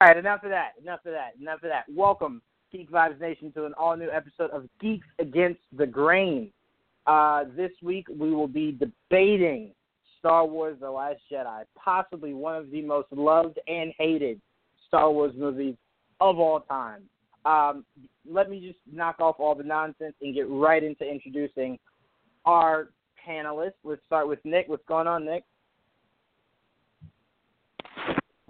right, enough of that. Enough of that. Enough of that. Welcome, Geek Vibes Nation, to an all new episode of Geeks Against the Grain. Uh, this week we will be debating Star Wars The Last Jedi, possibly one of the most loved and hated Star Wars movies of all time. Um, let me just knock off all the nonsense and get right into introducing our panelists. Let's start with Nick. What's going on, Nick?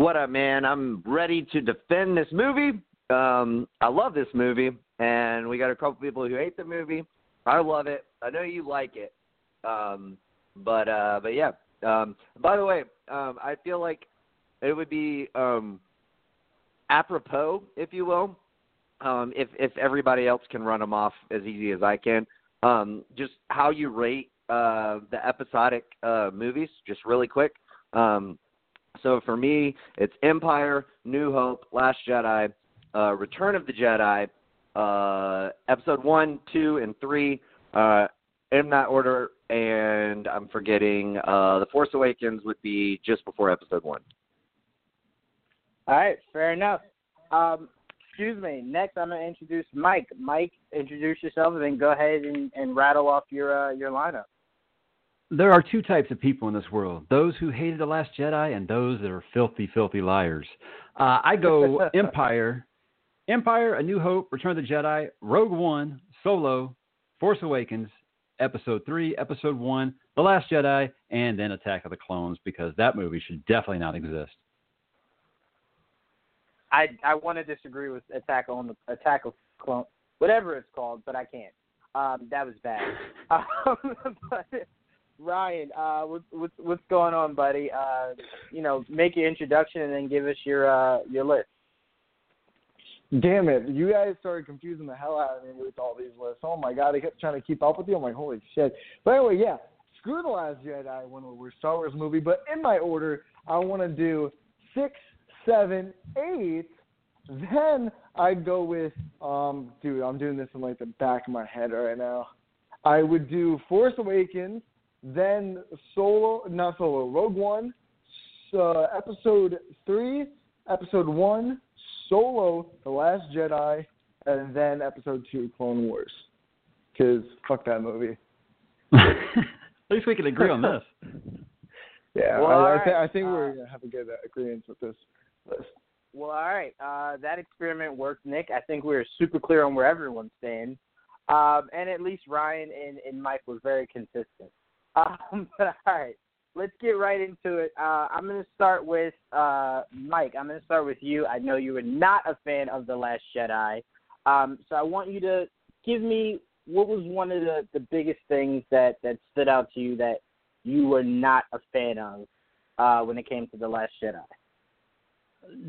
What up, man? I'm ready to defend this movie. Um, I love this movie, and we got a couple people who hate the movie. I love it. I know you like it. Um, but uh, but yeah. Um, by the way, um, I feel like it would be um, apropos, if you will, um, if if everybody else can run them off as easy as I can. Um, just how you rate uh, the episodic uh, movies, just really quick. Um, so for me, it's Empire, New Hope, Last Jedi, uh, Return of the Jedi, uh, Episode one, two, and three. Uh, in that order, and I'm forgetting uh, The Force Awakens would be just before Episode one. All right, fair enough. Um, excuse me. Next, I'm going to introduce Mike. Mike, introduce yourself, and then go ahead and, and rattle off your uh, your lineup. There are two types of people in this world: those who hated the Last Jedi, and those that are filthy, filthy liars. Uh, I go Empire, Empire, A New Hope, Return of the Jedi, Rogue One, Solo, Force Awakens, Episode Three, Episode One, The Last Jedi, and then Attack of the Clones, because that movie should definitely not exist. I I want to disagree with Attack on the Attack of Clone, whatever it's called, but I can't. Um, that was bad. um, but Ryan, uh, what's what's going on, buddy? Uh, you know, make your introduction and then give us your uh your list. Damn it! You guys started confusing the hell out of me with all these lists. Oh my god, I kept trying to keep up with you. I'm like, holy shit! But anyway, yeah, screw the Last Jedi when we're Star Wars movie. But in my order, I want to do six, seven, eight. Then I'd go with um, dude. I'm doing this in like the back of my head right now. I would do Force Awakens, then Solo, not Solo, Rogue One, uh, Episode three, Episode one, Solo, The Last Jedi, and then Episode Two, Clone Wars. Because fuck that movie. At least we can agree on this. Yeah, Well, I, I, alright. th- I think Uh, we're gonna have a good uh, agreement with this list. Well, all right. Uh, that experiment worked, Nick. I think we were super clear on where everyone's staying. Um, and at least Ryan and, and Mike were very consistent. Um, but all right, let's get right into it. Uh, I'm going to start with uh, Mike. I'm going to start with you. I know you were not a fan of The Last Jedi. Um, so I want you to give me what was one of the, the biggest things that, that stood out to you that you were not a fan of uh, when it came to The Last Jedi.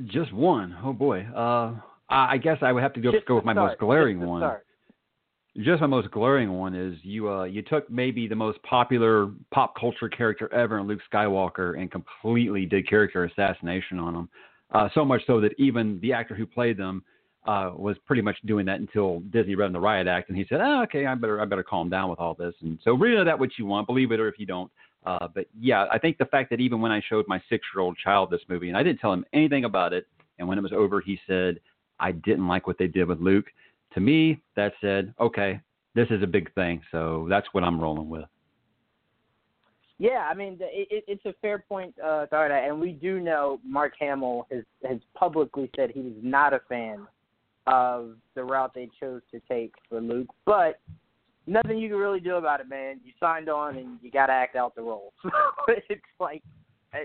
Just one. Oh boy. Uh, I I guess I would have to go, Just go with my start. most glaring one. start. Just my most glaring one is you. Uh, you took maybe the most popular pop culture character ever in Luke Skywalker and completely did character assassination on him. Uh, so much so that even the actor who played them uh, was pretty much doing that until Disney read the riot act, and he said, oh, "Okay, I better I better calm down with all this." And so, read that what you want, believe it or if you don't. Uh, but yeah, I think the fact that even when I showed my six-year-old child this movie, and I didn't tell him anything about it, and when it was over, he said, "I didn't like what they did with Luke." To me, that said, okay, this is a big thing, so that's what I'm rolling with. Yeah, I mean, it, it, it's a fair point, uh, Tharda, and we do know Mark Hamill has has publicly said he was not a fan of the route they chose to take for Luke, but nothing you can really do about it, man. You signed on, and you got to act out the role. So it's like uh,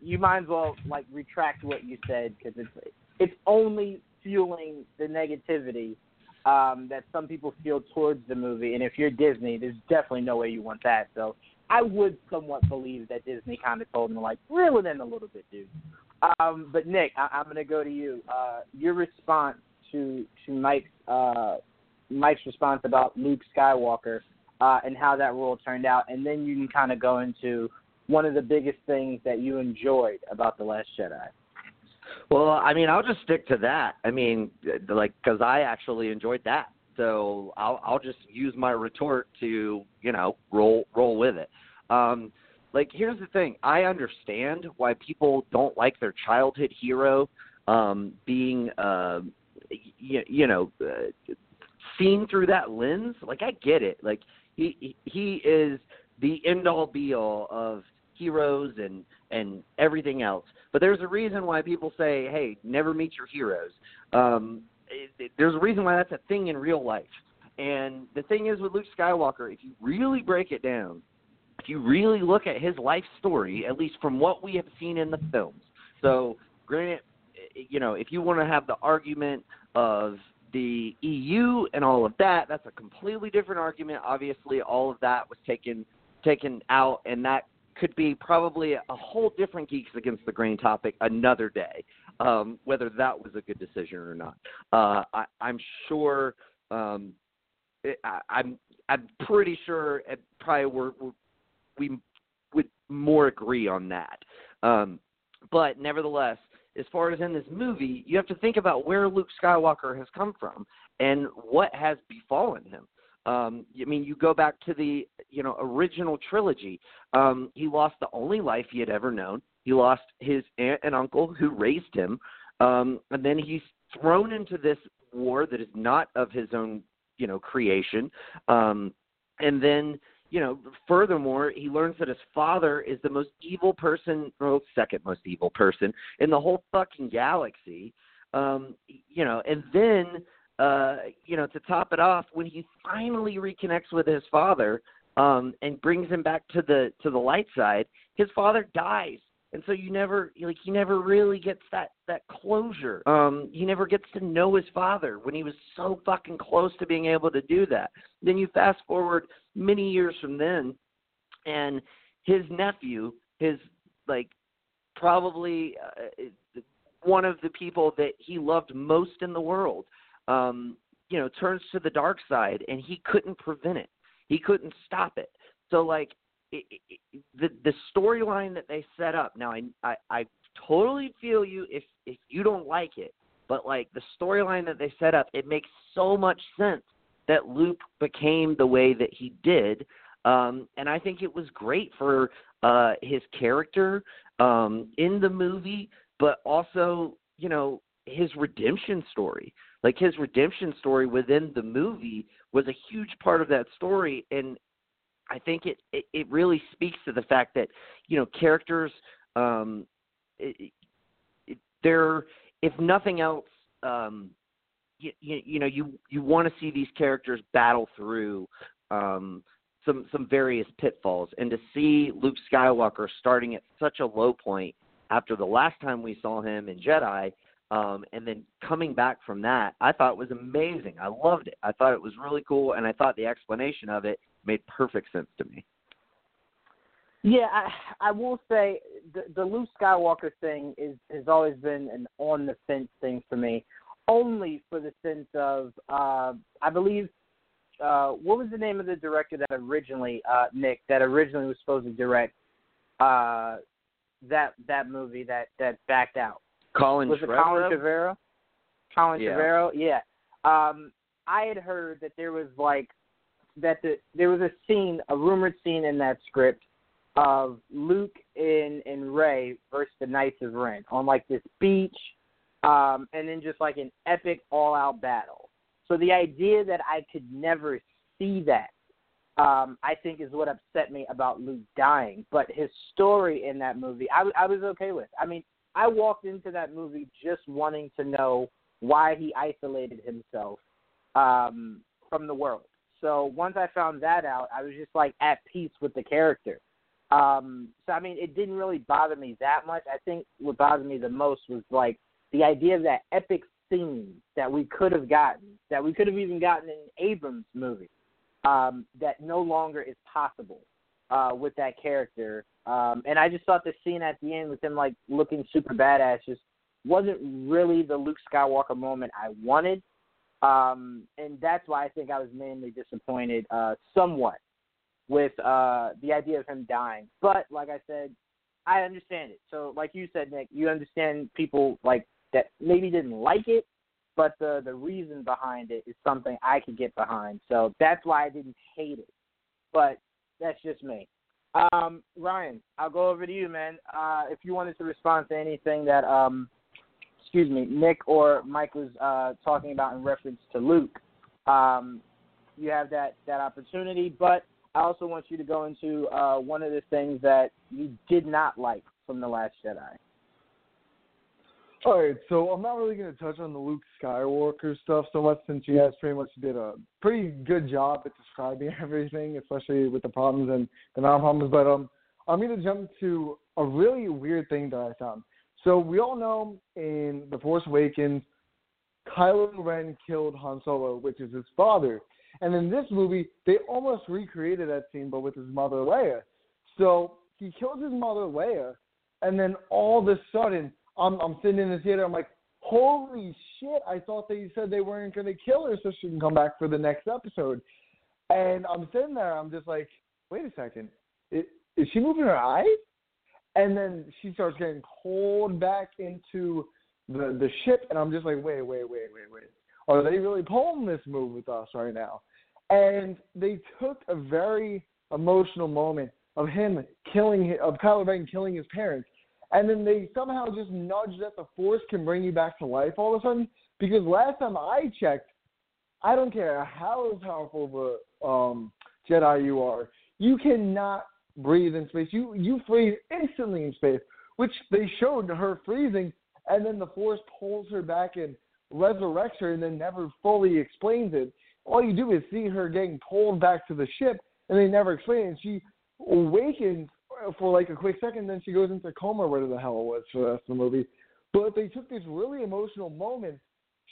you might as well like retract what you said because it's it's only fueling the negativity um, that some people feel towards the movie. And if you're Disney, there's definitely no way you want that. So I would somewhat believe that Disney kind of told him like reel it in a little bit, dude. Um, but Nick, I- I'm going to go to you. Uh, your response to to Mike's uh, Mike's response about Luke Skywalker uh, and how that role turned out, and then you can kind of go into one of the biggest things that you enjoyed about the Last Jedi. Well, I mean, I'll just stick to that. I mean, like, because I actually enjoyed that, so I'll I'll just use my retort to you know roll roll with it. Um, like, here's the thing: I understand why people don't like their childhood hero um, being uh, you, you know uh, seen through that lens. Like I get it. Like he he is the end all be all of heroes and and everything else. But there's a reason why people say, "Hey, never meet your heroes." Um, it, it, there's a reason why that's a thing in real life. And the thing is with Luke Skywalker, if you really break it down, if you really look at his life story, at least from what we have seen in the films. So, granted, you know, if you want to have the argument of the EU and all of that, that's a completely different argument. Obviously, all of that was taken taken out, and that could be probably a whole different geeks against the grain topic another day, um, whether that was a good decision or not. Uh, I, I'm sure. Um, it, I, I'm I'm pretty sure it probably we're, we're, we would more agree on that. Um, but nevertheless, as far as in this movie, you have to think about where Luke Skywalker has come from and what has befallen him. Um, I mean, you go back to the you know original trilogy. Um, he lost the only life he had ever known. He lost his aunt and uncle who raised him, um, and then he's thrown into this war that is not of his own you know creation. Um, and then you know, furthermore, he learns that his father is the most evil person, or second most evil person in the whole fucking galaxy. Um, you know, and then uh, you know, to top it off, when he finally reconnects with his father um, and brings him back to the to the light side, his father dies, and so you never like he never really gets that that closure. Um, he never gets to know his father when he was so fucking close to being able to do that. Then you fast forward many years from then, and his nephew, his like probably uh, one of the people that he loved most in the world um, you know, turns to the dark side, and he couldn't prevent it. He couldn't stop it. So like it, it, the the storyline that they set up. Now I, I I totally feel you if if you don't like it, but like the storyline that they set up, it makes so much sense that Luke became the way that he did. Um, and I think it was great for uh, his character um, in the movie, but also, you know, his redemption story. Like his redemption story within the movie was a huge part of that story, and I think it it, it really speaks to the fact that you know characters, um, it, it, they're if nothing else, um, you, you, you know you you want to see these characters battle through. Um, some some various pitfalls and to see Luke Skywalker starting at such a low point after the last time we saw him in Jedi um, and then coming back from that, I thought it was amazing. I loved it. I thought it was really cool, and I thought the explanation of it made perfect sense to me. Yeah, I I will say the the Luke Skywalker thing is has always been an on the fence thing for me, only for the sense of uh, I believe uh, what was the name of the director that originally uh, Nick that originally was supposed to direct uh, that that movie that that backed out. Colin was it Colin Trevorrow? Colin yeah. Trevorrow, yeah. Um, I had heard that there was like that the, there was a scene, a rumored scene in that script of Luke and and Rey versus the Knights of Ren on like this beach, um, and then just like an epic all-out battle. So the idea that I could never see that, um, I think, is what upset me about Luke dying. But his story in that movie, I, I was okay with. I mean, I walked into that movie just wanting to know why he isolated himself um, from the world. So once I found that out, I was just like at peace with the character. Um, so I mean, it didn't really bother me that much. I think what bothered me the most was like the idea of that epic scene that we could have gotten, that we could have even gotten in Abrams' movie, um, that no longer is possible uh, with that character. Um, and I just thought the scene at the end with him like looking super badass just wasn't really the Luke Skywalker moment I wanted. Um, and that's why I think I was mainly disappointed uh, somewhat with uh, the idea of him dying. But like I said, I understand it. So like you said, Nick, you understand people like that maybe didn't like it, but the the reason behind it is something I could get behind. So that's why I didn't hate it. But that's just me. Um, Ryan, I'll go over to you, man. Uh, if you wanted to respond to anything that um, excuse me, Nick or Mike was uh, talking about in reference to Luke. Um, you have that that opportunity, but I also want you to go into uh, one of the things that you did not like from the Last Jedi. All right, so I'm not really going to touch on the Luke Skywalker stuff so much since you guys pretty much did a pretty good job at describing everything, especially with the problems and the non-problems. But um, I'm going to jump to a really weird thing that I found. So we all know in The Force Awakens, Kylo Ren killed Han Solo, which is his father. And in this movie, they almost recreated that scene, but with his mother Leia. So he kills his mother Leia, and then all of a sudden, I'm I'm sitting in the theater. I'm like, holy shit! I thought they said they weren't going to kill her so she can come back for the next episode. And I'm sitting there. I'm just like, wait a second, is, is she moving her eyes? And then she starts getting pulled back into the the ship, and I'm just like, wait, wait, wait, wait, wait. Are they really pulling this move with us right now? And they took a very emotional moment of him killing of Kylo Ren killing his parents, and then they somehow just nudge that the Force can bring you back to life all of a sudden. Because last time I checked, I don't care how powerful a um, Jedi you are, you cannot breathe in space. You you freeze instantly in space, which they showed her freezing, and then the Force pulls her back and resurrects her, and then never fully explains it. All you do is see her getting pulled back to the ship, and they never explain it. And she awakens for like a quick second, then she goes into coma, whatever the hell it was for the rest of the movie. But they took these really emotional moments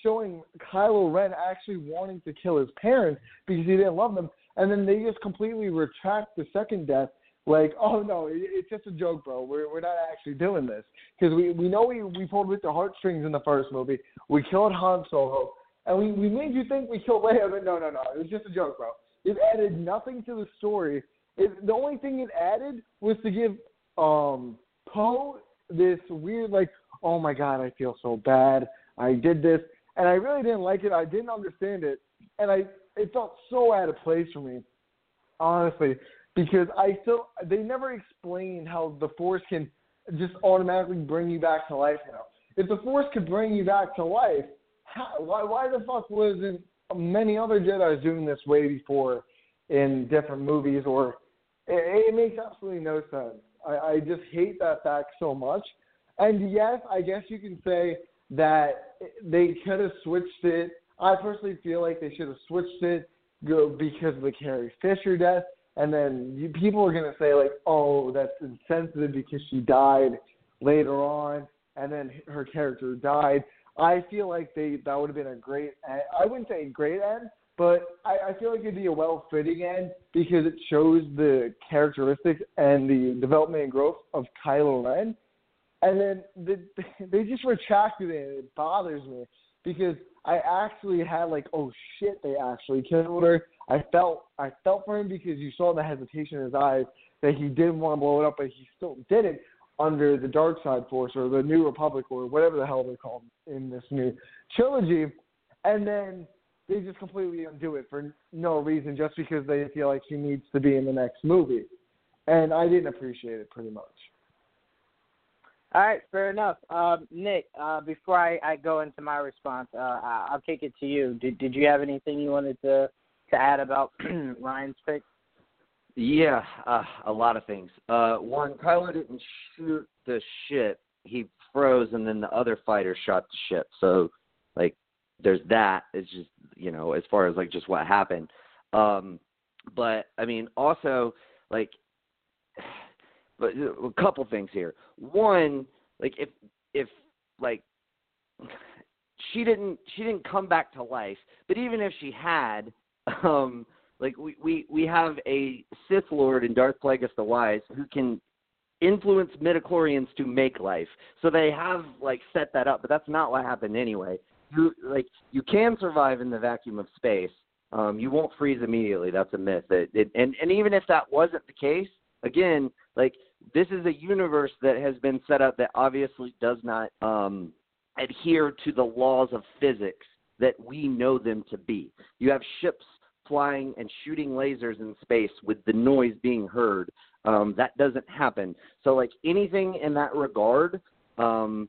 showing Kylo Ren actually wanting to kill his parents because he didn't love them, and then they just completely retract the second death like, oh no, it's just a joke, bro. We're we're not actually doing this because we we know we we pulled with the heartstrings in the first movie. We killed Han Solo, and we we made you think we killed Leia, but no, no, no, it was just a joke, bro. It added nothing to the story. It, the only thing it added was to give um Poe this weird like, oh my god, I feel so bad. I did this, and I really didn't like it. I didn't understand it, and I it felt so out of place for me, honestly because I still they never explain how the Force can just automatically bring you back to life now. If the Force could bring you back to life, how, why why the fuck wasn't many other Jedi doing this way before in different movies? Or it, it makes absolutely no sense. I, I just hate that fact so much. And yes, I guess you can say that they could have switched it. I personally feel like they should have switched it because of the Carrie Fisher death and then you, people are going to say like, oh, that's insensitive because she died later on, and then her character died. I feel like they that would have been a great. I wouldn't say great end, but I, I feel like it'd be a well-fitting end because it shows the characteristics and the development and growth of Kylo Ren. And then the, they just retracted it. And it bothers me because I actually had like, oh shit, they actually killed her. I felt I felt for him because you saw the hesitation in his eyes that he didn't want to blow it up, but he still did it under the Dark Side Force or the New Republic or whatever the hell they're called in this new trilogy. And then they just completely undo it for no reason, just because they feel like he needs to be in the next movie. And I didn't appreciate it pretty much. All right, fair enough. Um, Nick, uh, before I, I go into my response, uh, I'll take it to you. Did Did you have anything you wanted to to add about Ryan's pick? Yeah, uh, a lot of things. Uh, one, Kylo didn't shoot the ship; he froze, and then the other fighter shot the ship. So, like, there's that. It's just you know, as far as like just what happened. Um, but I mean, also like, but a couple things here. One, like if if like she didn't she didn't come back to life, but even if she had, um, like we, we we have a Sith Lord in Darth Plagueis the Wise who can influence midichlorians to make life. So they have like set that up, but that's not what happened anyway. You like you can survive in the vacuum of space. Um, you won't freeze immediately. That's a myth. It, it, and and even if that wasn't the case, again, like this is a universe that has been set up that obviously does not um, adhere to the laws of physics that we know them to be. You have ships flying and shooting lasers in space with the noise being heard. Um, that doesn't happen. So, like anything in that regard, um,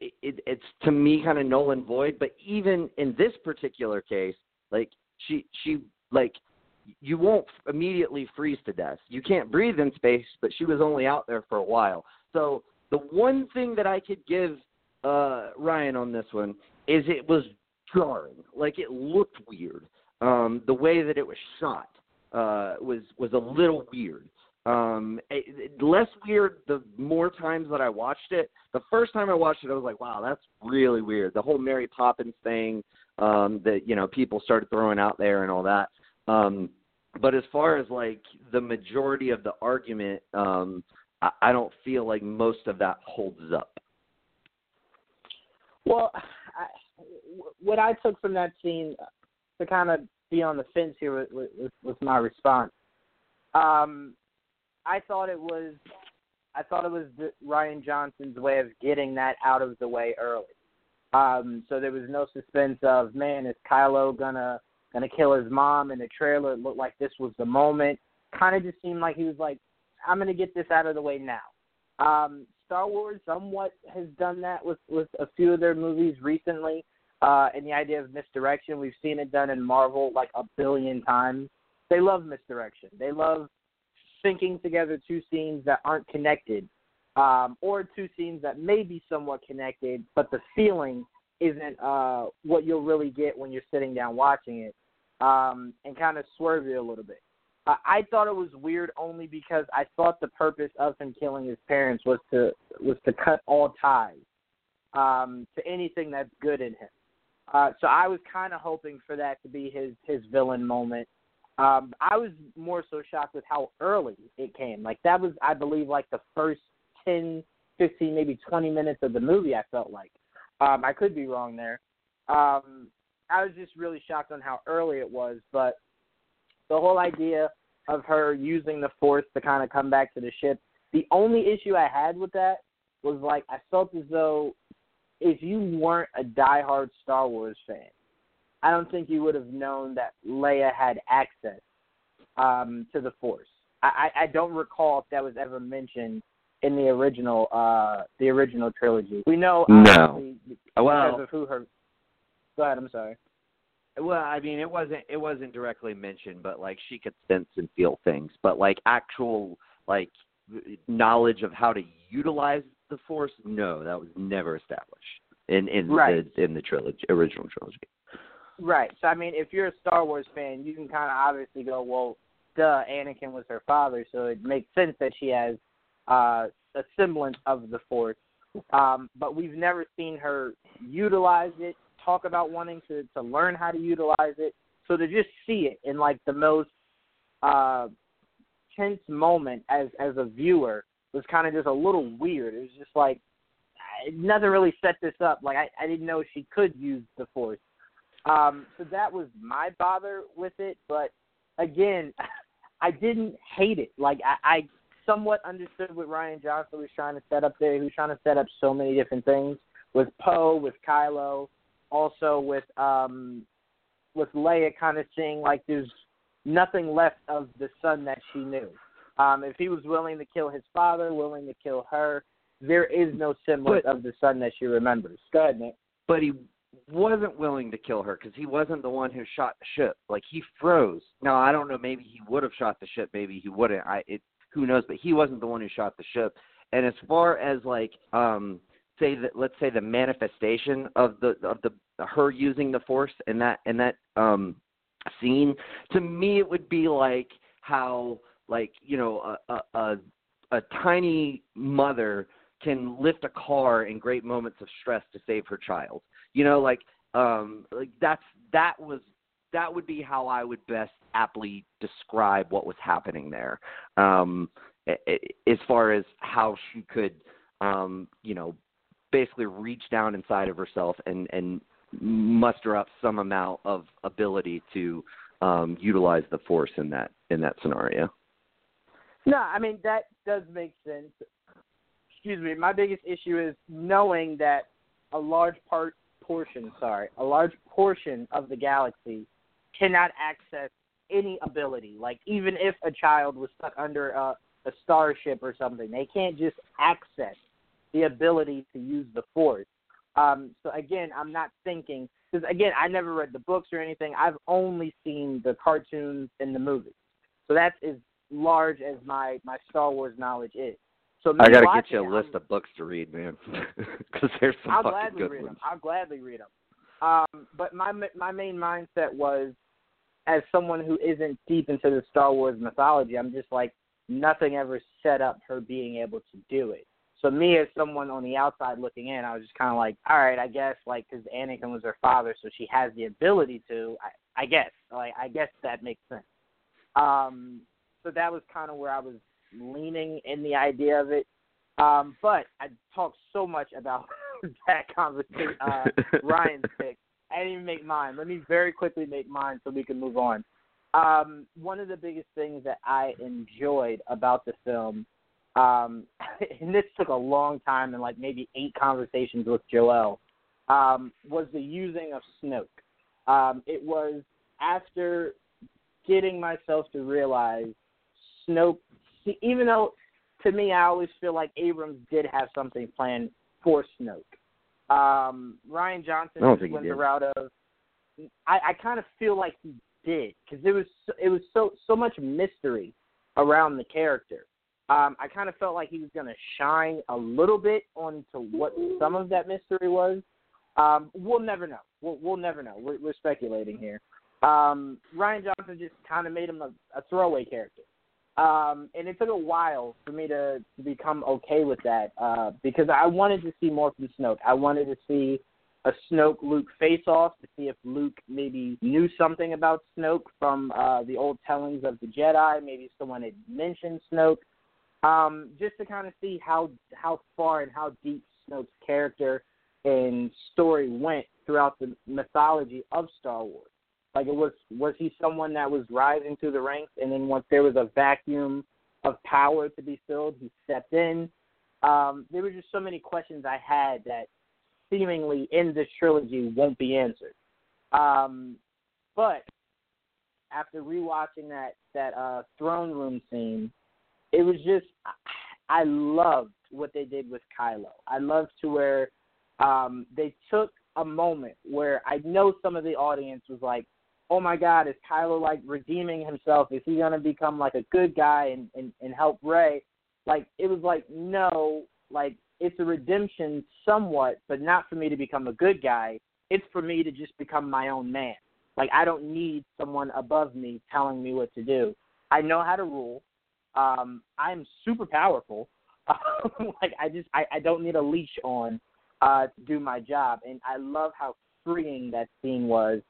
it, it it's to me kind of null and void. But even in this particular case, like she she like you won't immediately freeze to death. You can't breathe in space, but she was only out there for a while. So the one thing that I could give uh Ryan on this one is it was jarring. Like it looked weird. Um the way that it was shot uh was was a little weird. Um it, it, less weird the more times that I watched it. The first time I watched it I was like, "Wow, that's really weird." The whole Mary Poppins thing um that you know people started throwing out there and all that. Um but as far as like the majority of the argument um I, I don't feel like most of that holds up. Well, I, what I took from that scene to kind of be on the fence here with, with, with my response. Um, I thought it was, I thought it was Rian Johnson's way of getting that out of the way early. Um, so there was no suspense of man, is Kylo gonna gonna kill his mom in the trailer? It looked like this was the moment. Kind of just seemed like he was like, I'm gonna get this out of the way now. Um, Star Wars somewhat has done that with with a few of their movies recently. Uh, and the idea of misdirection, we've seen it done in Marvel like a billion times. They love misdirection. They love syncing together two scenes that aren't connected, um, or two scenes that may be somewhat connected, but the feeling isn't uh, what you'll really get when you're sitting down watching it, um, and kind of swerve you a little bit. Uh, I thought it was weird only because I thought the purpose of him killing his parents was to was to cut all ties um, to anything that's good in him. Uh, so I was kind of hoping for that to be his his villain moment. Um, I was more so shocked with how early it came. Like that was, I believe, like the first ten, fifteen, maybe 20 minutes of the movie. I felt like um, I could be wrong there. Um, I was just really shocked on how early it was, but the whole idea of her using the force to kind of come back to the ship. The only issue I had with that was like I felt as though if you weren't a diehard Star Wars fan, I don't think you would have known that Leia had access um, to the Force. I, I don't recall if that was ever mentioned in the original uh, the original trilogy. We know no. because well, of who her. Go ahead. I'm sorry. Well, I mean, it wasn't it wasn't directly mentioned, but like she could sense and feel things. But like actual like knowledge of how to utilize the Force, no, that was never established in in right. the in the trilogy original trilogy. Right. So I mean, if you're a Star Wars fan, you can kind of obviously go, well, duh, Anakin was her father, so it makes sense that she has uh, a semblance of the Force. Um, but we've never seen her utilize it talk about wanting to to learn how to utilize it. So to just see it in like the most uh, tense moment as as a viewer was kind of just a little weird. It was just like nothing really set this up. Like I, I didn't know she could use the force. Um, so that was my bother with it. But again, I didn't hate it. Like I, I somewhat understood what Rian Johnson was trying to set up there. He was trying to set up so many different things with Poe, with Kylo, also with um with Leia kind of seeing like there's nothing left of the son that she knew. Um, if he was willing to kill his father, willing to kill her, there is no semblance but, of the son that she remembers. Go ahead, Nick. But he wasn't willing to kill her because he wasn't the one who shot the ship. Like he froze. Now I don't know. Maybe he would have shot the ship. Maybe he wouldn't. I it who knows. But he wasn't the one who shot the ship. And as far as like um say that let's say the manifestation of the of the her using the force in that in that um scene to me it would be like how like you know a a a, a tiny mother can lift a car in great moments of stress to save her child you know like um like that's that was that would be how i would best aptly describe what was happening there um as far as how she could um you know basically reach down inside of herself and and muster up some amount of ability to um, utilize the force in that in that scenario. No, I mean that does make sense. Excuse me. My biggest issue is knowing that a large part portion, sorry, a large portion of the galaxy cannot access any ability. Like even if a child was stuck under a, a starship or something, they can't just access the ability to use the force. Um, so again, I'm not thinking because again, I never read the books or anything. I've only seen the cartoons and the movies. So that's as large as my my Star Wars knowledge is. So I gotta get you a it, list I'm- of books to read, man, because there's some I'll fucking gladly good read ones. them. I'll gladly read them. Um, but my my main mindset was, as someone who isn't deep into the Star Wars mythology, I'm just like nothing ever set up her being able to do it. So me as someone on the outside looking in, I was just kind of like, all right, I guess like because Anakin was her father, so she has the ability to. I, I guess like I guess that makes sense. Um, so that was kind of where I was leaning in the idea of it. Um, but I talked so much about that conversation, uh, Ryan's pick. I didn't even make mine. Let me very quickly make mine so we can move on. Um, one of the biggest things that I enjoyed about the film, um, and this took a long time and like maybe eight conversations with Joel, um, was the using of Snoke. Um, it was after getting myself to realize Snoke, see, even though to me I always feel like Abrams did have something planned for Snoke. Um, Rian Johnson went the route of. I, I kind of feel like he did because there was so, it was so so much mystery around the character. Um, I kind of felt like he was going to shine a little bit onto what some of that mystery was. Um, we'll never know. We'll, we'll never know. We're, we're speculating here. Um, Rian Johnson just kind of made him a, a throwaway character. Um, and it took a while for me to, to become okay with that uh, because I wanted to see more from Snoke. I wanted to see a Snoke Luke face off to see if Luke maybe knew something about Snoke from uh, the old tellings of the Jedi. Maybe someone had mentioned Snoke, um, just to kind of see how how far and how deep Snoke's character and story went throughout the mythology of Star Wars. Like it was was he someone that was rising through the ranks and then once there was a vacuum of power to be filled, he stepped in. Um, there were just so many questions I had that seemingly in this trilogy won't be answered. Um, but after rewatching that that uh, throne room scene, it was just I loved what they did with Kylo. I loved to where um, they took a moment where I know some of the audience was like, "Oh my God, is Kylo like redeeming himself? Is he gonna become like a good guy and and, and help Rey?" Like it was like, no, like it's a redemption somewhat, but not for me to become a good guy. It's for me to just become my own man. Like I don't need someone above me telling me what to do. I know how to rule. Um, I'm super powerful. like I just I, I don't need a leash on uh, to do my job, and I love how freeing that scene was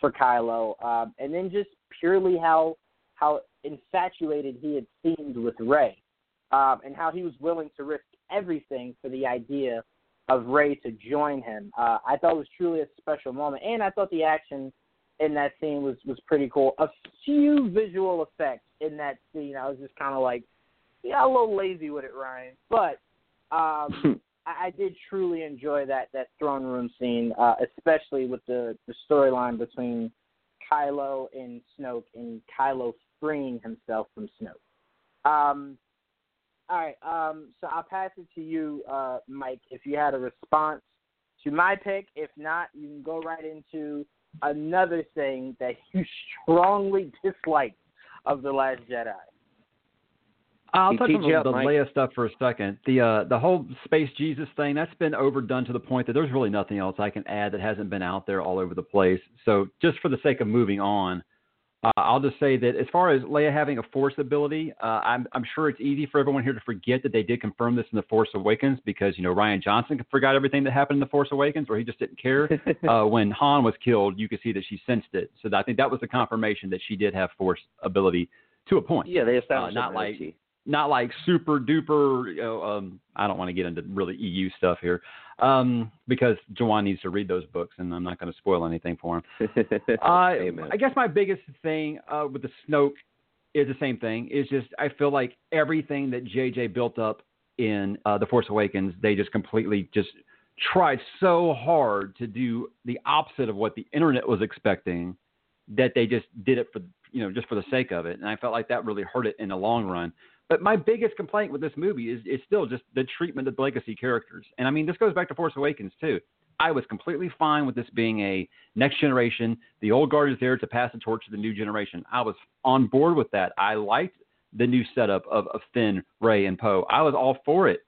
for Kylo, um, and then just purely how how infatuated he had seemed with Rey, um, and how he was willing to risk everything for the idea of Rey to join him. Uh, I thought it was truly a special moment, and I thought the action in that scene was was pretty cool. A few visual effects in that scene, I was just kind of like, yeah, a little lazy with it, Ryan, but um, I, did truly enjoy that that throne room scene, uh, especially with the the storyline between Kylo and Snoke, and Kylo freeing himself from Snoke. Um, all right, um, so I'll pass it to you, uh, Mike, if you had a response to my pick. If not, you can go right into another thing that you strongly dislike of the Last Jedi. I'll touch on the, the. Leia stuff for a second. The uh, the whole space Jesus thing that's been overdone to the point that there's really nothing else I can add that hasn't been out there all over the place. So just for the sake of moving on, uh, I'll just say that as far as Leia having a Force ability, uh, I'm I'm sure it's easy for everyone here to forget that they did confirm this in the Force Awakens because you know Rian Johnson forgot everything that happened in the Force Awakens, or he just didn't care. uh, when Han was killed, you could see that she sensed it. So I think that was the confirmation that she did have Force ability to a point. yeah, they established Uh, not like-. Not like super duper. You know, um, I don't want to get into really EU stuff here um, because Jawan needs to read those books, and I'm not going to spoil anything for him. Uh, I guess my biggest thing uh, with the Snoke is the same thing. Is just I feel like everything that JJ built up in uh, the Force Awakens, they just completely just tried so hard to do the opposite of what the internet was expecting that they just did it for you know just for the sake of it, and I felt like that really hurt it in the long run. But my biggest complaint with this movie is is still just the treatment of the legacy characters, and I mean this goes back to Force Awakens too. I was completely fine with this being a next generation. The old guard is there to pass the torch to the new generation. I was on board with that. I liked the new setup of, of Finn, Rey, and Poe. I was all for it.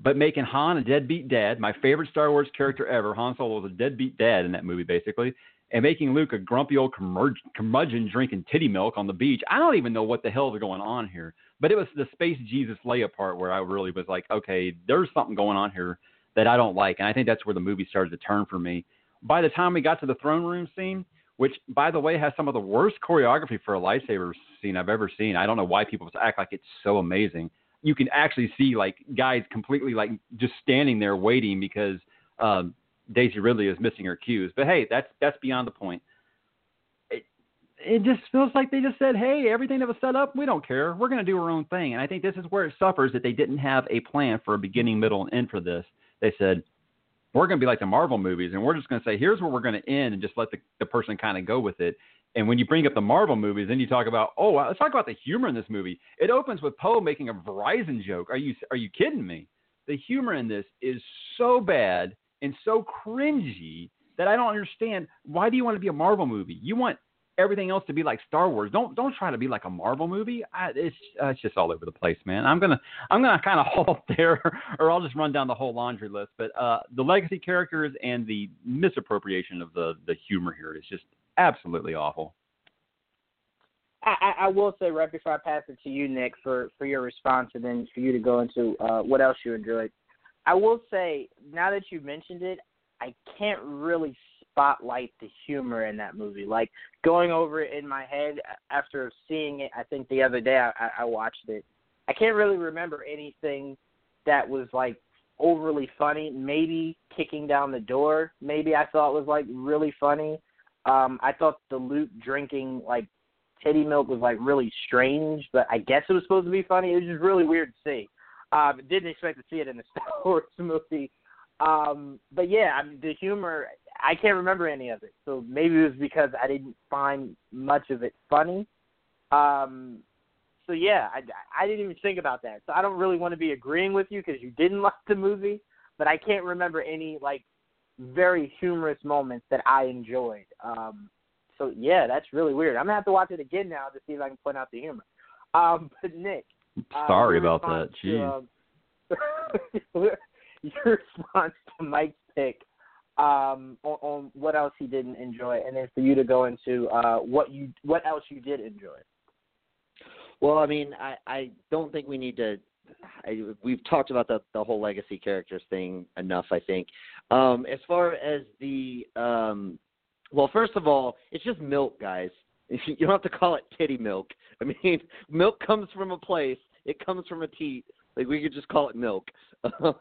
But making Han a deadbeat dad, my favorite Star Wars character ever, Han Solo was a deadbeat dad in that movie, basically, and making Luke a grumpy old curmudgeon drinking titty milk on the beach. I don't even know what the hell is going on here. But it was the Space Jesus Leia part where I really was like, okay, there's something going on here that I don't like. And I think that's where the movie started to turn for me. By the time we got to the throne room scene, which by the way has some of the worst choreography for a lightsaber scene I've ever seen. I don't know why people act like it's so amazing. You can actually see like guys completely like just standing there waiting because um, Daisy Ridley is missing her cues. But hey, that's that's beyond the point. It, just feels like they just said, "Hey, everything that was set up, we don't care. We're going to do our own thing." And I think this is where it suffers that they didn't have a plan for a beginning, middle, and end for this. They said, "We're going to be like the Marvel movies, and we're just going to say, here's where we're going to end, and just let the, the person kind of go with it." And when you bring up the Marvel movies, then you talk about, oh, let's talk about the humor in this movie. It opens with Poe making a Verizon joke. Are you are you kidding me? The humor in this is so bad and so cringy that I don't understand. Why do you want to be a Marvel movie? You want everything else to be like Star Wars. Don't don't try to be like a Marvel movie. I, it's uh, it's just all over the place, man. I'm gonna I'm gonna kind of halt there, or I'll just run down the whole laundry list. But uh, the legacy characters and the misappropriation of the the humor here is just absolutely awful. I, I will say right before I pass it to you, Nick, for for your response, and then for you to go into uh, what else you enjoyed. I will say, now that you mentioned it, I can't really spotlight the humor in that movie. Like going over it in my head after seeing it, I think the other day I, I watched it. I can't really remember anything that was like overly funny. Maybe kicking down the door, maybe I thought was like really funny. Um, I thought the Luke drinking like titty milk was like really strange, but I guess it was supposed to be funny. It was just really weird to see. Um, didn't expect to see it in the Star Wars movie. Um, but yeah, I mean, the humor, I can't remember any of it. So maybe it was because I didn't find much of it funny. Um, so yeah, I, I didn't even think about that. So I don't really want to be agreeing with you because you didn't like the movie, but I can't remember any like very humorous moments that I enjoyed. Um, so yeah, that's really weird. I'm gonna have to watch it again now to see if I can point out the humor. Um, but Nick, uh, Sorry about that. Jeez. To, um, your response to Mike's pick um, on, on, what else he didn't enjoy, and then for you to go into uh, what you what else you did enjoy. Well, I mean, I I don't think we need to. I, we've talked about the the whole legacy characters thing enough. I think. Um, as far as the um, well, first of all, it's just milk, guys. You don't have to call it titty milk. I mean, milk comes from a place. It comes from a teat. Like we could just call it milk,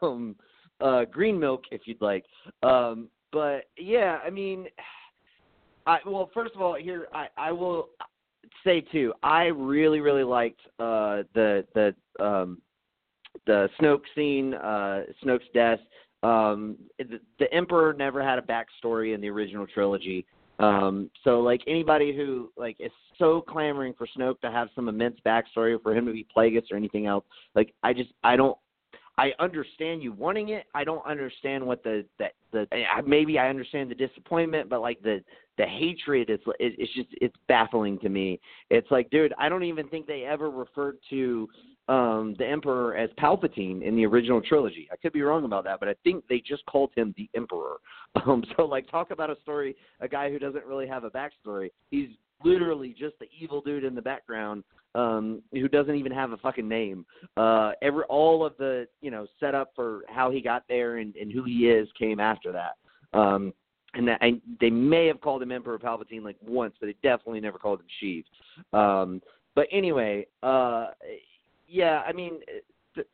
um, uh, green milk if you'd like. Um, but yeah, I mean, I well, first of all, here I I will say too. I really really liked uh, the the um, the Snoke scene, uh, Snoke's death. Um, the, the Emperor never had a backstory in the original trilogy. Um, so like anybody who like is so clamoring for Snoke to have some immense backstory for him to be Plagueis or anything else, like I just I don't I understand you wanting it. I don't understand what the that the maybe I understand the disappointment, but like the the hatred is it's just it's baffling to me. It's like, dude, I don't even think they ever referred to um the Emperor as Palpatine in the original trilogy. I could be wrong about that, but I think they just called him the Emperor. Um so like talk about a story a guy who doesn't really have a backstory. He's literally just the evil dude in the background um who doesn't even have a fucking name. Uh every all of the, you know, setup for how he got there and, and who he is came after that. Um and that and they may have called him Emperor Palpatine like once, but they definitely never called him Sheev. Um but anyway, uh yeah, I mean, the,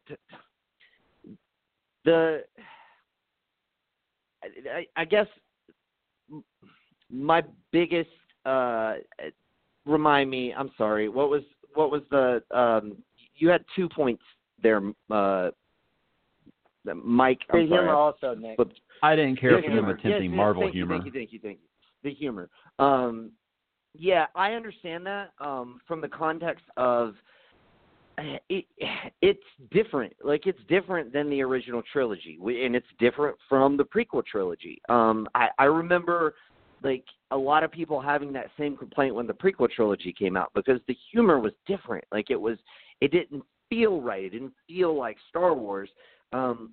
the I, I guess my biggest uh remind me. I'm sorry. What was what was the um you had two points there uh Mike I'm the humor also Nick. But, I didn't care for them attempting yes, Marvel thank humor. You, thank you, thank you, thank you. The humor. Um yeah, I understand that um from the context of it it's different. Like it's different than the original trilogy, and it's different from the prequel trilogy. Um, I I remember like a lot of people having that same complaint when the prequel trilogy came out because the humor was different. Like it was, it didn't feel right. It didn't feel like Star Wars. Um,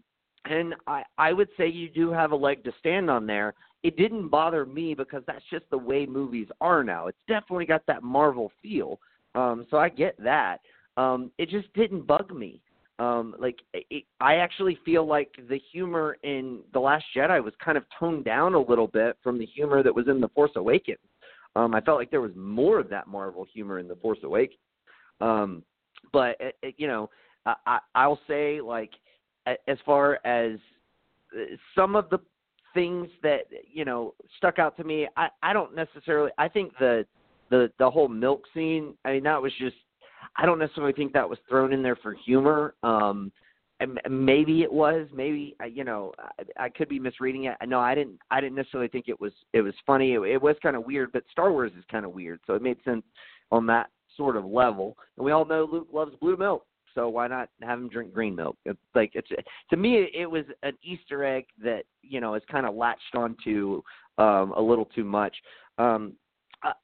and I I would say you do have a leg to stand on there. It didn't bother me because that's just the way movies are now. It's definitely got that Marvel feel. Um, so I get that. Um, it just didn't bug me. Um, like it, I actually feel like the humor in the Last Jedi was kind of toned down a little bit from the humor that was in the Force Awakens. Um, I felt like there was more of that Marvel humor in the Force Awakens. Um, but it, it, you know, I, I, I'll say like as far as uh, some of the things that you know stuck out to me, I, I don't necessarily. I think the the the whole milk scene. I mean, that was just I don't necessarily think that was thrown in there for humor. Um, maybe it was. Maybe you know, I, I could be misreading it. No, I didn't. I didn't necessarily think it was. It was funny. It, it was kind of weird, but Star Wars is kind of weird, so it made sense on that sort of level. And we all know Luke loves blue milk, so why not have him drink green milk? It's like it's to me, it was an Easter egg that you know is kind of latched onto um, a little too much. Um,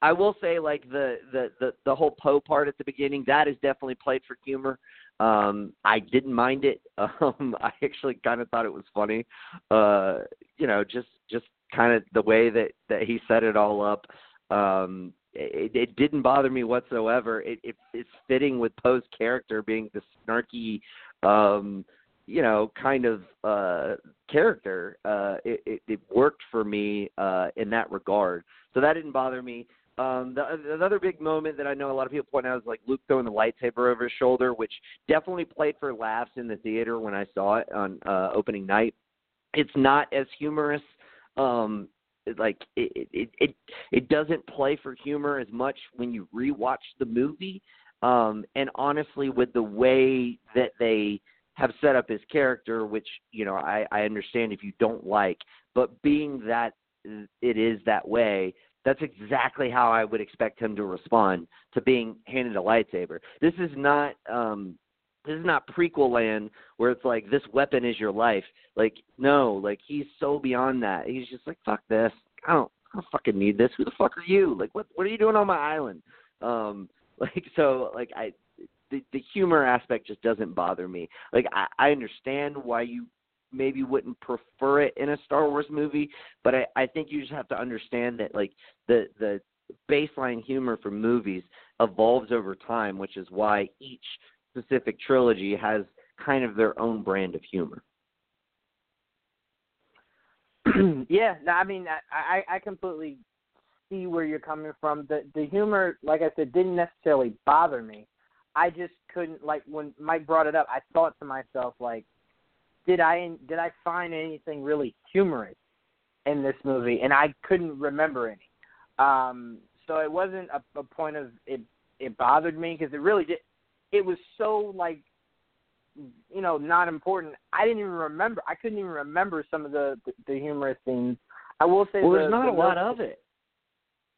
I will say like the the the, the whole Poe part at the beginning that is definitely played for humor. Um, I didn't mind it. Um, I actually kind of thought it was funny. Uh, you know, just just kind of the way that that he set it all up. Um, it, it didn't bother me whatsoever. It, it it's fitting with Poe's character being the snarky, um, you know, kind of uh, character. Uh, it, it, it worked for me uh, in that regard. So that didn't bother me. Um, the, another big moment that I know a lot of people point out is like Luke throwing the lightsaber over his shoulder, which definitely played for laughs in the theater when I saw it on uh, opening night. It's not as humorous. Um, like it, it it it doesn't play for humor as much when you rewatch the movie. Um, and honestly, with the way that they have set up his character, which you know I, I understand if you don't like, but being that it is that way, that's exactly how I would expect him to respond to being handed a lightsaber. This is not um this is not prequel land where it's like this weapon is your life. Like no, like he's so beyond that. He's just like fuck this. I don't I don't fucking need this. Who the fuck are you? Like what what are you doing on my island? Um like so like I the humor aspect just doesn't bother me. Like I I understand why you maybe wouldn't prefer it in a Star Wars movie, but I, I think you just have to understand that like the the baseline humor for movies evolves over time, which is why each specific trilogy has kind of their own brand of humor. yeah, no, I mean, I, I I completely see where you're coming from. The the humor, like I said, didn't necessarily bother me. I just couldn't like when Mike brought it up. I thought to myself like, did I did I find anything really humorous in this movie? And I couldn't remember any. Um, so it wasn't a, a point of it. It bothered me because it really did. It was so like, you know, not important. I didn't even remember. I couldn't even remember some of the the, the humorous scenes. I will say. Well, the, there's not the a lot of it.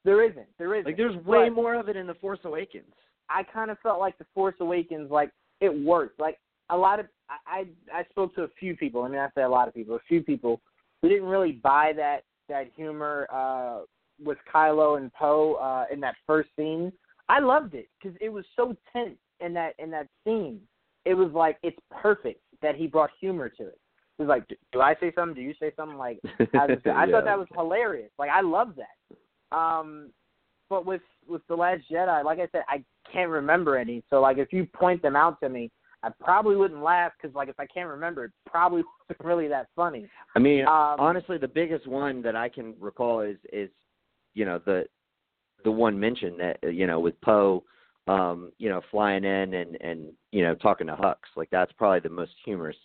There isn't. There isn't. Like there's way more of it in the Force Awakens. I kind of felt like the Force Awakens, like it worked. Like a lot of I I spoke to a few people. I mean, I say a lot of people, a few people who didn't really buy that that humor uh, with Kylo and Poe uh, in that first scene. I loved it because it was so tense in that in that scene. It was like it's perfect that he brought humor to it. It was like, do I say something? Do you say something? Like, I, was, I yeah. thought that was hilarious. Like, I love that. Um, but with with the Last Jedi, like I said, I can't remember any. So, like, if you point them out to me, I probably wouldn't laugh because, like, if I can't remember, it probably wasn't really that funny. I mean, Um, honestly, the biggest one that I can recall is is you know the the one mentioned that you know with Poe, um, you know, flying in and and you know talking to Hux. Like that's probably the most humorous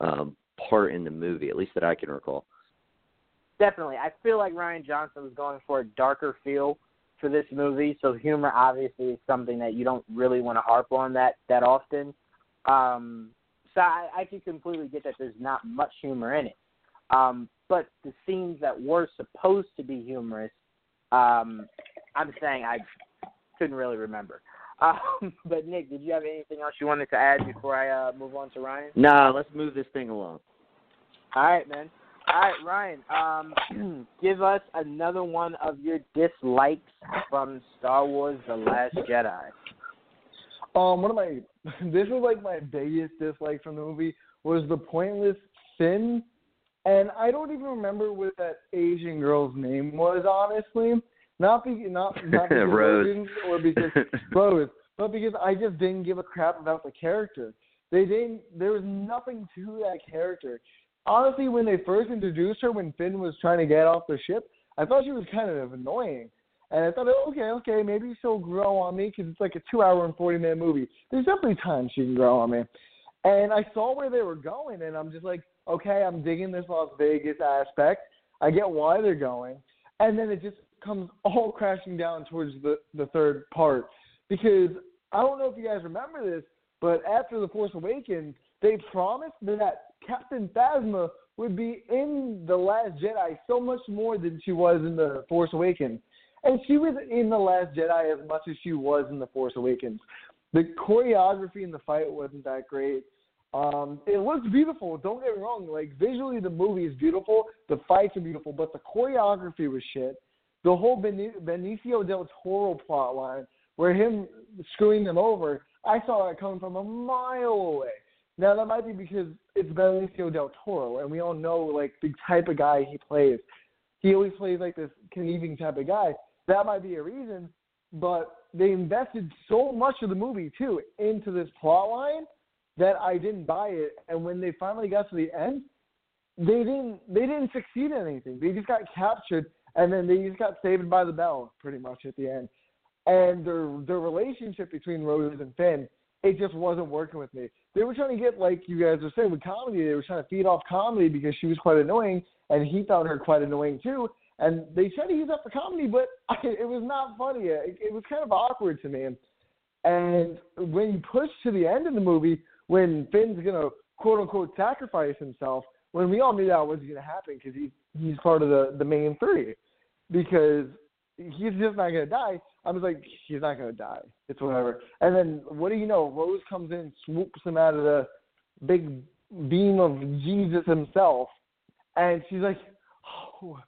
um, part in the movie, at least that I can recall. Definitely, I feel like Rian Johnson was going for a darker feel for this movie. So humor obviously is something that you don't really want to harp on that that often. Um, so I, I can completely get that there's not much humor in it. Um, but the scenes that were supposed to be humorous, um, I'm saying I couldn't really remember. Um, but Nick, did you have anything else you wanted to add before I uh, move on to Ryan? Nah, let's move this thing along. All right, man. All right, Ryan. Um, give us another one of your dislikes from Star Wars: The Last Jedi. Um, one of my this was like my biggest dislike from the movie was the pointless sin, and I don't even remember what that Asian girl's name was. Honestly, not be not not because Rose. Logan or because Rose, but because I just didn't give a crap about the character. They didn't. There was nothing to that character. Honestly, when they first introduced her, when Finn was trying to get off the ship, I thought she was kind of annoying. And I thought, okay, okay, maybe she'll grow on me because it's like a two-hour and forty-minute movie. There's definitely time she can grow on me. And I saw where they were going, and I'm just like, okay, I'm digging this Las Vegas aspect. I get why they're going, and then it just comes all crashing down towards the the third part because I don't know if you guys remember this, but after the Force Awakens, they promised that Captain Phasma would be in the Last Jedi so much more than she was in the Force Awakens. And she was in The Last Jedi as much as she was in The Force Awakens. The choreography in the fight wasn't that great. Um, it looks beautiful. Don't get me wrong. Like visually, the movie is beautiful. The fights are beautiful, but the choreography was shit. The whole Benicio del Toro plot line, where him screwing them over, I saw that coming from a mile away. Now that might be because it's Benicio del Toro, and we all know like the type of guy he plays. He always plays like this conniving type of guy. That might be a reason, but they invested so much of the movie too into this plot line that I didn't buy it. And when they finally got to the end, they didn't they didn't succeed in anything. They just got captured and then they just got saved by the bell pretty much at the end. And their their relationship between Rose and Finn, it just wasn't working with me. They were trying to get like you guys were saying with comedy, they were trying to feed off comedy because she was quite annoying and he found her quite annoying too. And they tried to use that for comedy, but I, it was not funny. It, it was kind of awkward to me. And when you push to the end of the movie, when Finn's gonna quote unquote sacrifice himself, when we all knew that wasn't gonna happen because he he's part of the the main three, because he's just not gonna die. I was like, he's not gonna die. It's whatever. And then what do you know? Rose comes in, swoops him out of the big beam of Jesus himself, and she's like, oh,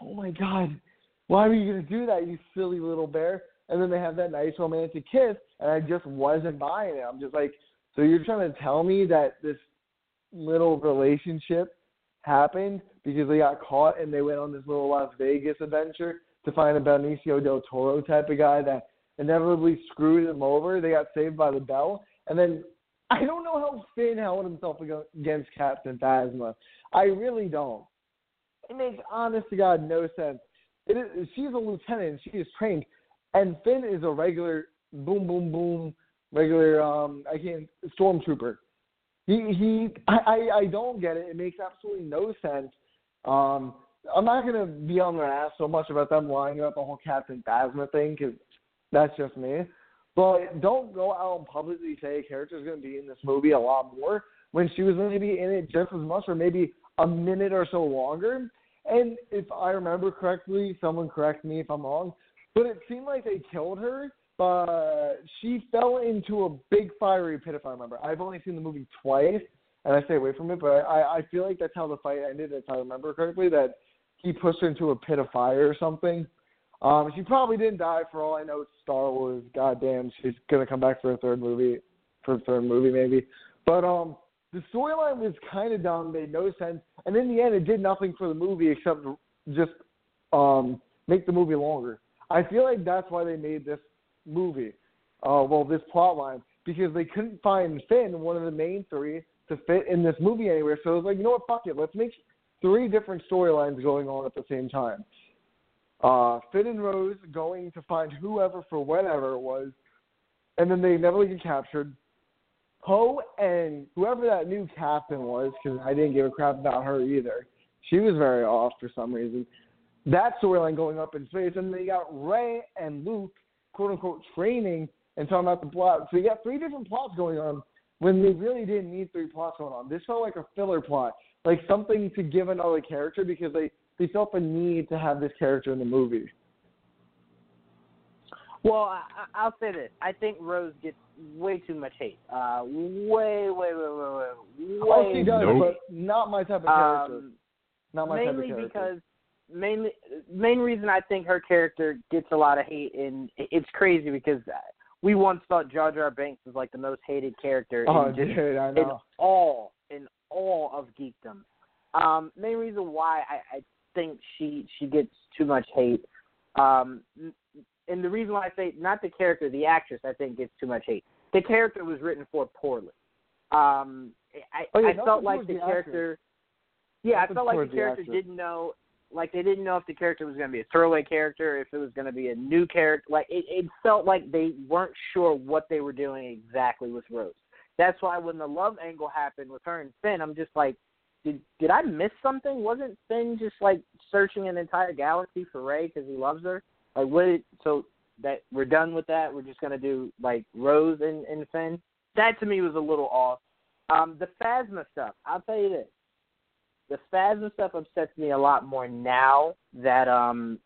oh my God, why were you gonna do that, you silly little bear? And then they have that nice romantic kiss, and I just wasn't buying it. I'm just like, so you're trying to tell me that this little relationship happened because they got caught and they went on this little Las Vegas adventure to find a Benicio del Toro type of guy that inevitably screwed them over. They got saved by the bell, and then I don't know how Finn held himself against Captain Phasma. I really don't. It makes honest to God no sense. It is, she's a lieutenant. She is trained, and Finn is a regular boom, boom, boom, regular. Um, I can't stormtrooper. He he. I, I I don't get it. It makes absolutely no sense. Um, I'm not gonna be on their ass so much about them lying about the whole Captain Phasma thing because that's just me. But don't go out and publicly say a character's gonna be in this movie a lot more when she was maybe in it just as much or maybe a minute or so longer. And if I remember correctly, someone correct me if I'm wrong, but it seemed like they killed her, but she fell into a big fiery pit if I remember. I've only seen the movie twice, and I stay away from it, but I, I feel like that's how the fight ended, if I remember correctly, that he pushed her into a pit of fire or something. Um, she probably didn't die for all I know. It's Star Wars. Goddamn, she's gonna come back for a third movie, for a third movie maybe. But um, the storyline was kind of dumb, made no sense, and in the end, it did nothing for the movie except just um make the movie longer. I feel like that's why they made this movie, uh, well, this plot line, because they couldn't find Finn, one of the main three, to fit in this movie anywhere. So it was like, you know what, fuck it, let's make three different storylines going on at the same time. Uh, Finn and Rose going to find whoever for whatever it was, and then they never get captured. Poe and whoever that new captain was, because I didn't give a crap about her either. She was very off for some reason. That storyline going up in space, and they got Rey and Luke, quote unquote, training and talking about the plot. So you got three different plots going on when they really didn't need three plots going on. This felt like a filler plot, like something to give another character because they they felt the need to have this character in the movie. Well, I, I'll say this: I think Rose gets way too much hate. Uh, way, way, way, way, way. Oh, she does, Nope. but not my type of character. Um, not my type of character. mainly because mainly main reason I think her character gets a lot of hate, and it's crazy because we once thought Jar Jar Binks was like the most hated character oh, in just dude, I in know. all in all of geekdom. Um, main reason why I, I think she she gets too much hate, um, and the reason why I say not the character, the actress, I think gets too much hate. The character was written for poorly. Um, I Oh, yeah, I felt like the the character. Yeah, I felt like the the character actress. didn't know, like they didn't know if the character was going to be a throwaway character, if it was going to be a new character. Like it, it felt like they weren't sure what they were doing exactly with Rose. That's why when the love angle happened with her and Finn, I'm just like, did did I miss something? Wasn't Finn just like searching an entire galaxy for Rey because he loves her? Like what? Did, so that we're done with that. We're just gonna do like Rose and, and Finn. That to me was a little off. Um, the Phasma stuff. I'll tell you this: the Phasma stuff upsets me a lot more now that um,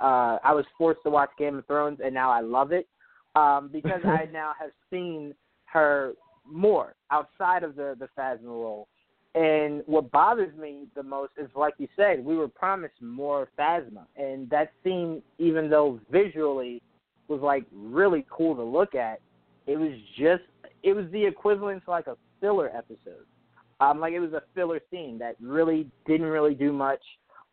uh, I was forced to watch Game of Thrones, and now I love it um, because I now have seen her more outside of the the Phasma role. And what bothers me the most is, like you said, we were promised more Phasma, and that scene, even though visually was like really cool to look at, it was just it was the equivalent to like a filler episode. Um, like it was a filler scene that really didn't really do much,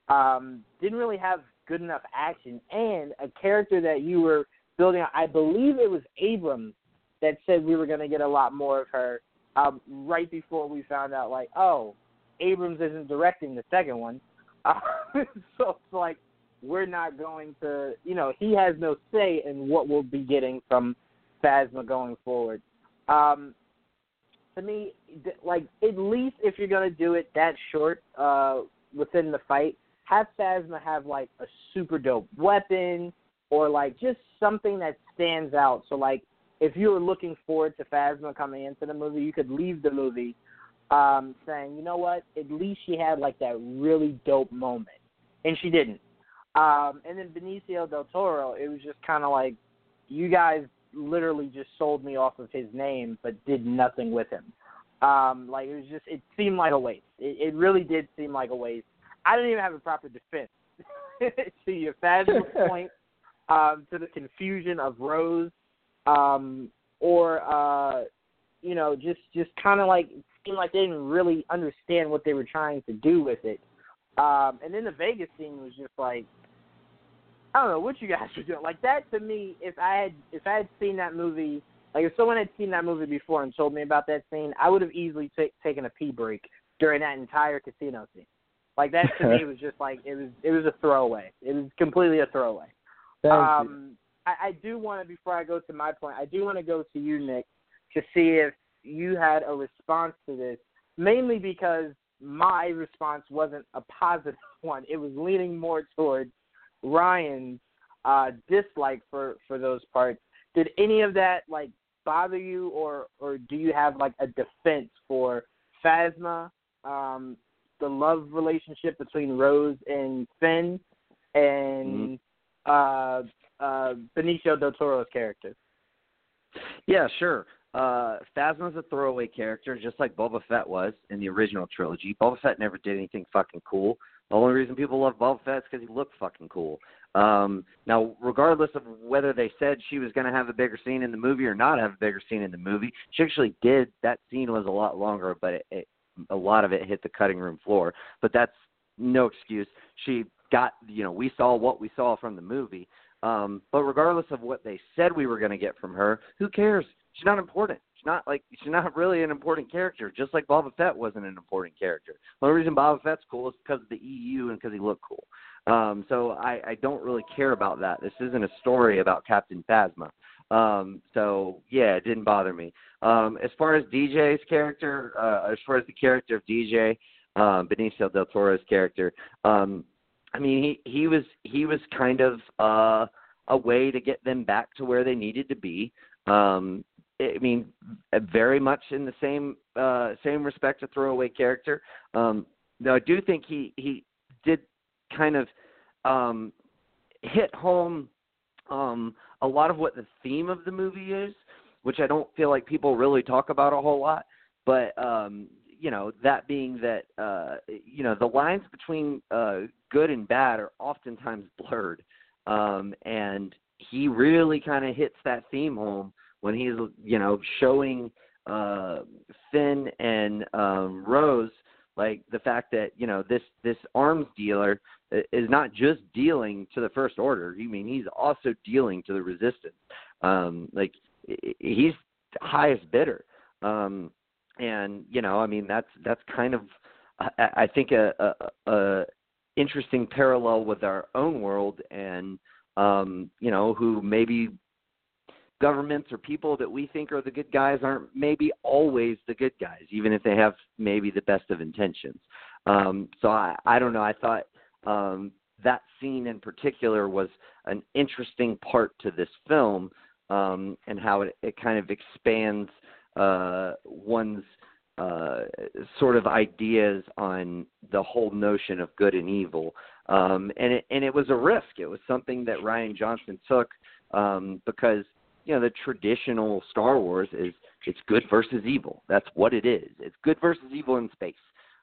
um, didn't really have good enough action, and a character that you were building. I believe it was Abrams that said we were going to get a lot more of her. Um, right before we found out, like, oh, Abrams isn't directing the second one, uh, so it's like we're not going to, you know, he has no say in what we'll be getting from Phasma going forward. Um, to me, like at least if you're gonna do it that short uh, within the fight, have Phasma have like a super dope weapon or like just something that stands out. So like if you were looking forward to Phasma coming into the movie, you could leave the movie um, saying, you know what, at least she had like that really dope moment, and she didn't. Um, and then Benicio del Toro, it was just kind of like you guys literally just sold me off of his name, but did nothing with him. Um, like it was just, it seemed like a waste. It, it really did seem like a waste. I didn't even have a proper defense to your Phasma point, um, to the confusion of Rose, um, or uh, you know, just just kind of like it seemed like they didn't really understand what they were trying to do with it. Um, and then the Vegas scene was just like, I don't know what you guys were doing. Like that to me, if I had if I had seen that movie, like if someone had seen that movie before and told me about that scene, I would have easily ta taken a pee break during that entire casino scene. Like that to me was just like it was it was a throwaway. It was completely a throwaway. Thank you. I, I do want to before I go to my point, I do want to go to you, Nick, to see if you had a response to this. Mainly because my response wasn't a positive one. It was leaning more towards Ryan's uh, dislike for for those parts. Did any of that like bother you, or or do you have like a defense for Phasma, um, the love relationship between Rose and Finn, and uh, uh, Benicio del Toro's character? Yeah, sure. Uh, Phasma's a throwaway character, just like Boba Fett was in the original trilogy. Boba Fett never did anything fucking cool. The only reason people love Boba Fett is because he looked fucking cool. Um, now, regardless of whether they said she was going to have a bigger scene in the movie or not have a bigger scene in the movie, she actually did. That scene was a lot longer, but it, it, a lot of it hit the cutting room floor. But that's no excuse. She got, you know, we saw what we saw from the movie. Um, but regardless of what they said we were going to get from her, who cares? She's not important. She's not like she's not really an important character. Just like Boba Fett wasn't an important character. The only reason Boba Fett's cool is because of the EU and because he looked cool. Um, so I, I don't really care about that. This isn't a story about Captain Phasma. Um, so yeah, it didn't bother me. Um, as far as DJ's character, uh, as far as the character of DJ, um, Benicio del Toro's character, um, I mean he he was he was kind of uh, a way to get them back to where they needed to be. Um, I mean, very much in the same uh, same respect, a throwaway character. Um, though I do think he he did kind of um, hit home um, a lot of what the theme of the movie is, which I don't feel like people really talk about a whole lot. But um, you know, that being that, uh, you know, the lines between uh, good and bad are oftentimes blurred, um, and he really kind of hits that theme home when he's, you know, showing uh, Finn and um, Rose like the fact that you know this this arms dealer is not just dealing to the first order. I mean, he's also dealing to the resistance. Um, like he's highest bidder. Um, and you know, I mean, that's that's kind of I, I think a, a, a interesting parallel with our own world, and um, you know, who maybe governments or people that we think are the good guys aren't maybe always the good guys, even if they have maybe the best of intentions. Um, so I, I don't know. I thought um, that scene in particular was an interesting part to this film um, and how it, it kind of expands uh, one's uh, sort of ideas on the whole notion of good and evil. Um, and it and it was a risk. It was something that Rian Johnson took um, because you know the traditional Star Wars is it's good versus evil. That's what it is. It's good versus evil in space.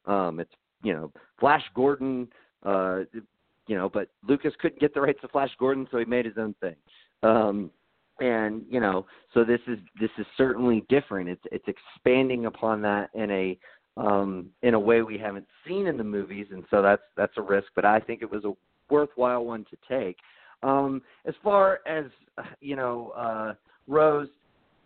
Um, it's you know Flash Gordon. Uh, you know, but Lucas couldn't get the rights to Flash Gordon, so he made his own thing. Um, and you know, so this is this is certainly different. It's it's expanding upon that in a um, in a way we haven't seen in the movies, and so that's that's a risk. But I think it was a worthwhile one to take. Um, as far as you know, uh, Rose,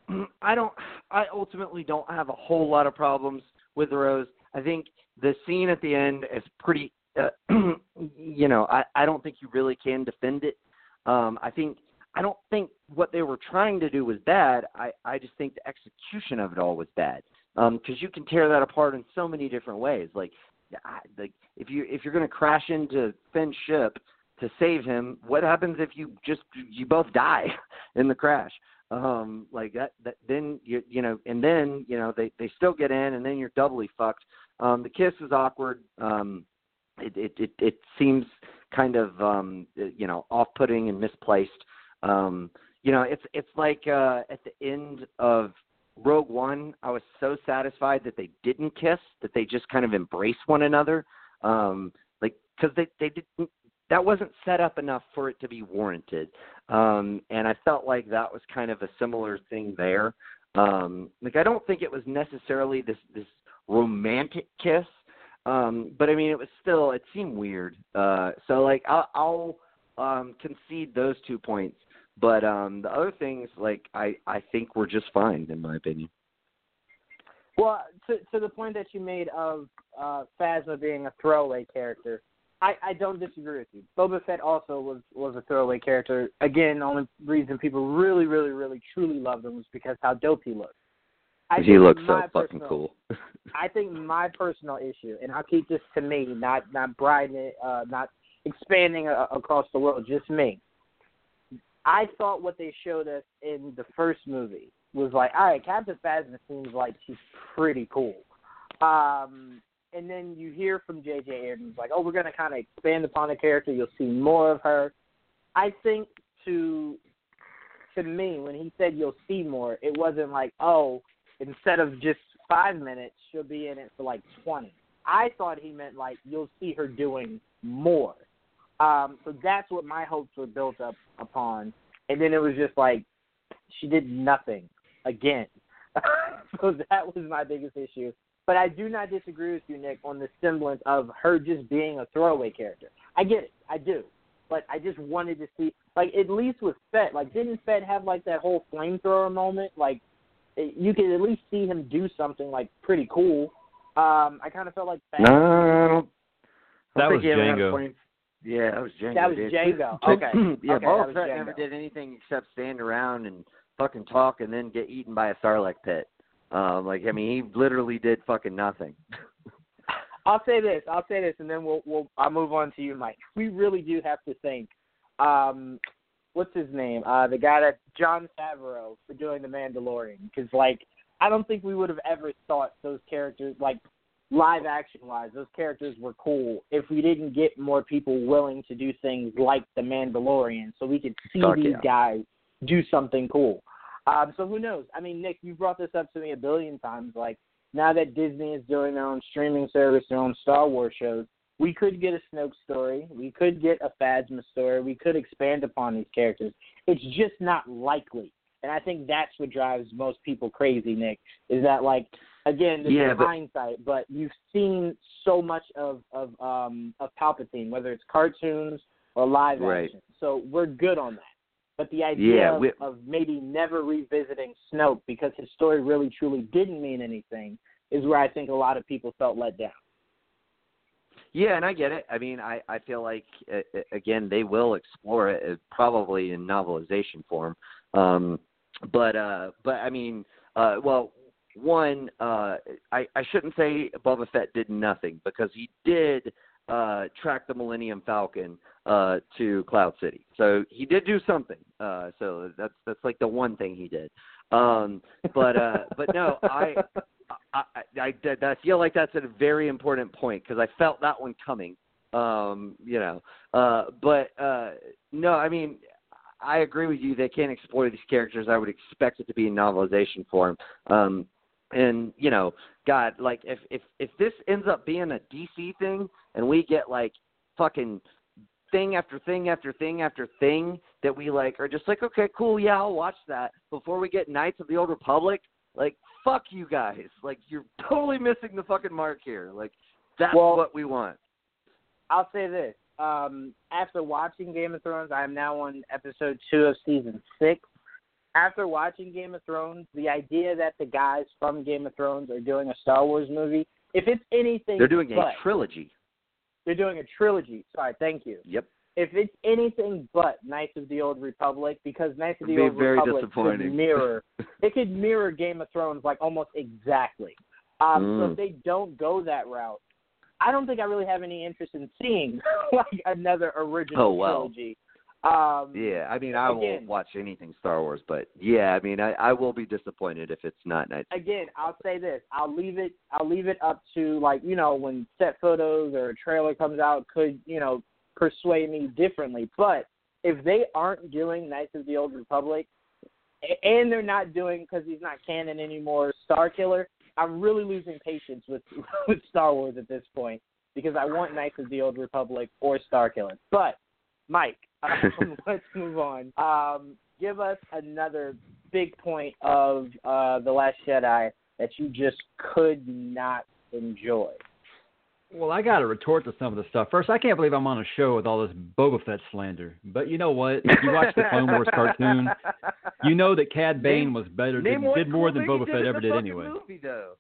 I don't. I ultimately don't have a whole lot of problems with Rose. I think the scene at the end is pretty. Uh, you know, I I don't think you really can defend it. Um, I think I don't think what they were trying to do was bad. I I just think the execution of it all was bad. Um, because you can tear that apart in so many different ways. Like, I, like if you if you're going to crash into Finn's ship to save him. What happens if you just you both die in the crash? Um, like that, that then you you know, and then you know they they still get in, and then you're doubly fucked. Um, the kiss is awkward. Um, it it it, it seems kind of um, you know off-putting and misplaced. Um, you know, it's it's like uh, at the end of Rogue One, I was so satisfied that they didn't kiss, that they just kind of embrace one another. Um, like because they they didn't that wasn't set up enough for it to be warranted. Um, and I felt like that was kind of a similar thing there. Um, like I don't think it was necessarily this this romantic kiss, um, but I mean it was still it seemed weird. Uh, so like I'll, I'll um, concede those two points, but um, the other things like I I think were just fine in my opinion. Well, to to the point that you made of uh, Phasma being a throwaway character, I, I don't disagree with you. Boba Fett also was was a throwaway character. Again, the only reason people really, really, really, truly loved him was because how dope he looked. I he looks so fucking personal, cool. I think my personal issue, and I'll keep this to me, not not broadening it, uh, not expanding uh, across the world, just me. I thought what they showed us in the first movie was like, all right, Captain Phasma seems like she's pretty cool. Um, and then you hear from J.J. Abrams like, oh, we're going to kind of expand upon the character. You'll see more of her. I think to to me when he said you'll see more, it wasn't like, oh, instead of just five minutes, she'll be in it for like twenty. I thought he meant like you'll see her doing more. Um, so that's what my hopes were built up upon. And then it was just like she did nothing again. so that was my biggest issue. But I do not disagree with you, Nick, on the semblance of her just being a throwaway character. I get it, I do. But I just wanted to see, like, at least with Fett, like, didn't Fett have like that whole flamethrower moment? Like, you could at least see him do something like pretty cool. Um, I kind of felt like Fett. No, I don't. That was Jango. Yeah, that was Jango. That was dude. Jango. Okay. yeah, okay, Boba Fett Jango. never did anything except stand around and fucking talk and then get eaten by a Sarlacc pit. Um, like I mean, he literally did fucking nothing. I'll say this. I'll say this, and then we'll we'll I'll move on to you, Mike. We really do have to thank, um, what's his name? Uh, the guy that Jon Favreau for doing the Mandalorian, because like I don't think we would have ever thought those characters like live action wise, those characters were cool if we didn't get more people willing to do things like the Mandalorian so we could see these yeah. guys do something cool. Um, so who knows? I mean, Nick, you brought this up to me a billion times. Like now that Disney is doing their own streaming service, their own Star Wars shows, we could get a Snoke story. We could get a Phasma story. We could expand upon these characters. It's just not likely. And I think that's what drives most people crazy, Nick, is that like again, this Yeah, is but- hindsight, but you've seen so much of of um of Palpatine, whether it's cartoons or live Right. action. So we're good on that. But the idea Yeah, of, we- of maybe never revisiting Snoke because his story really truly didn't mean anything is where I think a lot of people felt let down. Yeah, and I get it. I mean, I I feel like uh, again they will explore it uh, probably in novelization form. Um, but uh, but I mean, uh, well, one, uh, I I shouldn't say Boba Fett did nothing because he did uh track the Millennium Falcon uh to Cloud City. So he did do something. Uh so that's that's like the one thing he did. Um but uh but no, I I, I, I, feel like that's a very important point because I felt that one coming. Um, you know, uh, but uh, no, I mean, I agree with you. They can't explore these characters. I would expect it to be in novelization form. Um, and you know, God, like if if if this ends up being a DC thing and we get like fucking thing after thing after thing after thing that we like are just like okay cool yeah I'll watch that before we get Knights of the Old Republic like fuck you guys like you're totally missing the fucking mark here like that's Well- what we want I'll say this. Um, after watching Game of Thrones, I am now on episode two of season six. After watching Game of Thrones, the idea that the guys from Game of Thrones are doing a Star Wars movie, if it's anything they're doing a trilogy they're doing a trilogy. Sorry, thank you. yep If it's anything but Knights of the Old Republic, because Knights of the Old very Republic could mirror, it could mirror Game of Thrones like almost exactly. Um, So Mm. if they don't go that route, I don't think I really have any interest in seeing like another original Oh, wow. trilogy. Um, yeah I mean I Again- won't watch anything Star Wars but yeah I mean I I will be disappointed if it's not Knights Again, I'll say this: I'll leave it. I'll leave it up to like you know when set photos or a trailer comes out could you know persuade me differently. But if they aren't doing Knights of the Old Republic, and they're not doing because he's not canon anymore, Starkiller, I'm really losing patience with with Star Wars at this point because I want Knights of the Old Republic or Starkiller. But Mike, um, let's move on. Um, give us another big point of uh, the Last Jedi that you just could not enjoy. Well, I got to retort to some of the stuff. First, I can't believe I'm on a show with all this Boba Fett slander. But you know what? If you watch the Clone Wars cartoon, you know that Cad Bane was better, did, did more than Boba Fett ever did anyway. Movie, though.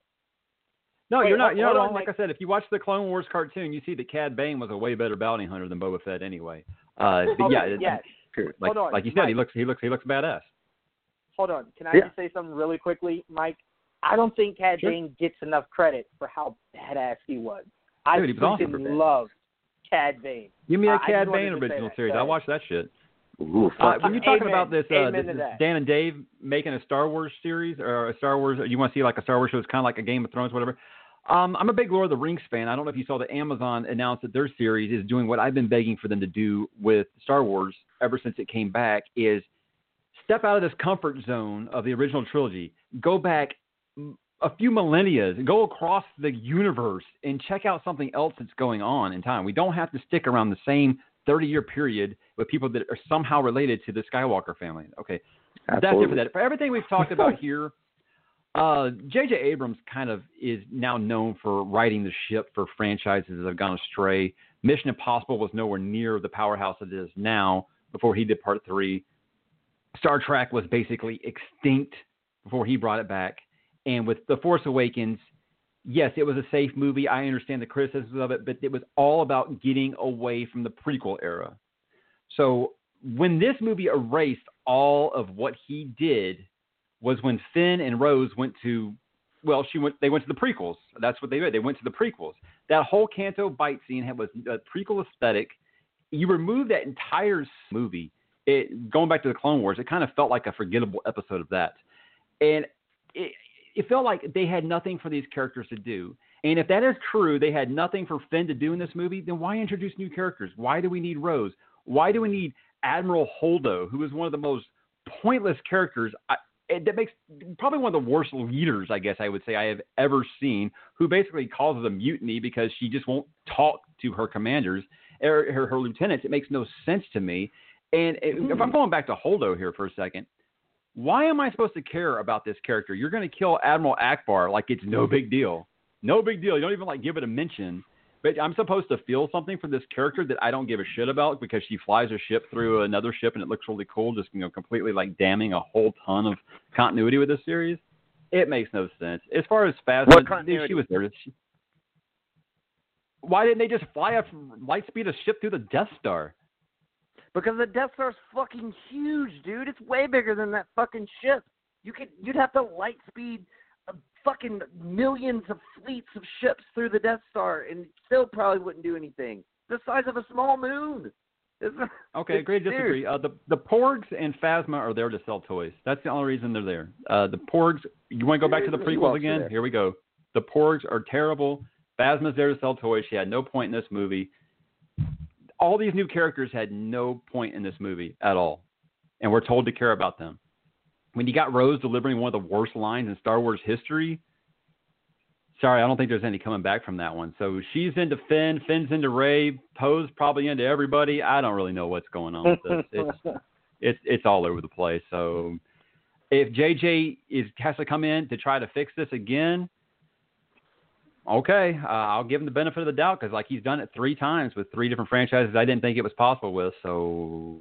No, Wait, you're not. You're not wrong. Like I said, if you watch the Clone Wars cartoon, you see that Cad Bane was a way better bounty hunter than Boba Fett anyway. Uh, Okay, yeah, yes. like, Hold on, like you said, he looks he looks he looks badass. Hold on. Can I Yeah. just say something really quickly, Mike? I don't think Cad Sure. Bane gets enough credit for how badass he was. I Dude, he was awesome for love Cad Bane. Give me a Uh, Cad wanted Bane original that. series. Go I'll ahead. watch that shit. Ooh, Uh, when you're talking Amen. about this, uh, this is. Dan and Dave making a Star Wars series or a Star Wars, you want to see like a Star Wars show that's kind of like a Game of Thrones, whatever. Um, I'm a big Lord of the Rings fan. I don't know if you saw that Amazon announced that their series is doing what I've been begging for them to do with Star Wars ever since it came back is step out of this comfort zone of the original trilogy. Go back a few millennia, go across the universe and check out something else that's going on in time. We don't have to stick around the same 30 year period with people that are somehow related to the Skywalker family. Okay. That's it for that. For everything we've talked about here, uh, J.J. Abrams kind of is now known for riding the ship for franchises that have gone astray. Mission Impossible was nowhere near the powerhouse it is now before he did part three. Star Trek was basically extinct before he brought it back. And with The Force Awakens, yes, it was a safe movie. I understand the criticisms of it, but it was all about getting away from the prequel era. So when this movie erased all of what he did was when Finn and Rose went to well, she went they went to the prequels. That's what they did. They went to the prequels. That whole Canto Bight scene had was a prequel aesthetic. You remove that entire movie, it going back to the Clone Wars, it kind of felt like a forgettable episode of that. And it it felt like they had nothing for these characters to do. And if that is true, they had nothing for Finn to do in this movie, then why introduce new characters? Why do we need Rose? Why do we need Admiral Holdo, who is one of the most pointless characters I, that makes probably one of the worst leaders, I guess I would say I have ever seen, who basically causes a mutiny because she just won't talk to her commanders or her, her lieutenants. It makes no sense to me. And if I'm hmm. going back to Holdo here for a second, why am I supposed to care about this character? You're going to kill Admiral Ackbar like it's no big deal. No big deal. You don't even like give it a mention. But I'm supposed to feel something for this character that I don't give a shit about because she flies a ship through another ship and it looks really cool, just you know, completely like damning a whole ton of continuity with this series. It makes no sense. As far as Phasma, she was there. She, why didn't they just fly a light speed a ship through the Death Star? Because the Death Star's fucking huge, dude. It's way bigger than that fucking ship. You could you'd have to light speed fucking millions of fleets of ships through the Death Star and still probably wouldn't do anything. The size of a small moon. okay, I agree disagree. Uh, the the Porgs and Phasma are there to sell toys. That's the only reason they're there. Uh, the Porgs. You want to go back to the prequels again? Here we go. The Porgs are terrible. Phasma's there to sell toys. She had no point in this movie. All these new characters had no point in this movie at all, and we're told to care about them when you got Rose delivering one of the worst lines in Star Wars history, sorry, I don't think there's any coming back from that one. So she's into Finn, Finn's into Rey, Poe's probably into everybody. I don't really know what's going on with this. It's it's it's all over the place. So if JJ is has to come in to try to fix this again, okay, uh, I'll give him the benefit of the doubt because like he's done it three times with three different franchises I didn't think it was possible with. So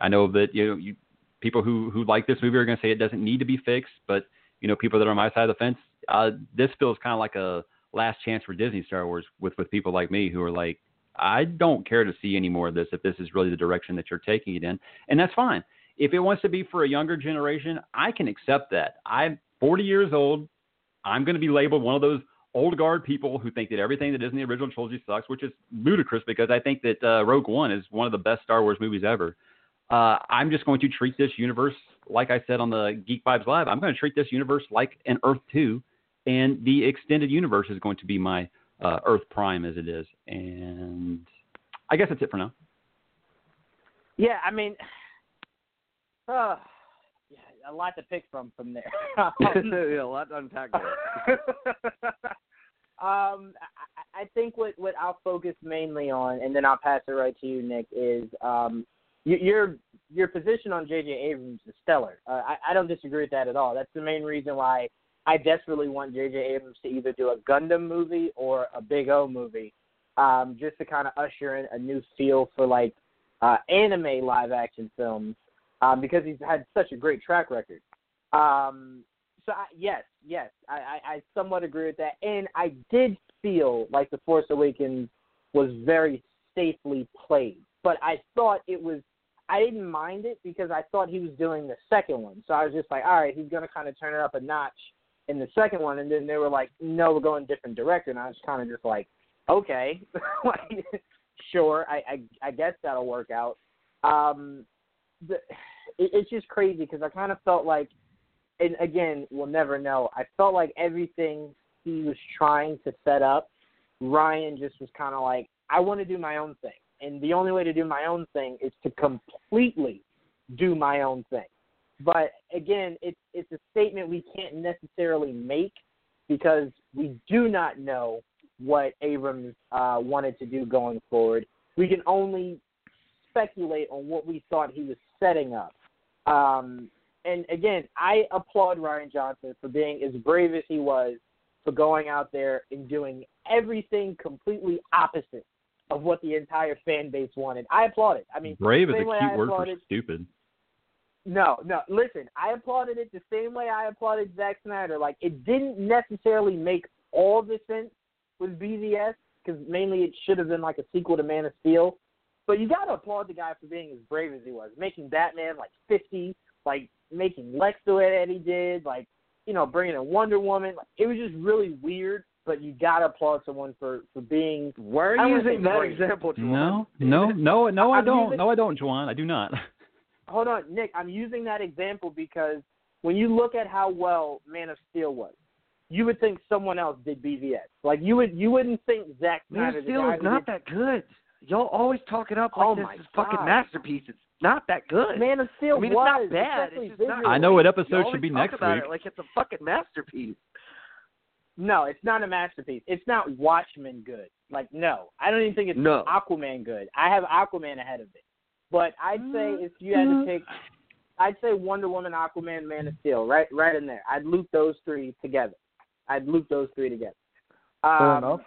I know that you know you people who who like this movie are going to say it doesn't need to be fixed, but you know, people that are on my side of the fence, uh, this feels kind of like a last chance for Disney Star Wars with with people like me who are like, I don't care to see any more of this if this is really the direction that you're taking it in, and that's fine. If it wants to be for a younger generation, I can accept that. I'm 40 years old. I'm going to be labeled one of those old guard people who think that everything that is in the original trilogy sucks, which is ludicrous because I think that uh, Rogue One is one of the best Star Wars movies ever. Uh, I'm just going to treat this universe, like I said on the Geek Vibes Live, I'm going to treat this universe like an Earth 2, and the extended universe is going to be my uh, Earth Prime as it is. And I guess that's it for now. Yeah, I mean, uh, a lot to pick from from there. um, yeah, a lot to unpack there. um, I, I think what what I'll focus mainly on, and then I'll pass it right to you, Nick, is um, your your position on J.J. Abrams is stellar. Uh, I, I don't disagree with that at all. That's the main reason why I desperately want J.J. Abrams to either do a Gundam movie or a Big O movie, um, just to kind of usher in a new feel for like uh, anime live action films, um, because he's had such a great track record. Um, so I, yes, yes, I, I, I somewhat agree with that, and I did feel like The Force Awakens was very safely played, but I thought it was I didn't mind it because I thought he was doing the second one. So I was just like, all right, he's gonna kind of turn it up a notch in the second one. And then they were like, no, we're going different direction. And I was kind of just like, okay, sure, I, I I guess that'll work out. Um, the, it, it's just crazy because I kind of felt like, and again, we'll never know. I felt like everything he was trying to set up, Rian just was kind of like, I want to do my own thing and the only way to do my own thing is to completely do my own thing. But again, it's it's a statement we can't necessarily make because we do not know what Abrams uh, wanted to do going forward. We can only speculate on what we thought he was setting up. Um, and again, I applaud Rian Johnson for being as brave as he was for going out there and doing everything completely opposite of what the entire fan base wanted. I applaud it. I mean, brave is a cute word for stupid. No, no. Listen, I applauded it the same way I applauded Zack Snyder. Like, it didn't necessarily make all the sense with BVS because mainly it should have been like a sequel to Man of Steel. But you got to applaud the guy for being as brave as he was, making Batman like 50, like making Lex do it that he did, like you know, bringing in Wonder Woman. Like, it was just really weird but you got to applaud someone for for being. Why are you using that great. example, Juwan? No, no, no, no, I don't. Using, no, I don't, Juwan. I do not. Hold on, Nick. I'm using that example because when you look at how well Man of Steel was, you would think someone else did BVS. Like you would you wouldn't think Zack Man Snyder. of Steel is not did- that good. Y'all always talk it up like Oh this my is fucking God. masterpiece. It's not that good. Man of Steel I mean, was it's not bad. especially It's just not. visually. I know what episode should be talk next about week. It like it's a fucking masterpiece. No, it's not a masterpiece. It's not Watchmen good. Like no, I don't even think it's No. Aquaman good. I have Aquaman ahead of it. But I'd say Mm-hmm. if you had to pick, I'd say Wonder Woman, Aquaman, Man of Steel, right, right in there. I'd loop those three together. I'd loop those three together. Fair Um, enough.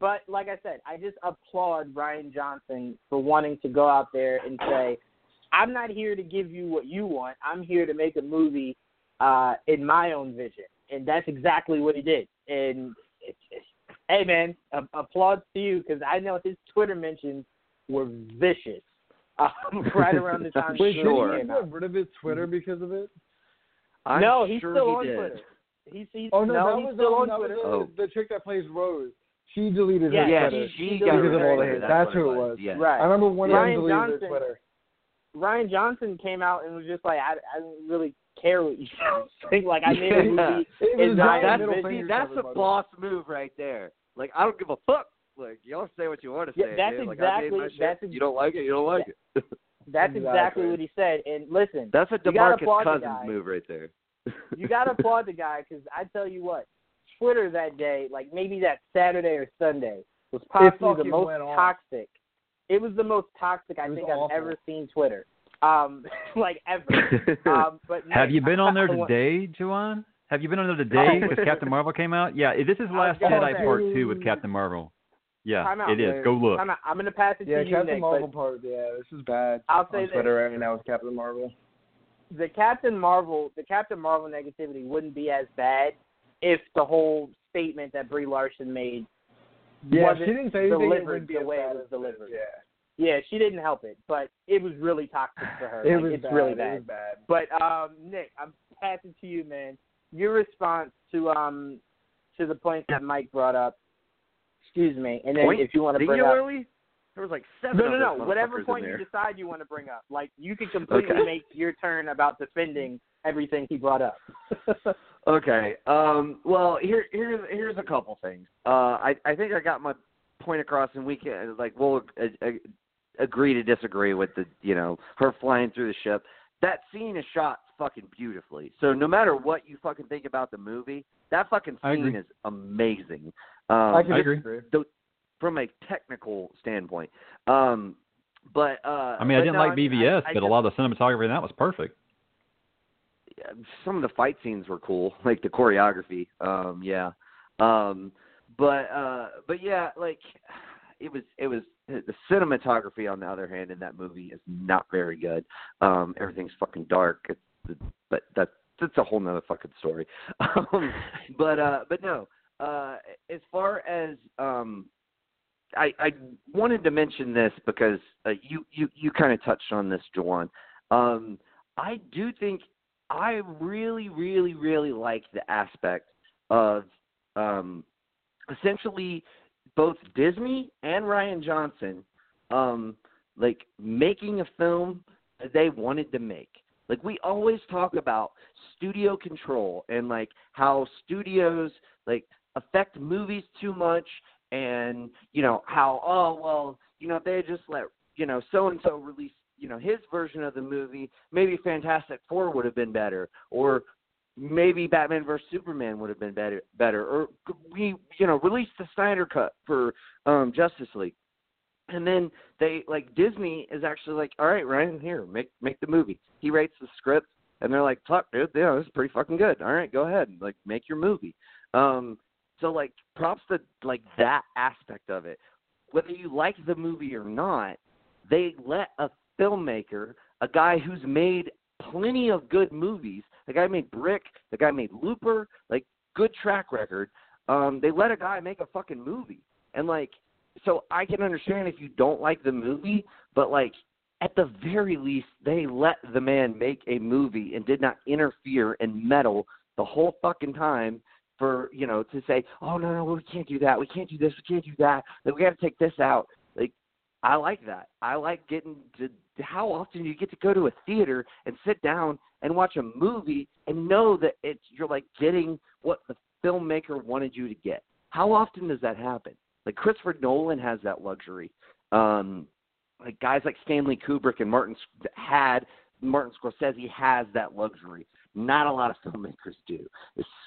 But like I said, I just applaud Rian Johnson for wanting to go out there and say, "I'm not here to give you what you want. I'm here to make a movie uh, in my own vision," and that's exactly what he did. And it's, it's, hey, man, a- applause to you because I know his Twitter mentions were vicious um, right around the time Wait, sure. movie did he came get rid of his Twitter because of it? I'm no, he's sure still he on did. Twitter. He's, he's Oh no, that he's was still on that Twitter. was Oh. the, the chick that plays Rose. She deleted Yeah, her Yeah, Twitter she She got got rid rid of of all the hate. That's That's who it was. Yeah. Right. I remember one Ryan of them deleted Johnson- her Twitter. Rian Johnson came out and was just like, I, I don't really care what you think. Like, I made a movie. It was a That's, see, that's a everybody. boss move right there. Like I don't give a fuck. Like y'all say what you want to Yeah, say. that's dude. Like, I made exactly- my shit. that's ex- you don't like it. You don't like it. That's exactly. Exactly. what he said. And listen, That's a You Demarcus Cousins move right there. you got to applaud the guy because I tell you what, Twitter that day, like maybe that Saturday or Sunday, was possibly the most went off. toxic. It was the most toxic I think awful. I've ever seen Twitter. Um, like ever. Um, but Have Nick, you been on there today, Juwan? Have you been on there today Oh. with Captain Marvel came out? Yeah, this is I was Last Jedi say. Part Two with Captain Marvel. Yeah, out. it is. Go look. I'm, I'm going to pass it Yeah, to you, Captain Nick. Marvel part. Yeah, this is bad. I'll say on this. Twitter right now with Captain Marvel. the Captain Marvel, the Captain Marvel negativity wouldn't be as bad if the whole statement that Brie Larson made Yeah, wasn't she didn't say anything. delivered wouldn't be the way it was as delivered. Yeah, Yeah, she didn't help it, but it was really toxic for her. it Like, was it's bad. really It bad. was bad. But um, Nick, I'm passing to you, man. Your response to um to the point that Mike brought up. Excuse me, and then Point if you want to bring up Singularly, there was like seven. no, no, no. Whatever point you decide you want to bring up, like you can completely Okay. make your turn about defending everything he brought up. Okay. Um, well, here here's here's a couple things. Uh, I I think I got my point across, and we can like we'll uh, uh, agree to disagree with the you know her flying through the ship. That scene is shot fucking beautifully. So no matter what you fucking think about the movie, that fucking scene is amazing. Um, I can agree. disagree. from a technical standpoint. Um, but uh, I mean, I didn't no, like I BVS, I, I but a just- lot of the cinematography in that was perfect. Some of the fight scenes were cool, like the choreography. Um, yeah. Um, but uh, but yeah, like it was it was the cinematography on the other hand in that movie is not very good. Um, everything's fucking dark. It's, but that that's a whole nother fucking story. Um, but uh, but no. Uh, as far as um, I, I wanted to mention this because uh, you you you kind of touched on this, Jawan. Um, I do think I really, really, really like the aspect of um, essentially both Disney and Rian Johnson, um, like making a film that they wanted to make. Like we always talk about studio control and like how studios like affect movies too much and you know how oh well you know they just let you know so and so release you know his version of the movie maybe fantastic four would have been better or maybe batman versus superman would have been better better or we you know release the snyder cut for um justice league. And then they like disney is actually like all right rian here make make the movie. He writes the script and they're like fuck dude yeah this is pretty fucking good. All right go ahead like make your movie. Um so like props to like that aspect of it. Whether you like the movie or not they let a filmmaker, a guy who's made plenty of good movies, the guy made Brick, the guy made Looper, like good track record. Um, they let a guy make a fucking movie, and like, so I can understand if you don't like the movie, but like, at the very least, they let the man make a movie and did not interfere and meddle the whole fucking time for you know to say, oh no no we can't do that, we can't do this, we can't do that, we got to take this out. Like I like that. I like getting to how often you get to go to a theater and sit down and watch a movie and know that it's you're like getting what the filmmaker wanted you to get? How often does that happen? Like Christopher Nolan has that luxury. Um, like guys like Stanley Kubrick and Martin had Martin Scorsese has that luxury. Not a lot of filmmakers do,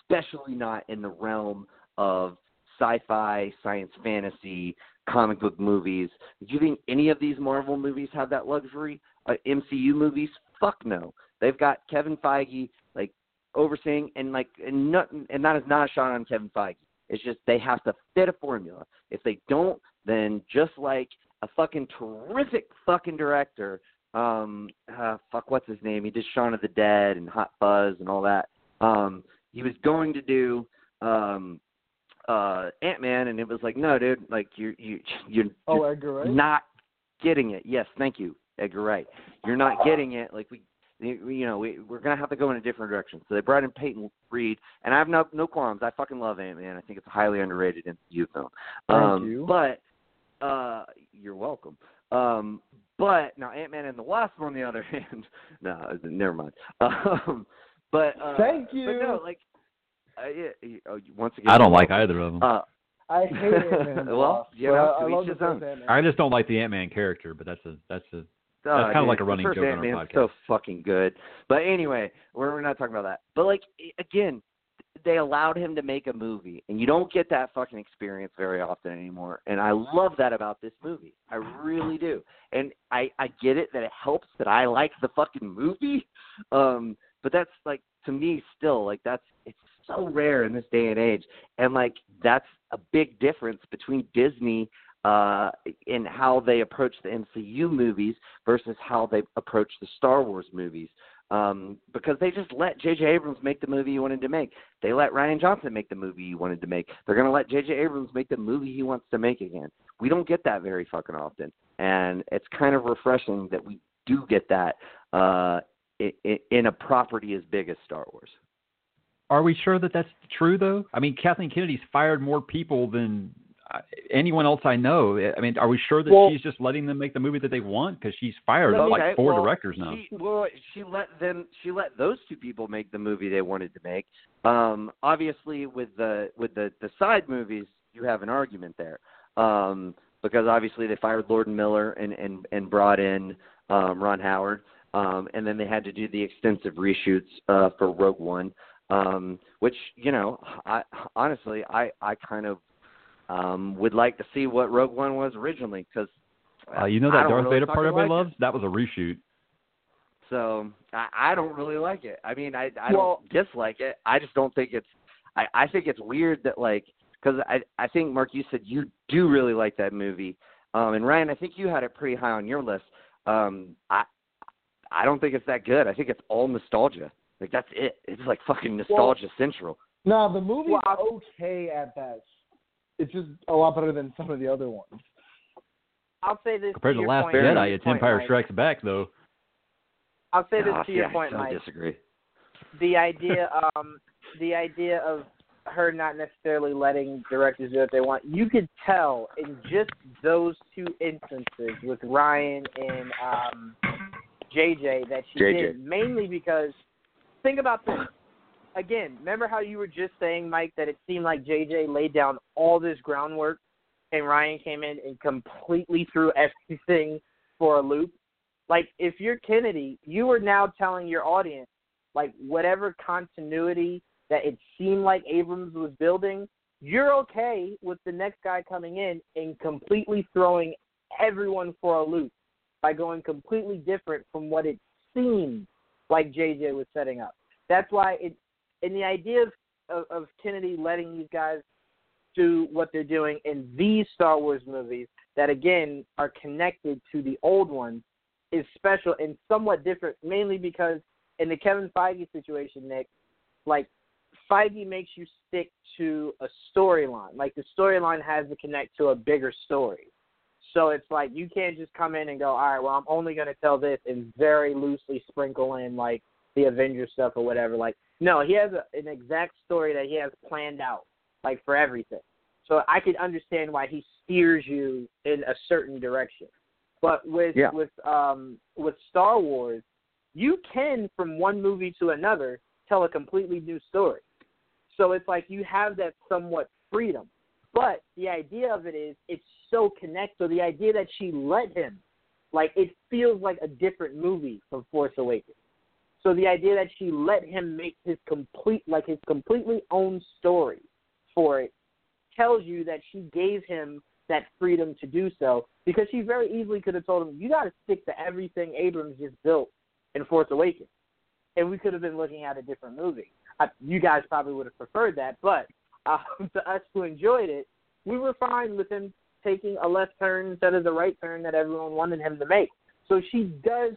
especially not in the realm of sci-fi, science fantasy, comic book movies. Do you think any of these Marvel movies have that luxury? Uh, MCU movies? Fuck no. They've got Kevin Feige like overseeing and like and not and that is not a shot on Kevin Feige. It's just they have to fit a formula. If they don't, then just like a fucking terrific fucking director, um uh, fuck what's his name? He did Shaun of the Dead and Hot Fuzz and all that. Um he was going to do um uh Ant Man, and it was like, no, dude, like you you you're, Oh, you're Edgar Wright. not getting it. Yes, thank you, Edgar Wright. You're not getting it. Like we, you know, we, we're gonna have to go in a different direction. So they brought in Peyton Reed, and I have no no qualms. I fucking love Ant Man. I think it's a highly underrated MCU film. Thank um, you. But uh, you're welcome. Um, but now Ant Man and the Wasp, on the other hand, no, never mind. Um, but uh, Thank But you. no, like. Uh, yeah, you- oh, once again, I don't like either of them. Uh, I hate Ant-Man and the Well, you know, I, I love each his own. Ant-Man. I just don't like the Ant Man character, but that's a that's a Uh, That's kinda dude, like a the running first joke on our Ant-Man's podcast. so fucking good. But anyway, we're, we're not talking about that. But like again, they allowed him to make a movie, and you don't get that fucking experience very often anymore. And I love that about this movie. I really do. And I I get it that it helps that I like the fucking movie. Um, but that's like to me still like that's it's so rare in this day and age. And like that's a big difference between Disney uh, in how they approach the MCU movies versus how they approach the Star Wars movies. Um, because they just let J.J. Abrams make the movie he wanted to make. They let Rian Johnson make the movie he wanted to make. They're going to let J.J. Abrams make the movie he wants to make again. We don't get that very fucking often. And it's kind of refreshing that we do get that uh, in, in a property as big as Star Wars. Are we sure that that's true though? I mean, Kathleen Kennedy's fired more people than uh, anyone else I know. I mean, are we sure that Well- she's just letting them make the movie that they want because she's fired like four well, directors now? She, well, she let them. She let those two people make the movie they wanted to make. Um, obviously, with the with the the side movies, you have an argument there, um, because obviously they fired Lord and Miller and and and brought in um, Ron Howard, um, and then they had to do the extensive reshoots uh, for Rogue One, um, which you know, I honestly I I kind of um, would like to see what Rogue One was originally because. Uh, you know that Darth really Vader part fucking everybody like it. That was a reshoot. So I, I don't really like it. I mean, I I Well- don't dislike it. I just don't think it's. I I think it's weird that like because I I think Mark, you said you do really like that movie, um, and Ryan, I think you had it pretty high on your list. Um, I I don't think it's that good. I think it's all nostalgia. Like that's it. It's like fucking nostalgia central. No, the movie's Well, okay at best. It's just a lot better than some of the other ones. I'll say this Compared to to your Last point, Jedi, Mike, it's Empire Mike. Strikes Back though. I'll say this Ah, to your point, I Mike. so disagree. the idea um the idea of her not necessarily letting directors do what they want you could tell in just those two instances with rian and um jj that she JJ. did mainly because think about this again remember how you were just saying mike that it seemed like jj laid down all this groundwork and rian came in and completely threw everything for a loop? Like if you're kennedy you are now telling your audience like whatever continuity that it seemed like Abrams was building, you're okay with the next guy coming in and completely throwing everyone for a loop by going completely different from what it seemed like JJ was setting up. That's why it and the idea of, of, of Kennedy letting these guys do what they're doing in these Star Wars movies that again are connected to the old ones is special and somewhat different, mainly because in the Kevin Feige situation, Nick, like Feige makes you stick to a storyline. Like the storyline has to connect to a bigger story. So it's like you can't just come in and go, all right, well, I'm only going to tell this and very loosely sprinkle in like the Avengers stuff or whatever. Like, no, he has a, an exact story that he has planned out, like for everything. So I could understand why he steers you in a certain direction. But with Yeah. with um with Star Wars, you can from one movie to another tell a completely new story. So it's like you have that somewhat freedom. But the idea of it is it's so connected. So the idea that she let him, like it feels like a different movie from Force Awakens. So the idea that she let him make his complete, like his completely own story for it, tells you that she gave him that freedom to do so because she very easily could have told him, "You got to stick to everything Abrams just built in Force Awakens," and we could have been looking at a different movie. I, you guys probably would have preferred that, but uh, to us who enjoyed it, we were fine with him taking a left turn instead of the right turn that everyone wanted him to make. So she does.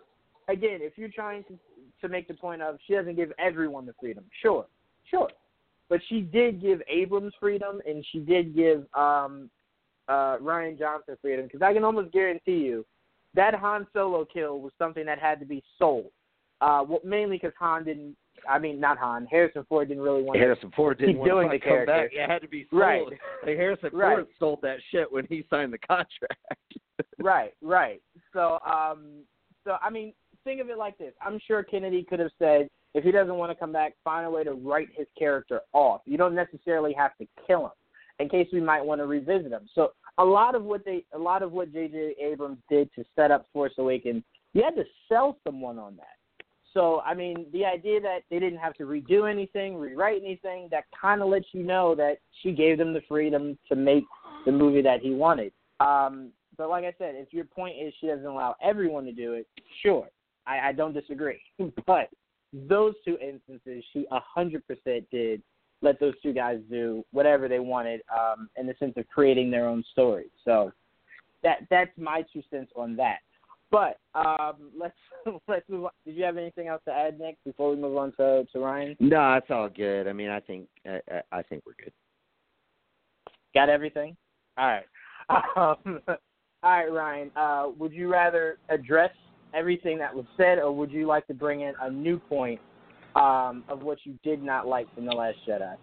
Again, if you're trying to to make the point of she doesn't give everyone the freedom, sure, sure, but she did give Abrams freedom, and she did give um, uh, Rian Johnson freedom because I can almost guarantee you that Han Solo kill was something that had to be sold. Uh, well, mainly because Han didn't. I mean, not Han. Harrison Ford didn't really want to Harrison Ford didn't keep want doing to the come character. back. It had to be sold. Right. Like Harrison Right. Ford sold that shit when he signed the contract. right, right. So, um, so I mean, think of it like this. I'm sure Kennedy could have said, if he doesn't want to come back, find a way to write his character off. You don't necessarily have to kill him, in case we might want to revisit him. So, a lot of what they, a lot of what J.J. Abrams did to set up Force Awakens, you had to sell someone on that. So, I mean, the idea that they didn't have to redo anything, rewrite anything, that kind of lets you know that she gave them the freedom to make the movie that he wanted. Um, but like I said, if your point is she doesn't allow everyone to do it, sure, I, I don't disagree. but those two instances, she a hundred percent did let those two guys do whatever they wanted, um, in the sense of creating their own story. So that that's my two cents on that. But um, let's let's move on. Did you have anything else to add, Nick, before we move on to, to Ryan? No, it's all good. I mean, I think I, I I think we're good. Got everything? All right. Um, all right, Ryan. Uh, would you rather address everything that was said, or would you like to bring in a new point um, of what you did not like from The Last Jedi?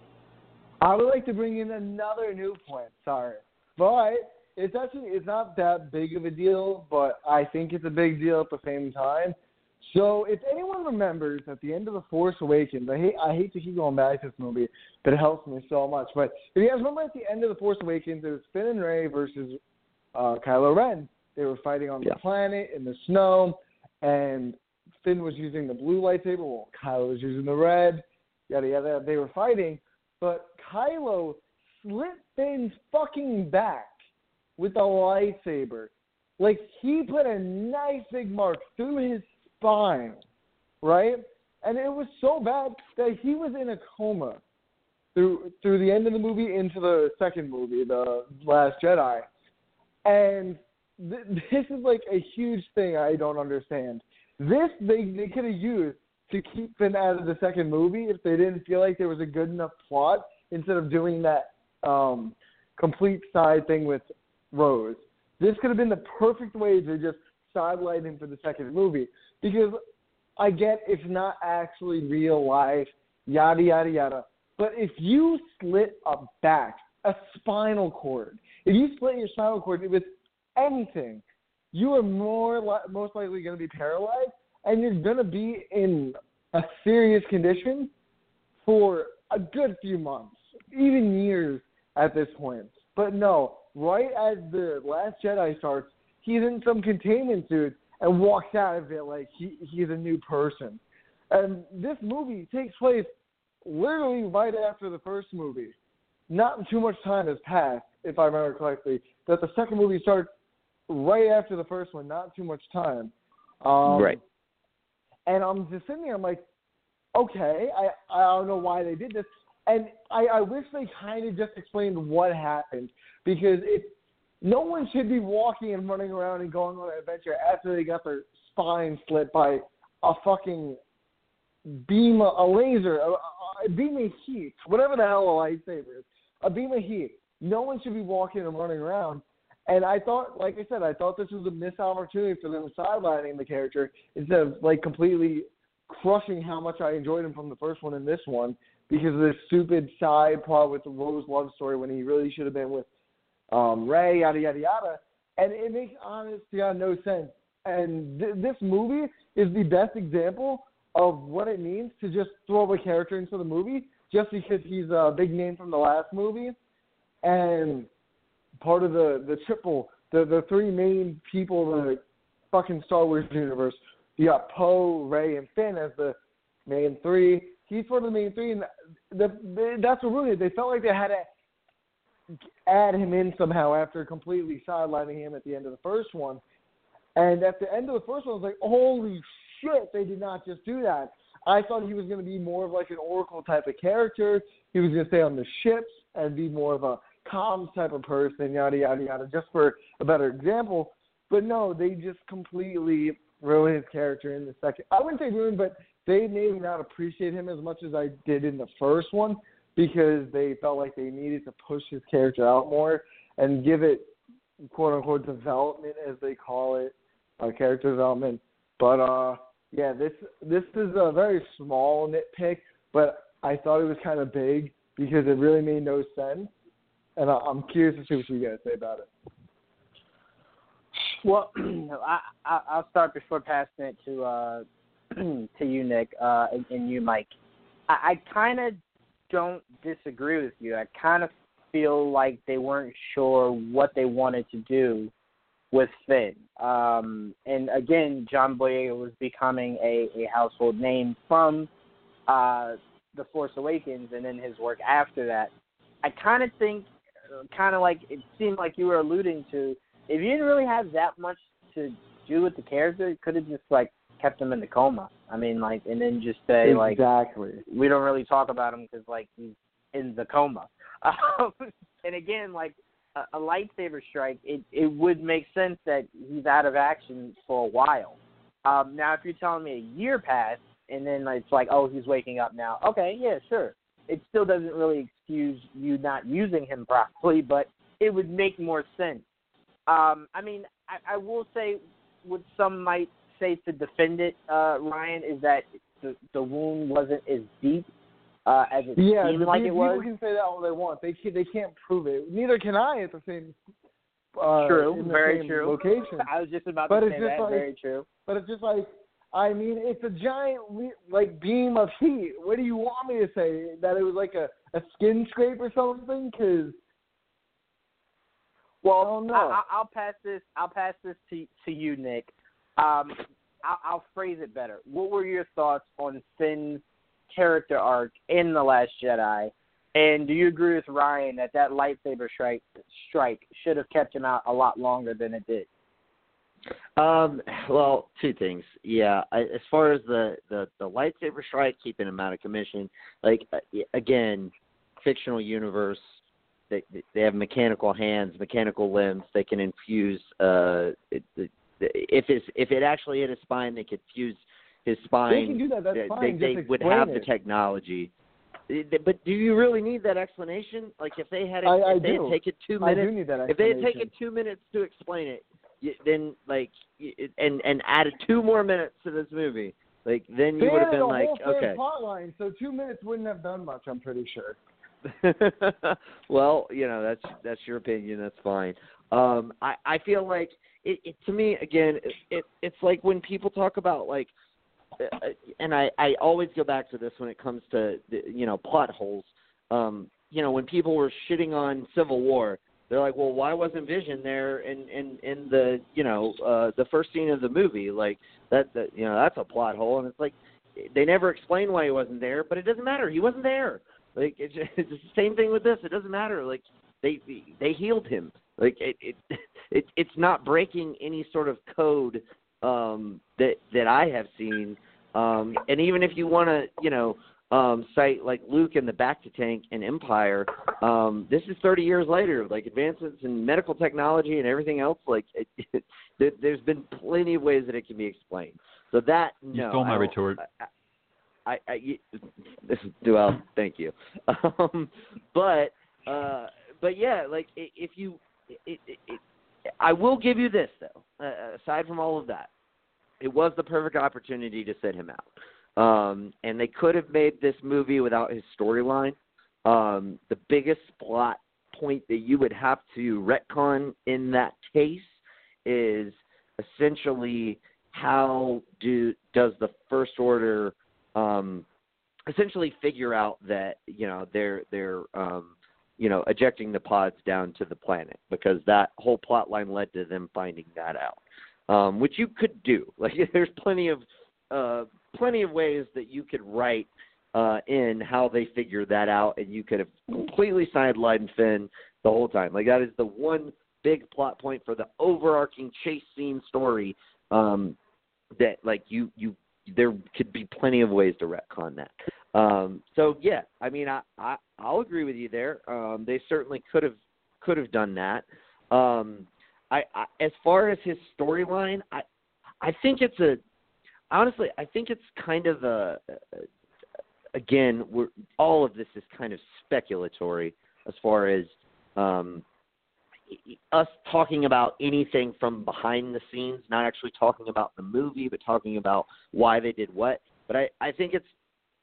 I would like to bring in another new point. Sorry, but it's actually it's not that big of a deal, but I think it's a big deal at the same time. So if anyone remembers at the end of the Force Awakens, I hate I hate to keep going back to this movie, but it helps me so much. But if you guys remember at the end of the Force Awakens, it was Finn and Rey versus uh, Kylo Ren. They were fighting on Yeah. the planet in the snow, and Finn was using the blue lightsaber, while Kylo was using the red. Yada yada. They were fighting, but Kylo slit Finn's fucking back with a lightsaber. Like he put a nice big mark through his spine, right? And it was so bad that he was in a coma through through the end of the movie into the second movie, the Last Jedi. And th- this is like a huge thing I don't understand. This they they could have used to keep Finn out of the second movie if they didn't feel like there was a good enough plot instead of doing that um complete side thing with Rose. This could have been the perfect way to just sidelight him for the second movie because I get it's not actually real life, yada yada yada. But if you slit a back, a spinal cord, if you split your spinal cord with anything, you are more li- most likely going to be paralyzed, and you're going to be in a serious condition for a good few months, even years at this point. But no, right as the Last Jedi starts, he's in some containment suit and walks out of it like he he's a new person. And this movie takes place literally right after the first movie. Not too much time has passed, if I remember correctly. That the second movie starts right after the first one, not too much time. Um, Right. And I'm just sitting there, I'm like, okay, I I don't know why they did this, and I I wish they kind of just explained what happened because it no one should be walking and running around and going on an adventure after they got their spine slit by a fucking beam, a laser, a, a beam of heat, whatever the hell a lightsaber is, a beam of heat. No one should be walking and running around. And I thought, like I said, I thought this was a missed opportunity for them sidelining the character instead of like completely crushing how much I enjoyed him from the first one and this one because of this stupid side plot with the Rose love story when he really should have been with um Rey, yada yada yada. and it makes honest to God no sense. And th- this movie is the best example of what it means to just throw a character into the movie just because he's a big name from the last movie and part of the the triple the the three main people in the fucking Star Wars universe. You got Poe, Rey, and Finn as the main three. He's one of the main three, and the, the, that's what really they felt like they had to add him in somehow after completely sidelining him at the end of the first one. And at the end of the first one, I was like, holy shit, they did not just do that. I thought he was going to be more of like an Oracle type of character. He was going to stay on the ships and be more of a comms type of person, yada yada yada, just for a better example. But no, they just completely ruined his character in the second. I wouldn't say ruined, but they may not appreciate him as much as I did in the first one because they felt like they needed to push his character out more and give it quote unquote development as they call it, uh, character development. But uh yeah, this this is a very small nitpick, but I thought it was kind of big because it really made no sense and I, am curious to see what you guys say about it. Well, I, I I'll start before passing it to uh to you, Nick, uh, and, and you, Mike. I, I kind of don't disagree with you. I kind of feel like they weren't sure what they wanted to do with Finn. Um, and again, John Boyega was becoming a, a household name from uh, The Force Awakens and then his work after that. I kind of think kind of like it seemed like you were alluding to, if you didn't really have that much to do with the character, you could have just like kept him in the coma. I mean, like, and then just say exactly. like, exactly, we don't really talk about him because like he's in the coma. Um, and again, like a, a lightsaber strike, it it would make sense that he's out of action for a while. Um, now, if you're telling me a year passed and then it's like, oh, he's waking up now. Okay, yeah, sure it still doesn't really excuse you not using him properly, but it would make more sense. Um, I mean, I, I will say what some might say to defend it, uh, Ryan, is that the, the wound wasn't as deep uh, as it yeah, seemed like it was. People can say that all they want. They can, they can't prove it. Neither can I at the same. Uh, true. Very same true. Location. I was just about but to say that. Like, very true. But it's just like I mean, it's a giant like beam of heat. What do you want me to say? That it was like a a skin scrape or something? Because well, I I, I'll pass this. I'll pass this to to you, Nick. Um, I'll, I'll phrase it better. What were your thoughts on Finn's character arc in the Last Jedi? And do you agree with Ryan that that lightsaber strike strike should have kept him out a lot longer than it did? Um, well, two things. Yeah, I, as far as the, the the lightsaber strike, keeping him out of commission. Like uh, again, fictional universe. They they have mechanical hands, mechanical limbs. They can infuse. Uh, it, it, if it's if it actually hit his spine, they could fuse his spine. They can do that. That's fine. They, they would have it. the technology. But do you really need that explanation? Like if they had, it, I, if I they do. had taken two I minutes, do need that if they had taken two minutes to explain it, then like and and added two more minutes to this movie, like then you they would have been like, okay. plot line, so two minutes wouldn't have done much. I'm pretty sure. well, you know that's that's your opinion. That's fine. Um, I I feel like it, it to me again. It, it it's like when people talk about like, uh, and I I always go back to this when it comes to you know plot holes. Um, you know when people were shitting on Civil War, they're like, well, why wasn't Vision there in in in the you know uh the first scene of the movie? Like that that you know that's a plot hole, and it's like they never explain why he wasn't there, but it doesn't matter. He wasn't there. Like it's, it's the same thing with this. It doesn't matter. Like they they healed him. Like it it, it it's not breaking any sort of code um that that I have seen. Um and even if you want to, you know, um cite like Luke and the bacta tank and Empire, um this is 30 years later. Like advancements in medical technology and everything else like it, it, there's been plenty of ways that it can be explained. So that no, You stole my I retort. I, I, I you- this is well, thank you. Um, but uh, but yeah, like if you, it, it, it, I will give you this though. Uh, aside from all of that, it was the perfect opportunity to sit him out. Um, and they could have made this movie without his storyline. Um, the biggest plot point that you would have to retcon in that case is essentially how do does the First Order um, essentially figure out that you know they're they're um, you know ejecting the pods down to the planet because that whole plot line led to them finding that out, um, which you could do. Like there's plenty of uh, plenty of ways that you could write uh, in how they figure that out, and you could have completely sidelined Finn the whole time. Like that is the one big plot point for the overarching chase scene story. Um, that like you you there could be plenty of ways to retcon that. Um, so yeah, I mean I, I I'll agree with you there. Um, they certainly could have could have done that. Um, I, I as far as his storyline, I I think it's a honestly I think it's kind of a, a again we're all of this is kind of speculatory as far as um, us talking about anything from behind the scenes, not actually talking about the movie, but talking about why they did what. But I, I think it's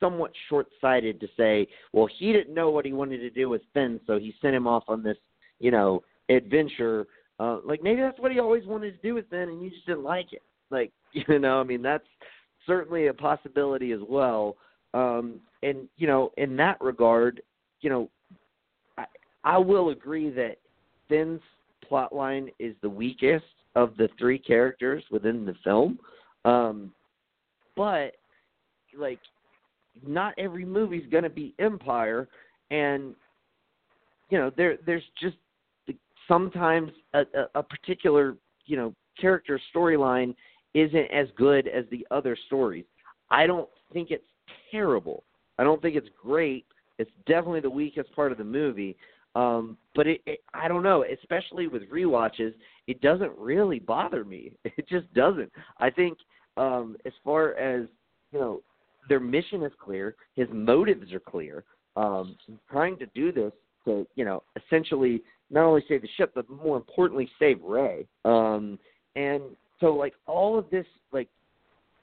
somewhat short sighted to say, well, he didn't know what he wanted to do with Finn, so he sent him off on this, you know, adventure. Uh, like maybe that's what he always wanted to do with Finn, and you just didn't like it. Like you know, I mean, that's certainly a possibility as well. Um, and you know, in that regard, you know, I, I will agree that Finn's plot line is the weakest of the three characters within the film. Um, but like not every movie's going to be Empire and you know there there's just sometimes a, a, a particular you know character storyline isn't as good as the other stories. I don't think it's terrible. I don't think it's great. It's definitely the weakest part of the movie, um, but it, it, I don't know, especially with re-watches, it doesn't really bother me. It just doesn't. I think um, as far as you know, their mission is clear. His motives are clear. Um, trying to do this to you know essentially not only save the ship, but more importantly save Rey. Um, and so like all of this, like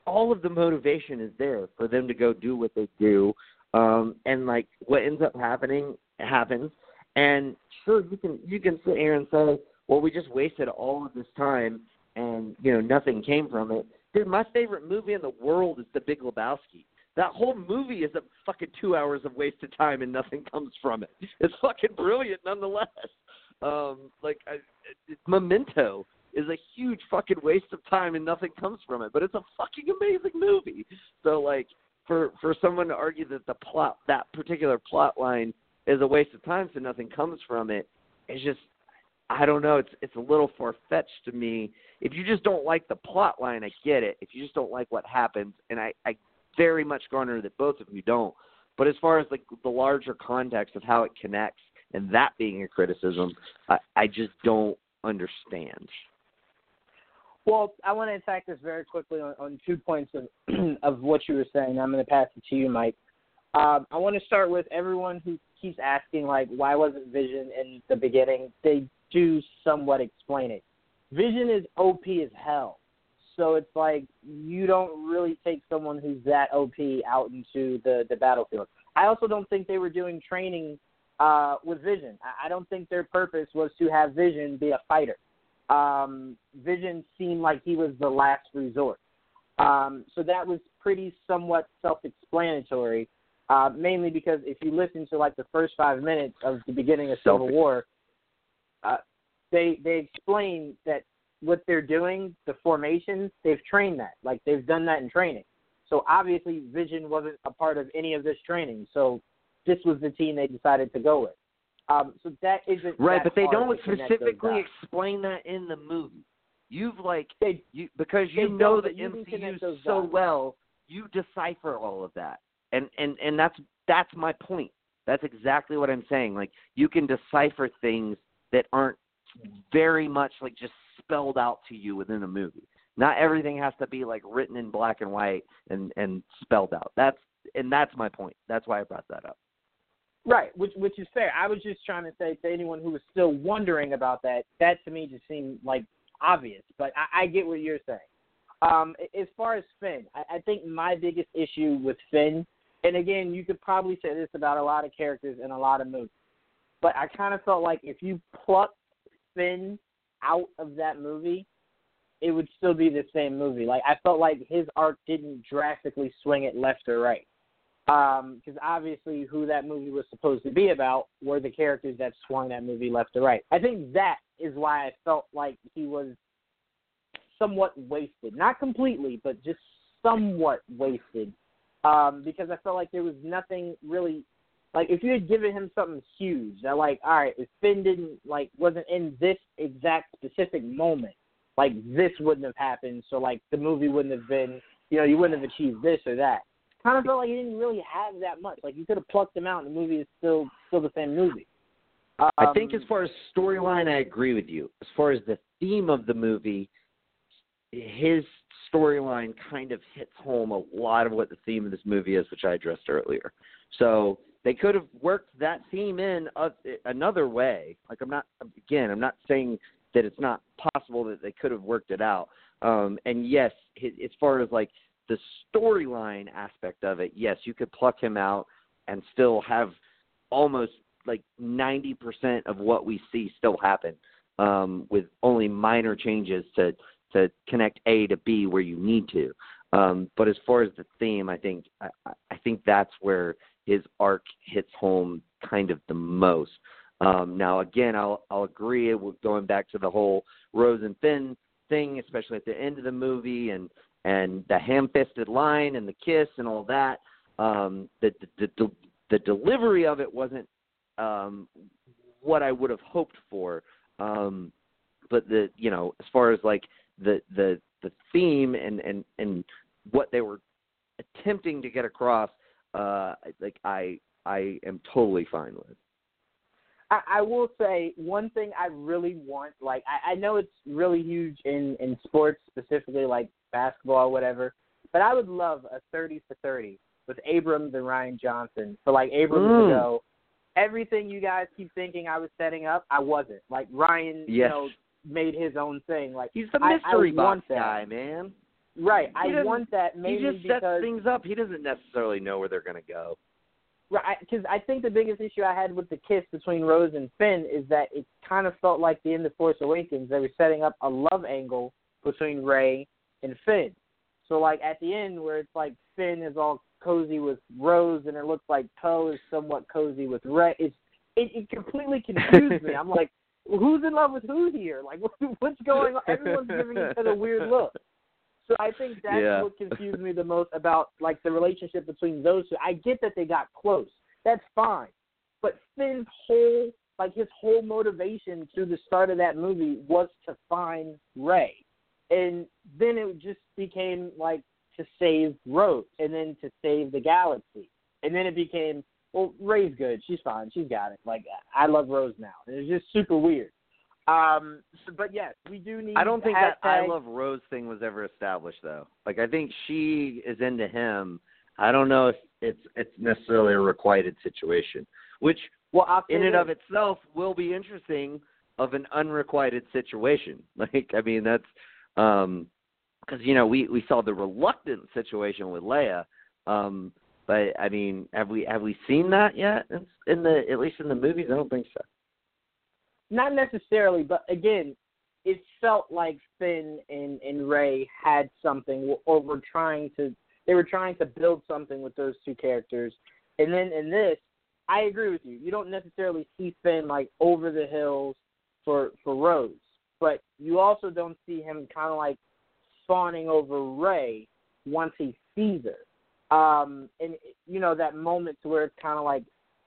all of the motivation is there for them to go do what they do. Um, and like what ends up happening happens and sure, you can you can sit here and say, well, we just wasted all of this time and you know nothing came from it. Dude, my favorite movie in the world is The Big Lebowski. That whole movie is a fucking two hours of wasted time and nothing comes from it. It's fucking brilliant nonetheless. Um, like I, it, Memento is a huge fucking waste of time and nothing comes from it, but it's a fucking amazing movie. So like for for someone to argue that the plot that particular plot line is a waste of time so nothing comes from it. It's just I don't know, it's it's a little far fetched to me. If you just don't like the plot line, I get it. If you just don't like what happens, and I, I very much garner that both of you don't. But as far as like the larger context of how it connects and that being a criticism, I, I just don't understand. Well, I want to attack this very quickly on, on two points of of what you were saying. I'm going to pass it to you, Mike. Um, I want to start with everyone who keeps asking like why wasn't Vision in the beginning, they do somewhat explain it. Vision is OP as hell. So it's like you don't really take someone who's that OP out into the the battlefield. I also don't think they were doing training uh, with Vision. I, I don't think their purpose was to have Vision be a fighter. Um, Vision seemed like he was the last resort. Um, so that was pretty somewhat self-explanatory uh, mainly because if you listen to like the first five minutes of the beginning of Civil War, uh, they they explain that what they're doing, the formations, they've trained that. Like they've done that in training. So obviously Vision wasn't a part of any of this training. So this was the team they decided to go with. Um, so that isn't right, but they don't specifically explain that in the movie. You've like they, you because you know the MCU so well, you decipher all of that and and and that's that's my point. That's exactly what I'm saying. Like you can decipher things that aren't very much like just spelled out to you within a movie. Not everything has to be like written in black and white and and spelled out. That's and that's my point. That's why I brought that up. Right, which which is fair. I was just trying to say to anyone who was still wondering about that, that to me just seemed like obvious. But I, I get what you're saying. Um, as far as Finn, I, I think my biggest issue with Finn and again, you could probably say this about a lot of characters in a lot of movies. But I kind of felt like if you pluck Finn out of that movie, it would still be the same movie. Like I felt like his arc didn't drastically swing it left or right. Because um, obviously, who that movie was supposed to be about were the characters that swung that movie left or right. I think that is why I felt like he was somewhat wasted. Not completely, but just somewhat wasted. Um, because I felt like there was nothing really like if you had given him something huge that like, all right, if Finn didn't like wasn't in this exact specific moment, like this wouldn't have happened, so like the movie wouldn't have been you know, you wouldn't have achieved this or that. Kind of felt like he didn't really have that much. Like you could have plucked him out and the movie is still still the same movie. Um, I think as far as storyline I agree with you. As far as the theme of the movie, his storyline kind of hits home a lot of what the theme of this movie is, which I addressed earlier. So they could have worked that theme in a, another way. Like I'm not again, I'm not saying that it's not possible that they could have worked it out. Um, and yes, as far as like the storyline aspect of it, yes, you could pluck him out and still have almost like 90% of what we see still happen um, with only minor changes to to connect A to B where you need to. Um, but as far as the theme, I think I, I think that's where his arc hits home kind of the most. Um, now, again, I'll I'll agree with going back to the whole Rose and Finn thing, especially at the end of the movie, and and the ham-fisted line and the kiss and all that. Um, the, the the the delivery of it wasn't um, what I would have hoped for. Um, but the you know as far as like the the the theme and and and what they were attempting to get across uh like i i am totally fine with I, I will say one thing I really want, like I, I know it's really huge in in sports specifically, like basketball or whatever, but I would love a thirty for thirty with Abrams and Rian Johnson. For like Abrams mm. to go, everything you guys keep thinking I was setting up, I wasn't. Like Rian, yes. you know, made his own thing. Like he's the mystery I, I box guy, man. Right. I want that mainly he just sets things up. He doesn't necessarily know where they're going to go. Right, because I think the biggest issue I had with the kiss between Rose and Finn is that it kind of felt like the end of Force Awakens. They were setting up a love angle between Rey and Finn. So like at the end where it's like Finn is all cozy with Rose and it looks like Poe is somewhat cozy with Rey. It's it, it completely confused me. I'm like, who's in love with who here? Like, what's going on? Everyone's giving each other weird looks. So I think that's yeah. what confused me the most about like the relationship between those two. I get that they got close. That's fine. But Finn's whole like his whole motivation through the start of that movie was to find Rey. And then it just became like to save Rose and then to save the galaxy. And then it became well, Rey's good. She's fine. She's got it. Like I love Rose now. And it's just super weird. Um, so, but yes, we do need. I don't think hashtag... that I love Rose thing was ever established though. Like I think she is into him. I don't know if it's it's necessarily a requited situation, which well, in and of itself will be interesting of an unrequited situation. Like I mean that's um because you know we we saw the reluctant situation with Leia. Um, but I mean, have we have we seen that yet? In the at least in the movies, I don't think so. Not necessarily, but again, it felt like Finn and and Rey had something, or were trying to. They were trying to build something with those two characters, and then in this, I agree with you. You don't necessarily see Finn like over the hills for for Rose, but you also don't see him kind of like fawning over Rey once he sees her. Um, and you know that moment to where it's kind of like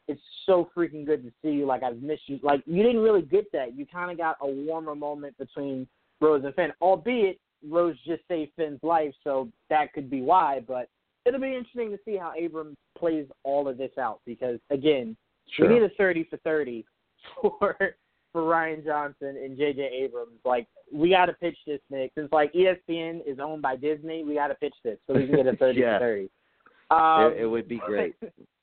it's so freaking good to see you. Like I've missed you. Like you didn't really get that. You kind of got a warmer moment between Rose and Finn, albeit Rose just saved Finn's life, so that could be why. But it'll be interesting to see how Abrams plays all of this out because again, sure. we need a thirty for thirty for for Rian Johnson and J.J. Abrams. Like we got to pitch this, Nick. Since like ESPN is owned by Disney, we got to pitch this so we can get a thirty yeah. for thirty. Um, it, it, would be great.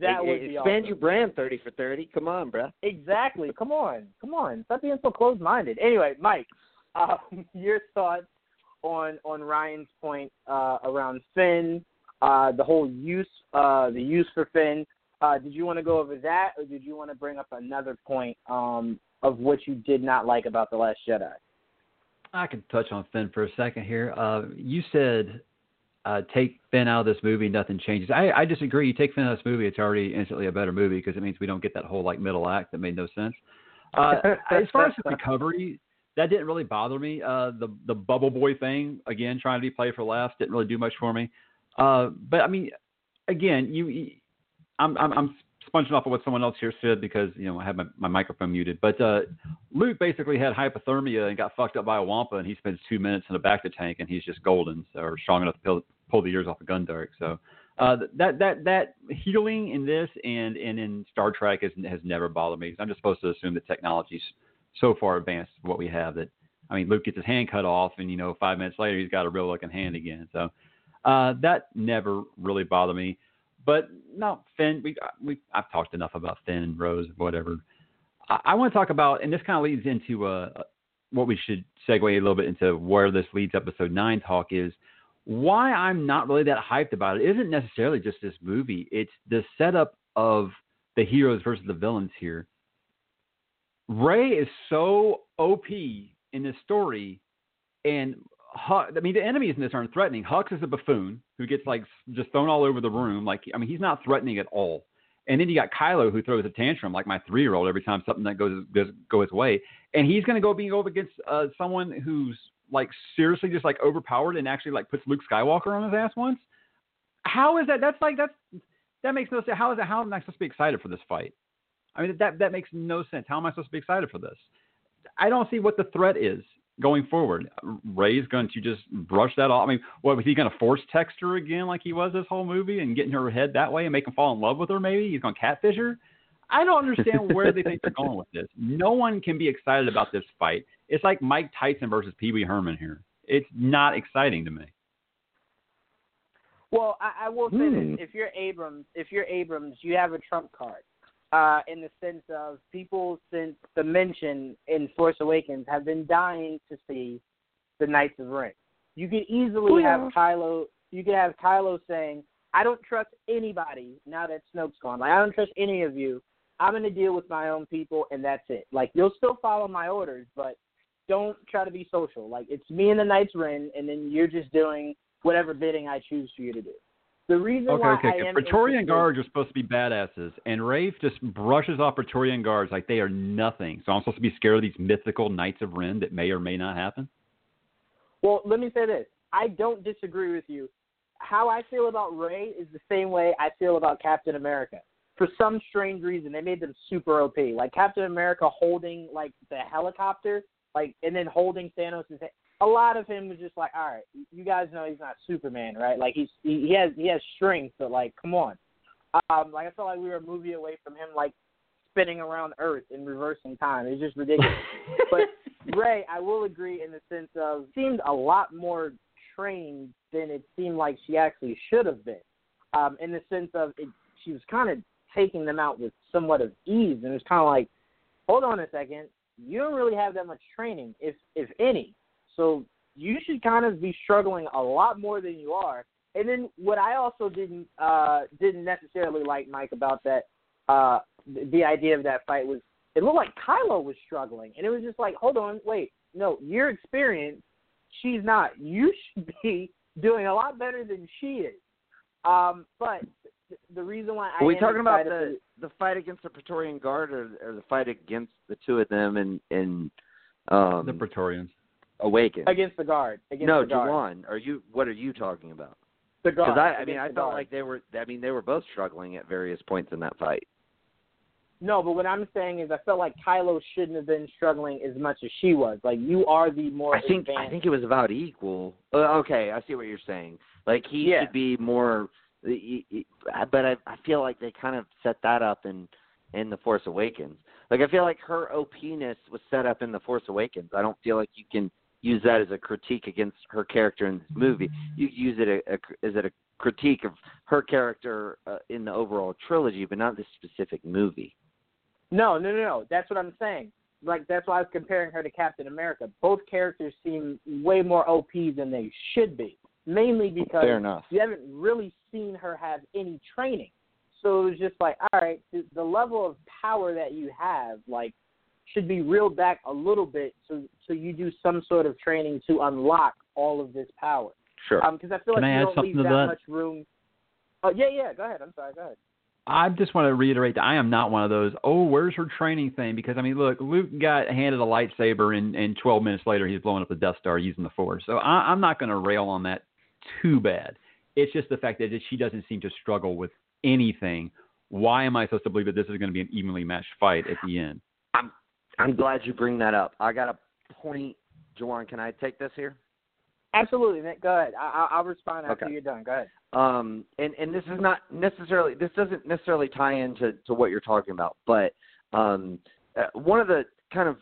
that it, would it, be expand awesome. your brand thirty for thirty. Come on, bro. Exactly. Come on. Come on. Stop being so closed minded. Anyway, Mike, um, your thoughts on on Ryan's point uh, around Finn, uh, the whole use uh, the use for Finn. Uh, did you want to go over that, or did you want to bring up another point um, of what you did not like about the Last Jedi? I can touch on Finn for a second here. Uh, you said uh, take Finn out of this movie, nothing changes. I, I disagree. You take Finn out of this movie, it's already instantly a better movie because it means we don't get that whole like middle act that made no sense. Uh, as far as the recovery, that didn't really bother me. Uh, the the bubble boy thing again, trying to be played for laughs, didn't really do much for me. Uh, but I mean, again, you, I'm I'm, I'm sponging off of what someone else here said because you know I have my, my microphone muted. But uh, Luke basically had hypothermia and got fucked up by a wampa, and he spends two minutes in a bacta tank, and he's just golden, so, or strong enough to pull, the ears off a Gundark. So uh, that that that healing in this and and in Star Trek has has never bothered me. I'm just supposed to assume that technology's so far advanced what we have that I mean Luke gets his hand cut off, and you know five minutes later he's got a real looking hand again. So uh, that never really bothered me. But no, Finn, we we I've talked enough about Finn and Rose, whatever. I, I want to talk about, and this kind of leads into uh, what we should segue a little bit into where this leads episode nine talk is. Why I'm not really that hyped about it isn't necessarily just this movie. It's the setup of the heroes versus the villains here. Rey is so OP in this story, and Hux, I mean, the enemies in this aren't threatening. Hux is a buffoon who gets like just thrown all over the room. Like, I mean, he's not threatening at all. And then you got Kylo who throws a tantrum like my three year old every time something that goes goes go his way. And he's going to go being over against uh, someone who's like seriously just like overpowered and actually like puts Luke Skywalker on his ass once. How is that? That's like that's that makes no sense. How is that? How am I supposed to be excited for this fight? I mean, that that makes no sense. How am I supposed to be excited for this? I don't see what the threat is going forward. Rey's going to just brush that off. I mean, what was he going to force text her again like he was this whole movie and get in her head that way and make him fall in love with her? Maybe he's going to catfish her. I don't understand where they think they're going with this. No one can be excited about this fight. It's like Mike Tyson versus Pee Wee Herman here. It's not exciting to me. Well, I, I will say Hmm. this: if you're Abrams, if you're Abrams, you have a trump card. Uh, in the sense of people since the mention in Force Awakens have been dying to see the Knights of Ren. You could easily Oh, yeah. have Kylo. You could have Kylo saying, "I don't trust anybody now that Snoke's gone. Like I don't trust any of you. I'm going to deal with my own people, and that's it. Like you'll still follow my orders, but don't try to be social. Like it's me and the Knights Ren, and then you're just doing whatever bidding I choose for you to do. The reason Okay, why okay. I okay. am Praetorian guards are supposed to be badasses, and Rafe just brushes off Praetorian guards like they are nothing. So I'm supposed to be scared of these mythical Knights of Ren that may or may not happen. Well, let me say this. I don't disagree with you. How I feel about Rey is the same way I feel about Captain America. For some strange reason, they made them super OP. Like Captain America holding like the helicopter, like and then holding Thanos' hand. A lot of him was just like, all right, you guys know he's not Superman, right? Like he's he, he has he has strength, but like, come on. Um, like I felt like we were a movie away from him like spinning around Earth and reversing time. It's just ridiculous. but Rey, I will agree in the sense of seemed a lot more trained than it seemed like she actually should have been. Um, in the sense of it, she was kind of taking them out with somewhat of ease, and it's kind of like, hold on a second, you don't really have that much training, if if any. So you should kind of be struggling a lot more than you are. And then what I also didn't uh, didn't necessarily like Mike about that uh, the, idea of that fight was it looked like Kylo was struggling, and it was just like, hold on, wait, no, you're experienced, she's not. You should be doing a lot better than she is. Um, but the reason why I Are we talking about excited the the fight against the Praetorian Guard, or, or the fight against the two of them and and um, the Praetorians. Awaken? against the guard, against no, the guard, Juwan. Are you? What are you talking about? the guard. Because I, I mean, I felt guard. like they were. I mean, they were both struggling at various points in that fight. No, but what I'm saying is I felt like Kylo shouldn't have been struggling as much as she was. Like you are the more I think I think it was about equal. Uh, okay, I see what you're saying. Like he Yeah. should be more. But I I feel like they kind of set that up in in the Force Awakens. Like I feel like her OPness was set up in the Force Awakens. I don't feel like you can use that as a critique against her character in this movie. You use it a, a, as a critique of her character uh, in the overall trilogy, but not this specific movie. No, no, no, no. That's what I'm saying. Like that's why I was comparing her to Captain America. Both characters seem way more OP than they should be. Mainly because Fair enough. you haven't really seen her have any training. So it was just like, all right, the, the level of power that you have, like should be reeled back a little bit so so you do some sort of training to unlock all of this power. Sure. Um, because I feel Can like I you add don't leave that, that? much room. Oh yeah, yeah. Go ahead. I'm sorry. Go ahead. I just want to reiterate that I am not one of those. Oh, where's her training thing? Because I mean, look, Luke got handed a lightsaber, and, and 12 minutes later, he's blowing up the Death Star using the Force. So I, I'm not going to rail on that too bad. It's just the fact that she doesn't seem to struggle with anything. Why am I supposed to believe that this is going to be an evenly matched fight at the end? I'm I'm glad you bring that up. I got a point, Jawan. Can I take this here? Absolutely, Nick. Go ahead. I, I- I'll respond after Okay. you're done. Go ahead. um, and and this is not necessarily this doesn't necessarily tie into to what you're talking about, but um, uh, one of the kind of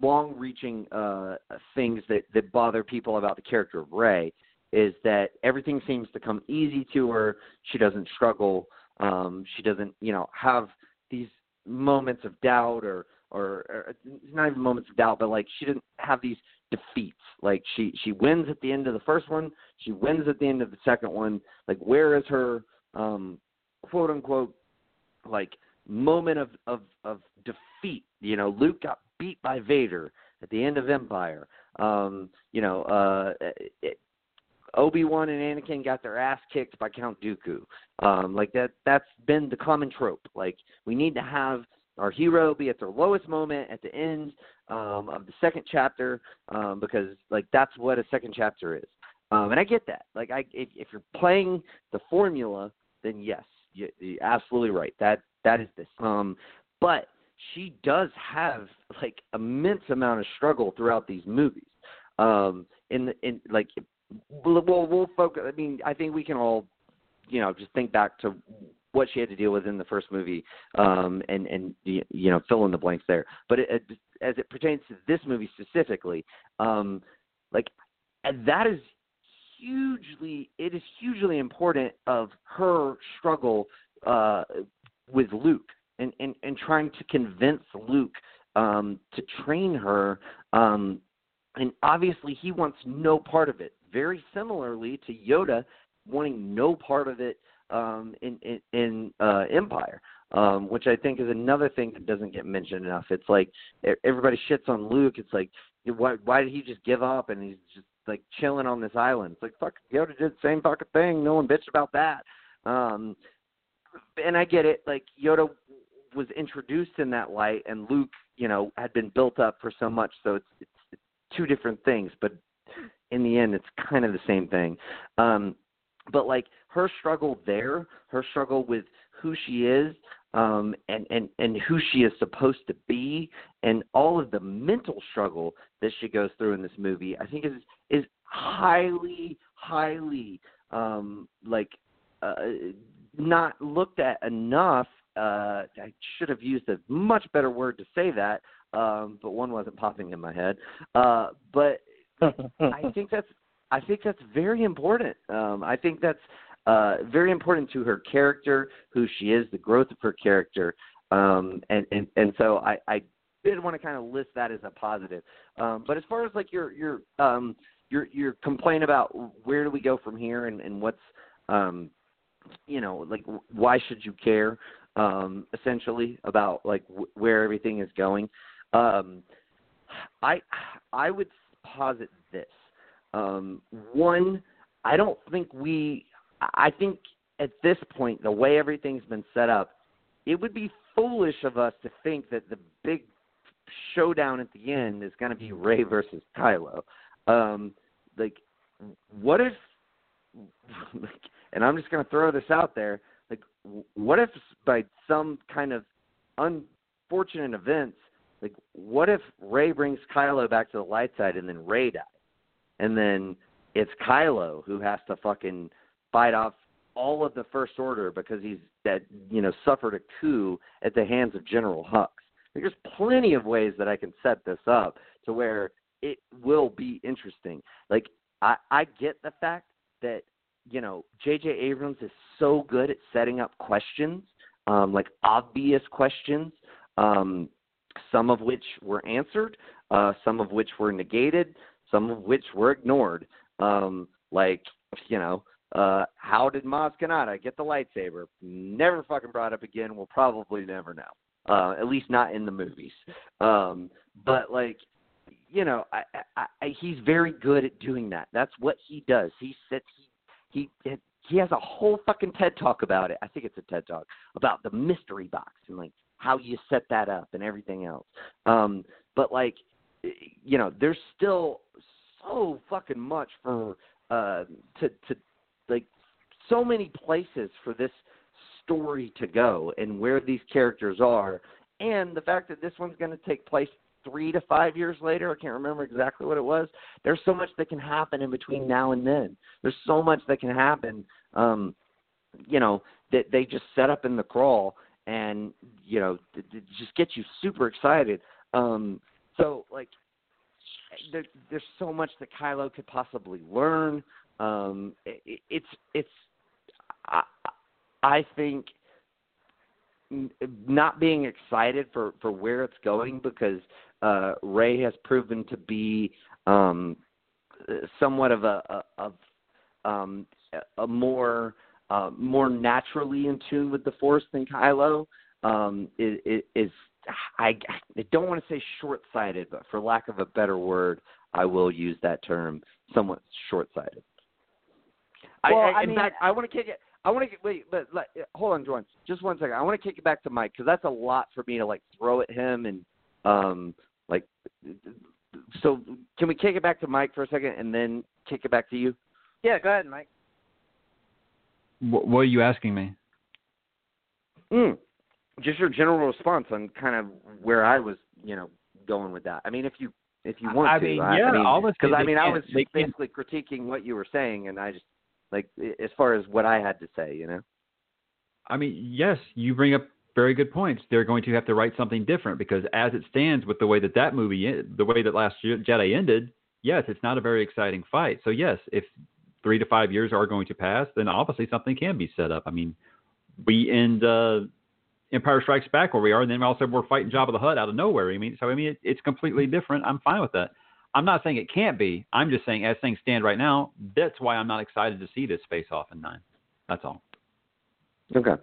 long-reaching uh, things that that bother people about the character of Rey is that everything seems to come easy to her. She doesn't struggle. Um, she doesn't, you know, have these moments of doubt or, or or not even moments of doubt, but like she didn't have these defeats. Like she she wins at the end of the first one, she wins at the end of the second one. Like where is her um quote unquote like moment of of of defeat? You know, Luke got beat by Vader at the end of Empire. Um, you know, uh it, Obi Wan and Anakin got their ass kicked by Count Dooku. Um, like that that's been the common trope. Like we need to have our hero be at their lowest moment at the end um, of the second chapter um, because like that's what a second chapter is. Um, and I get that. Like I if, if you're playing the formula, then yes, you, you're absolutely right. That that is this. Um, but she does have like immense amount of struggle throughout these movies. Um, in the, in like we'll we'll, focus. I mean, I think we can all, you know, just think back to what she had to deal with in the first movie, um, and and you know fill in the blanks there. But it, it, as it pertains to this movie specifically, um, like that is hugely it is hugely important of her struggle uh, with Luke and, and and trying to convince Luke um, to train her. Um, and obviously, he wants no part of it. Very similarly to Yoda wanting no part of it um, in in, in uh, Empire, um, which I think is another thing that doesn't get mentioned enough. It's like everybody shits on Luke. It's like why why did he just give up and he's just like chilling on this island? It's like fuck Yoda did the same fucking thing. No one bitched about that. Um, and I get it. Like Yoda was introduced in that light, and Luke, you know, had been built up for so much. So it's, it's two different things, but in the end, it's kind of the same thing. Um, but like her struggle there, her struggle with who she is, um, and and and who she is supposed to be, and all of the mental struggle that she goes through in this movie, I think is is highly highly um, like uh, not looked at enough. Uh, I should have used a much better word to say that, um, but one wasn't popping in my head. Uh, but I think that's I think that's very important. Um, I think that's uh, very important to her character, who she is, the growth of her character, um, and and and so I, I did want to kind of list that as a positive. Um, but as far as like your your um, your your complaint about where do we go from here and and what's um, you know like why should you care um, essentially about like w- where everything is going. Um, I I would posit this. Um, one, I don't think we. I think at this point, the way everything's been set up, it would be foolish of us to think that the big showdown at the end is going to be Rey versus Kylo. Um, like, what if? Like, and I'm just going to throw this out there. Like, what if by some kind of unfortunate events, like, what if Rey brings Kylo back to the light side and then Rey dies? and then it's Kylo who has to fucking fight off all of the First Order because he's that you know suffered a coup at the hands of General Hux. There's plenty of ways that I can set this up to where it will be interesting. Like I, I get the fact that you know J.J. Abrams is so good at setting up questions, um, like obvious questions, um, some of which were answered, uh, some of which were negated, some of which were ignored. Um, like, you know, uh, how did Maz Kanata get the lightsaber? Never fucking brought up again. We'll probably never know. uh, at least not in the movies. Um, but like, you know, I, I, I, he's very good at doing that. That's what he does. He sits, he, he, he has a whole fucking TED talk about it. I think it's a TED talk about the mystery box and like how you set that up and everything else. Um, but like, you know, there's still so fucking much for uh to to like so many places for this story to go and where these characters are. And the fact that this one's going to take place three to five years later i can't remember exactly what it was there's so much that can happen in between now and then. There's so much that can happen um you know that they just set up in the crawl and you know just get you super excited um so like there, there's so much that Kylo could possibly learn. Um, it, it's it's I, I think not being excited for for where it's going because uh Rey has proven to be um somewhat of a, a of um a more uh, more naturally in tune with the force than Kylo um is, is I, I don't want to say short-sighted, but for lack of a better word, I will use that term. Somewhat short-sighted. Well, I, I, I in mean, fact, I want to kick it. I want to get wait, but like, hold on, Jordan. Just one second. I want to kick it back to Mike because that's a lot for me to like throw at him and um like. So can we kick it back to Mike for a second and then kick it back to you? Yeah, go ahead, Mike. What, what are you asking me? Mm. Just your general response on kind of where I was, you know, going with that. I mean, if you if you want I to, mean, I, yeah, I mean, obviously because I mean, I was just can't- basically critiquing what you were saying, and I just like as far as what I had to say, you know. I mean, yes, you bring up very good points. They're going to have to write something different because, as it stands, with the way that that movie, the way that Last Jedi ended, yes, it's not a very exciting fight. So yes, if three to five years are going to pass, then obviously something can be set up. I mean, we end uh, Empire Strikes Back where we are, and then all of a sudden we're fighting Jabba the Hutt out of nowhere. I mean, so I mean, it, it's completely different. I'm fine with that. I'm not saying it can't be. I'm just saying, as things stand right now, that's why I'm not excited to see this face off in nine. That's all. Okay.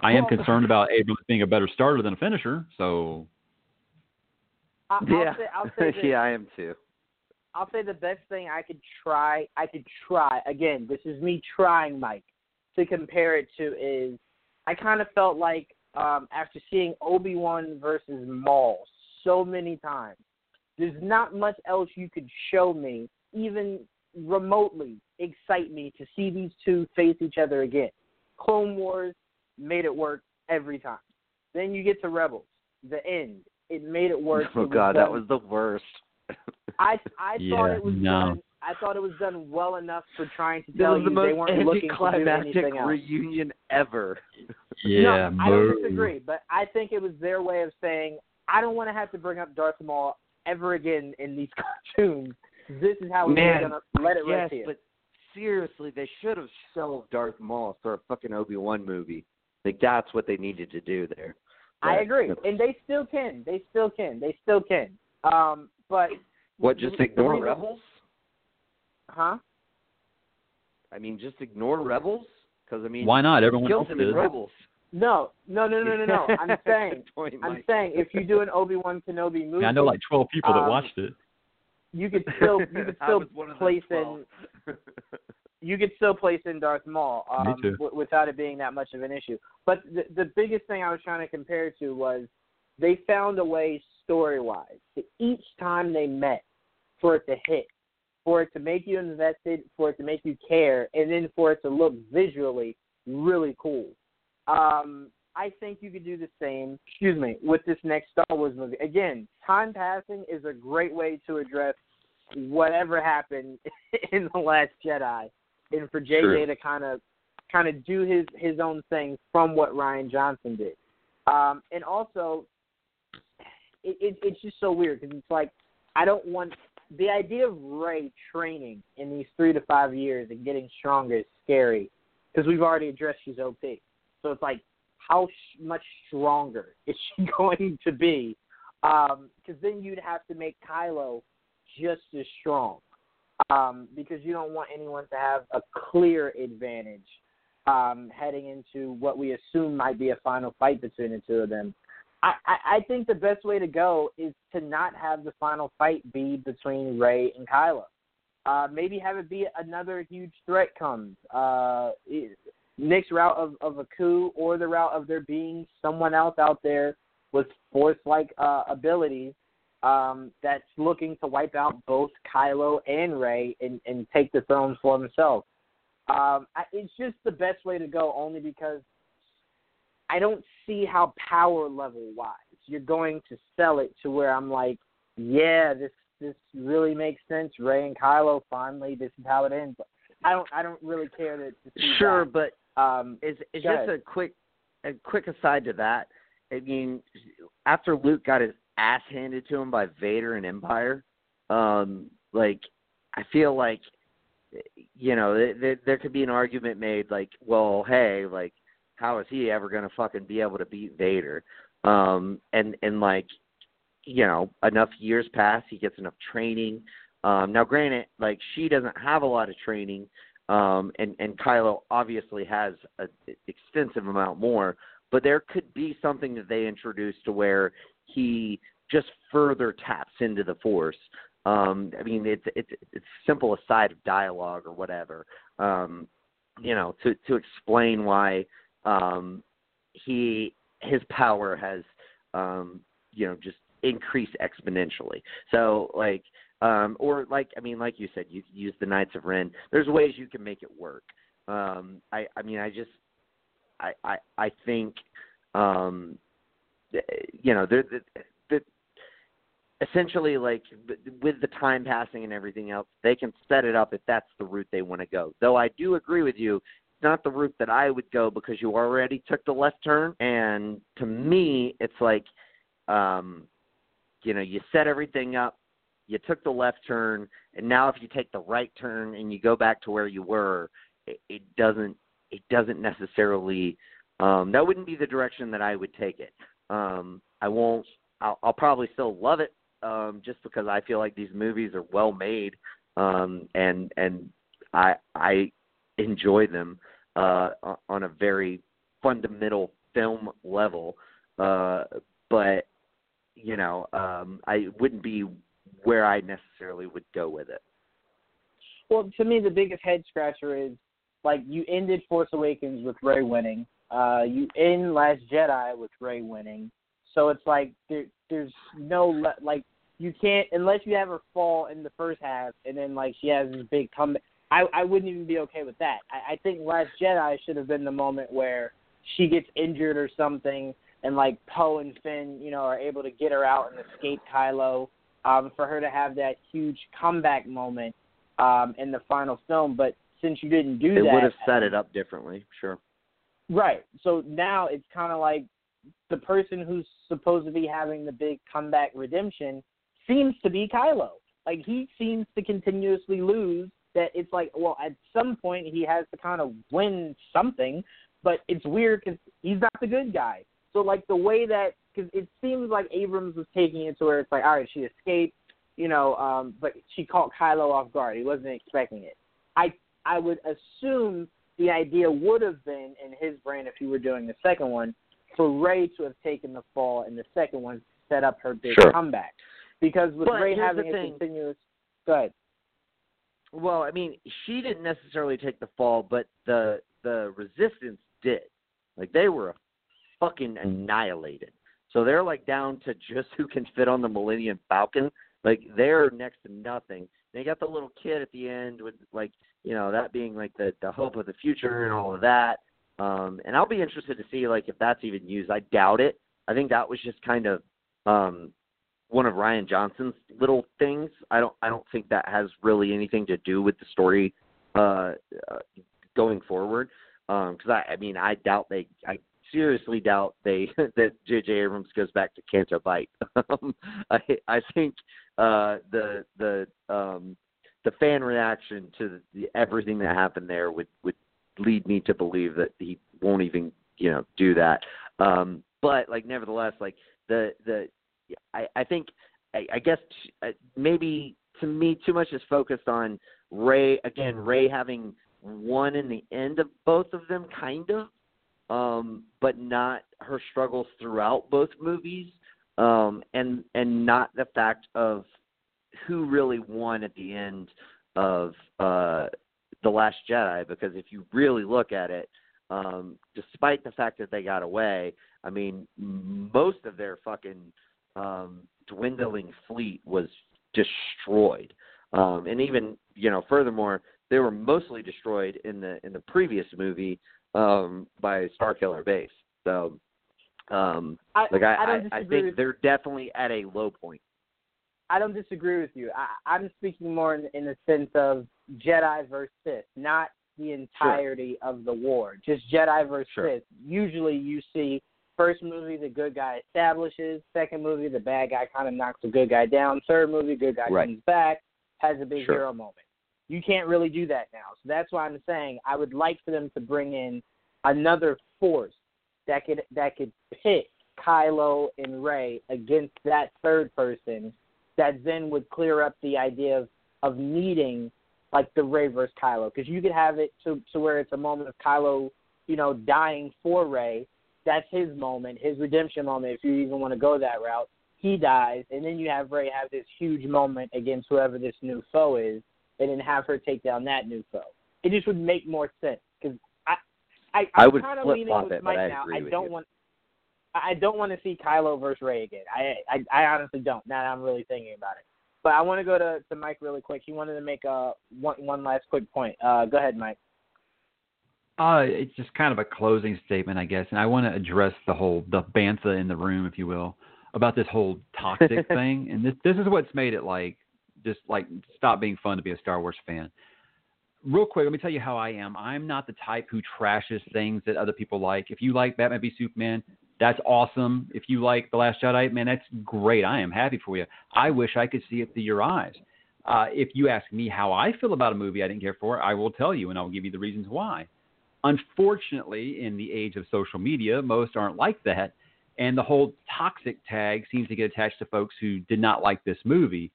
I am Well- concerned about Abrams being a better starter than a finisher. So I, I'll Yeah. say, I'll say yeah, I am too. I'll say the best thing I could try, I could try, again, this is me trying, Mike, to compare it to is I kind of felt like um, after seeing Obi Wan versus Maul so many times, there's not much else you could show me, even remotely excite me to see these two face each other again. Clone Wars made it work every time. Then you get to Rebels, the end. It made it work. Oh It God, done that was the worst. I I thought it was no. done. I thought it was done well enough for trying to tell was the they weren't looking to do anticlimactic anything else. reunion ever. yeah, no, I don't boo. disagree, but I think it was their way of saying I don't want to have to bring up Darth Maul ever again in these cartoons. This is how we're gonna let it yes, rest here. but seriously, they should have shelved Darth Maul for a fucking Obi Wan movie. Like that's what they needed to do there. I agree, and they still can. They still can. They still can. Um, but What? Just ignore reason- Rebels? Huh? I mean, just ignore Rebels? Because I mean, Why not? Everyone killed else him in. Rebels. No, no, no, no, no, no. I'm saying, I'm saying, if you do an Obi Wan Kenobi movie, Yeah, I know like 12 people that Um, watched it. you could still you could still was one of those place 12. in you could still place in Darth Maul um, w- without it being that much of an issue. But the, the biggest thing I was trying to compare to was they found a way story wise to each time they met for it to hit, for it to make you invested, for it to make you care, and then for it to look visually really cool. Um, I think you could do the same, excuse me, with this next Star Wars movie. Again, time passing is a great way to address whatever happened in the Last Jedi, and for JJ True. to kind of kind of do his his own thing from what Rian Johnson did, um, and also it, it it's just so weird because it's like I don't want the idea of Rey training in these three to five years and getting stronger is scary because we've already addressed she's OP. So it's like how sh- much stronger is she going to be? Because then you'd have to make Kylo just as strong um, because you don't want anyone to have a clear advantage um, heading into what we assume might be a final fight between the two of them. I, I, think the best way to go is to not have the final fight be between Rey and Kylo. Uh, maybe have it be another huge threat comes. Uh, Nick's route of, of a coup or the route of there being someone else out there with force-like uh, abilities um, that's looking to wipe out both Kylo and Rey and, and take the throne for himself. Um, I, it's just the best way to go, only because I don't see how power level wise you're going to sell it to where I'm like, yeah, this this really makes sense. Rey and Kylo finally, this is how it ends. I don't I don't really care to, to see Sure, that. but um, is is go just ahead. a quick a quick aside to that. I mean, after Luke got his ass handed to him by Vader and Empire, um, like I feel like you know th- th- there could be an argument made like, well, hey, like how is he ever going to fucking be able to beat Vader? Um, and and like you know enough years pass, he gets enough training. Um, now, granted, like she doesn't have a lot of training, um, and and Kylo obviously has an extensive amount more. But there could be something that they introduce to where he just further taps into the Force. Um, I mean, it's it's it's simple aside of dialogue or whatever. Um, you know, to to explain why um, he his power has um, you know just increased exponentially. So like um, or like I mean, like you said, you use the Knights of Ren. There's ways you can make it work. Um, I I mean, I just I I I think um, you know there the, essentially like with the time passing and everything else, they can set it up if that's the route they want to go. Though I do agree with you, not the route that I would go because you already took the left turn, and to me, it's like um, you know you set everything up you took the left turn, and now if you take the right turn and you go back to where you were, it, it doesn't it doesn't necessarily um, that wouldn't be the direction that I would take it. Um, I won't. I'll, I'll probably still love it um, just because I feel like these movies are well made um, and and I I enjoy them uh, on a very fundamental film level. Uh, but you know, um, I wouldn't be where I necessarily would go with it. Well, to me, the biggest head scratcher is like you ended Force Awakens with Rey winning. Uh, you end Last Jedi with Rey winning. So it's like there, there's no le- like you can't unless you have her fall in the first half and then like she has this big comeback. I I wouldn't even be okay with that. I, I think Last Jedi should have been the moment where she gets injured or something, and like Poe and Finn, you know, are able to get her out and escape Kylo. Um, for her to have that huge comeback moment um, in the final film, but since you didn't do It that, it would have set it up differently, sure. Right. So now it's kind of like the person who's supposed to be having the big comeback redemption seems to be Kylo. Like he seems to continuously lose. That it's like, well, at some point he has to kind of win something, but it's weird because he's not the good guy. So like the way that because it seems like Abrams was taking it to where it's like, all right, she escaped, you know, um, but she caught Kylo off guard. He wasn't expecting it. I I would assume the idea would have been in his brain if you were doing the second one for Rey to have taken the fall in the second one to set up her big Sure. comeback. Because with But Rey having a thing. continuous go ahead. Well, I mean, she didn't necessarily take the fall, but the the resistance did. Like they were fucking annihilated. So they're like down to just who can fit on the Millennium Falcon. Like they're next to nothing. They got the little kid at the end with like you know that being like the the hope of the future and all of that. Um, and I'll be interested to see like if that's even used. I doubt it. I think that was just kind of um, one of Rian Johnson's little things. I don't I don't think that has really anything to do with the story uh, uh going forward. Um 'cause I I mean I doubt they I seriously doubt they that JJ Abrams goes back to Canto Bight. um, I I think uh the the um the fan reaction to the, everything that happened there would would lead me to believe that he won't even you know do that. Um but like nevertheless like the the I, I think I, I guess uh, maybe to me too much is focused on Rey again. Rey having one in the end of both of them, kind of, um, but not her struggles throughout both movies, um, and and not the fact of who really won at the end of uh, the Last Jedi. Because if you really look at it, um, despite the fact that they got away, I mean, most of their fucking um, dwindling fleet was destroyed. Um, and even you know, furthermore, they were mostly destroyed in the in the previous movie um, by Starkiller Base. So, um, I, like I, I, I, I think they're definitely at a low point. I don't disagree with you. I, I'm speaking more in, in the sense of Jedi versus Sith, not the entirety sure. of the war. Just Jedi versus sure. Sith. Usually, you see first movie the good guy establishes, second movie the bad guy kind of knocks the good guy down, third movie good guy right. comes back, has a big sure. hero moment. You can't really do that now. So that's why I'm saying I would like for them to bring in another force that could that could pit Kylo and Rey against that third person that then would clear up the idea of, of needing like the Rey versus Kylo because you could have it to to where it's a moment of Kylo, you know, dying for Rey. That's his moment, his redemption moment. If you even want to go that route, he dies, and then you have Rey have this huge moment against whoever this new foe is, and then have her take down that new foe. It just would make more sense because I, I, I'm I would kind of leaning with it, Mike I now. I don't you. want. I don't want to see Kylo versus Rey again. I, I I honestly don't. Now that I'm really thinking about it. But I want to go to, to Mike really quick. He wanted to make a one one last quick point. Uh, go ahead, Mike. Uh, it's just kind of a closing statement, I guess, and I want to address the whole the bantha in the room, if you will, about this whole toxic thing. And this this is what's made it like just like stop being fun to be a Star Wars fan. Real quick, let me tell you how I am. I'm not the type who trashes things that other people like. If you like Batman v Superman, that's awesome. If you like The Last Jedi, man, that's great. I am happy for you. I wish I could see it through your eyes. Uh, if you ask me how I feel about a movie I didn't care for, I will tell you, and I'll give you the reasons why. Unfortunately, in the age of social media, most aren't like that. And the whole toxic tag seems to get attached to folks who did not like this movie.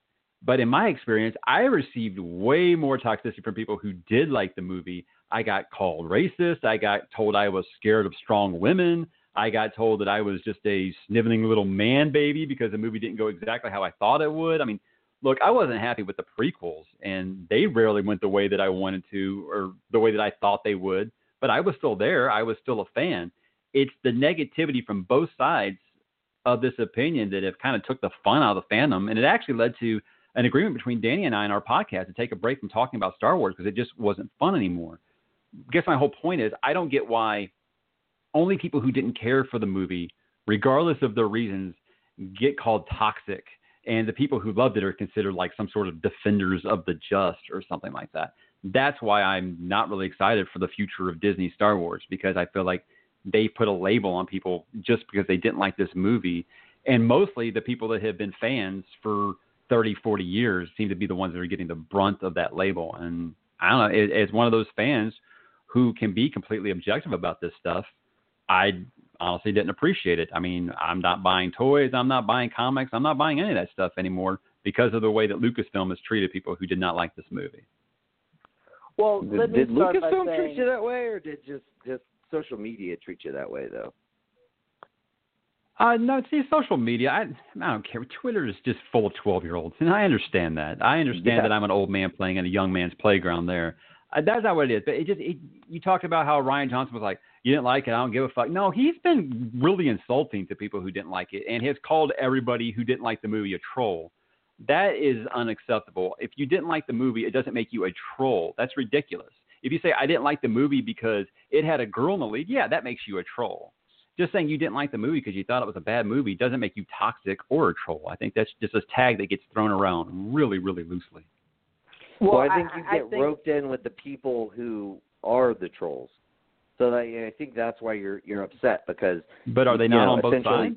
But in my experience, I received way more toxicity from people who did like the movie. I got called racist. I got told I was scared of strong women. I got told that I was just a sniveling little man baby because the movie didn't go exactly how I thought it would. I mean, look, I wasn't happy with the prequels, and they rarely went the way that I wanted to or the way that I thought they would. But I was still there. I was still a fan. It's the negativity from both sides of this opinion that have kind of took the fun out of the fandom, and it actually led to an agreement between Danny and I in our podcast to take a break from talking about Star Wars because it just wasn't fun anymore. I guess my whole point is I don't get why only people who didn't care for the movie, regardless of their reasons, get called toxic, and the people who loved it are considered like some sort of defenders of the just or something like that. That's why I'm not really excited for the future of Disney Star Wars because I feel like they put a label on people just because they didn't like this movie. And mostly the people that have been fans for 30, 40 years seem to be the ones that are getting the brunt of that label. And I don't know, as one of those fans who can be completely objective about this stuff, I honestly didn't appreciate it. I mean, I'm not buying toys, I'm not buying comics, I'm not buying any of that stuff anymore because of the way that Lucasfilm has treated people who did not like this movie. Well, Did, let me did start by Lucasfilm saying, treat you that way, or did just just social media treat you that way though? Uh, no, see, social media, I, I don't care. Twitter is just full of 12 year olds, and I understand that. I understand Yeah. that I'm an old man playing in a young man's playground there. Uh, that's not what it is. But it just, it, you talked about how Rian Johnson was like, you didn't like it, I don't give a fuck. No, he's been really insulting to people who didn't like it, and has called everybody who didn't like the movie a troll. That is unacceptable. If you didn't like the movie, it doesn't make you a troll. That's ridiculous. If you say, I didn't like the movie because it had a girl in the lead, yeah, that makes you a troll just saying you didn't like the movie because you thought it was a bad movie doesn't make you toxic or a troll. I think that's just a tag that gets thrown around really, really loosely. Well, well, I think you I get think, roped in with the people who are the trolls. So that, I think that's why you're you're upset because But are they not know, on both essentially- sides?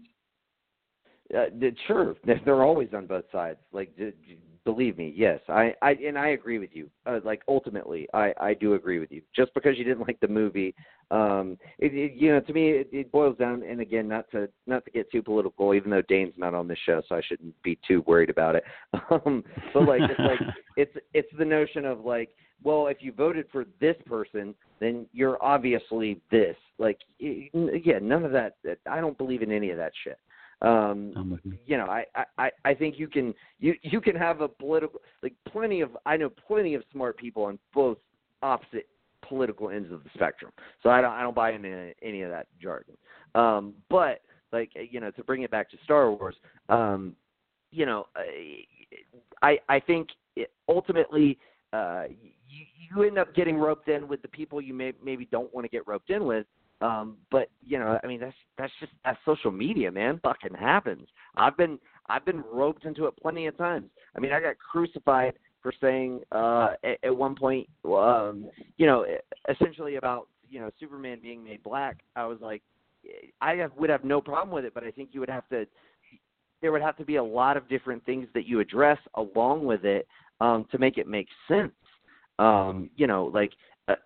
Uh, sure they're always on both sides. Like d- d- Believe me, yes. I, I and I agree with you. Uh, like ultimately, I I do agree with you. Just because you didn't like the movie, um, it, it you know to me it, it boils down. And again, not to not to get too political, even though Dane's not on this show, so I shouldn't be too worried about it. Um, but like it's like it's it's the notion of like, well, if you voted for this person, then you're obviously this. Like, yeah, none of that. I don't believe in any of that shit. Um, you know, I, I, I think you can you you can have a political like plenty of I know plenty of smart people on both opposite political ends of the spectrum. So I don't I don't buy into any of that jargon. Um, but like you know, to bring it back to Star Wars, um, you know, I I think it, ultimately uh, you, you end up getting roped in with the people you may maybe don't want to get roped in with um, but you know, I mean, that's that's just that's social media, man. Fucking happens. I've been I've been roped into it plenty of times. I mean, I got crucified for saying uh, at, at one point, um, you know, essentially about you know Superman being made black. I was like, I have, would have no problem with it, but I think you would have to. There would have to be a lot of different things that you address along with it um, to make it make sense. Um, you know, like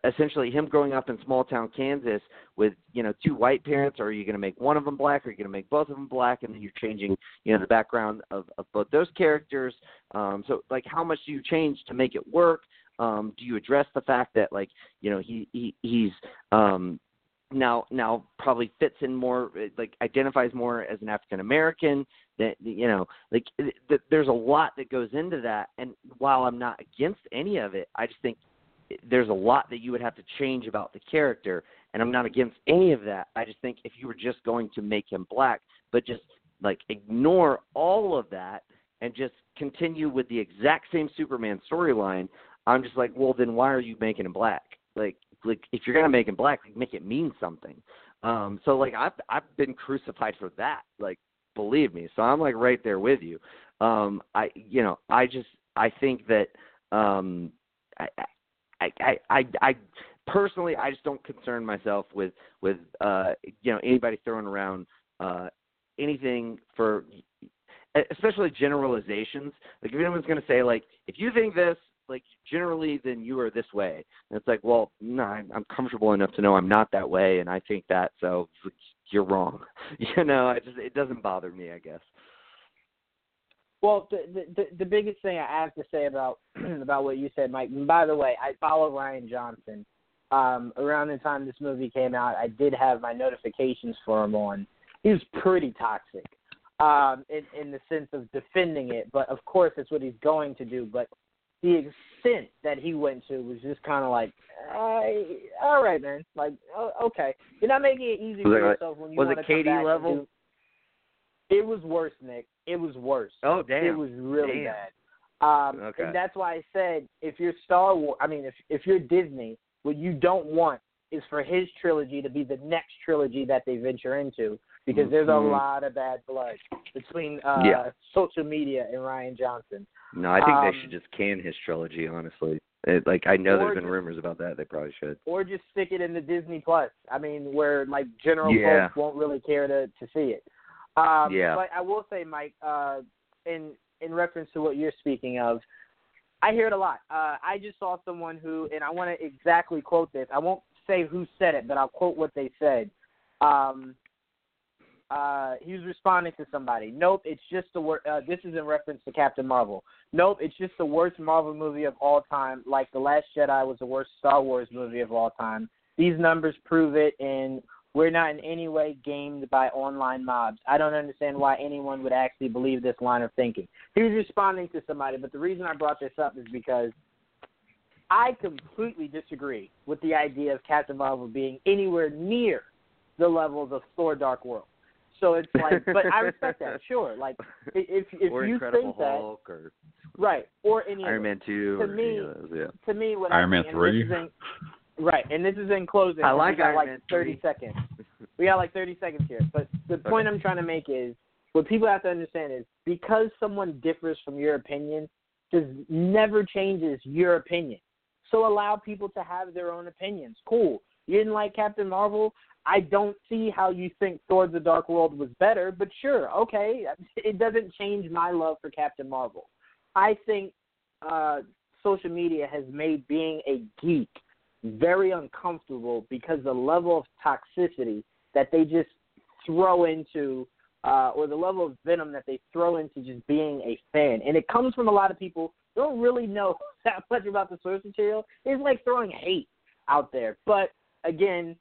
essentially him growing up in small town Kansas with you know two white parents, or are you going to make one of them black, or are you going to make both of them black, and then you're changing you know the background of, of both those characters. Um, so like, how much do you change to make it work? Um, do you address the fact that like you know he, he he's um, now now probably fits in more like identifies more as an African American that you know like th- there's a lot that goes into that and while I'm not against any of it I just think there's a lot that you would have to change about the character, and I'm not against any of that. I just think if you were just going to make him black, but just like ignore all of that and just continue with the exact same Superman storyline, I'm just like, well, then why are you making him black? Like, like if you're gonna make him black, make it mean something. Um, so like I've I've been crucified for that. Like, believe me. So I'm like right there with you. Um, I you know I just I think that um, I, I, I, I, I personally, I just don't concern myself with with uh, you know anybody throwing around uh, anything for, especially generalizations. Like if anyone's going to say like, if you think this, like generally, then you are this way. And it's like, well, no, I'm, I'm comfortable enough to know I'm not that way, and I think that, so you're wrong. You know, I just it doesn't bother me, I guess. Well, the, the the biggest thing I have to say about about what you said, Mike. And by the way, I follow Rian Johnson. Um, around the time this movie came out, I did have my notifications for him on. He was pretty toxic, um, in in the sense of defending it. But of course, that's what he's going to do. But the extent that he went to was just kind of like, uh, all right, man. Like, okay, you're not making it easy for yourself when you want to come Katie level? It was worse, Nick. It was worse. Oh damn! It was really damn. bad. Um, okay. And that's why I said if you're Star Wars, I mean, if if you're Disney, what you don't want is for his trilogy to be the next trilogy that they venture into because mm-hmm. there's a lot of bad blood between uh, yeah. social media and Rian Johnson. No, I think um, they should just can his trilogy. Honestly, it, like I know there's been just, rumors about that. They probably should. Or just stick it in the Disney Plus. I mean, where like general yeah. folks won't really care to to see it. Um, yeah. But I will say, Mike, uh, in in reference to what you're speaking of, I hear it a lot. Uh, I just saw someone who, and I want to exactly quote this. I won't say who said it, but I'll quote what they said. Um, uh, he was responding to somebody. Nope, it's just the wor- uh, This is in reference to Captain Marvel. Nope, it's just the worst Marvel movie of all time. Like the Last Jedi was the worst Star Wars movie of all time. These numbers prove it, and we're not in any way gamed by online mobs. I don't understand why anyone would actually believe this line of thinking. He was responding to somebody, but the reason I brought this up is because I completely disagree with the idea of Captain Marvel being anywhere near the levels of Thor: Dark World. So it's like, but I respect that. Sure, like if if or you Incredible think that, or right, or any Iron of Man two, to or me, those, yeah. to me, what Iron I Man think, three. And this is in, right, and this is in closing. I like we got Iron like Man 30 seconds. We got like 30 seconds here. But the point I'm trying to make is what people have to understand is because someone differs from your opinion, does never changes your opinion. So allow people to have their own opinions. Cool. You didn't like Captain Marvel. I don't see how you think Thor: The Dark World was better, but sure, okay. It doesn't change my love for Captain Marvel. I think uh, social media has made being a geek very uncomfortable because the level of toxicity that they just throw into uh, or the level of venom that they throw into just being a fan. And it comes from a lot of people who don't really know that much about the source material. It's like throwing hate out there. But again,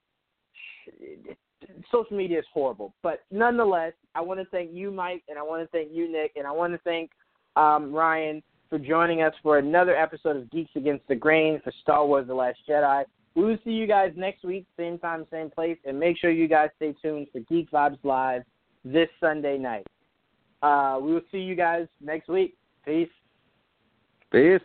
social media is horrible. But nonetheless, I want to thank you, Mike, and I want to thank you, Nick, and I want to thank um, Ryan for joining us for another episode of Geeks Against the Grain for Star Wars The Last Jedi. We will see you guys next week, same time, same place, and make sure you guys stay tuned for Geek Vibes Live this Sunday night. Uh, we will see you guys next week. Peace. Peace.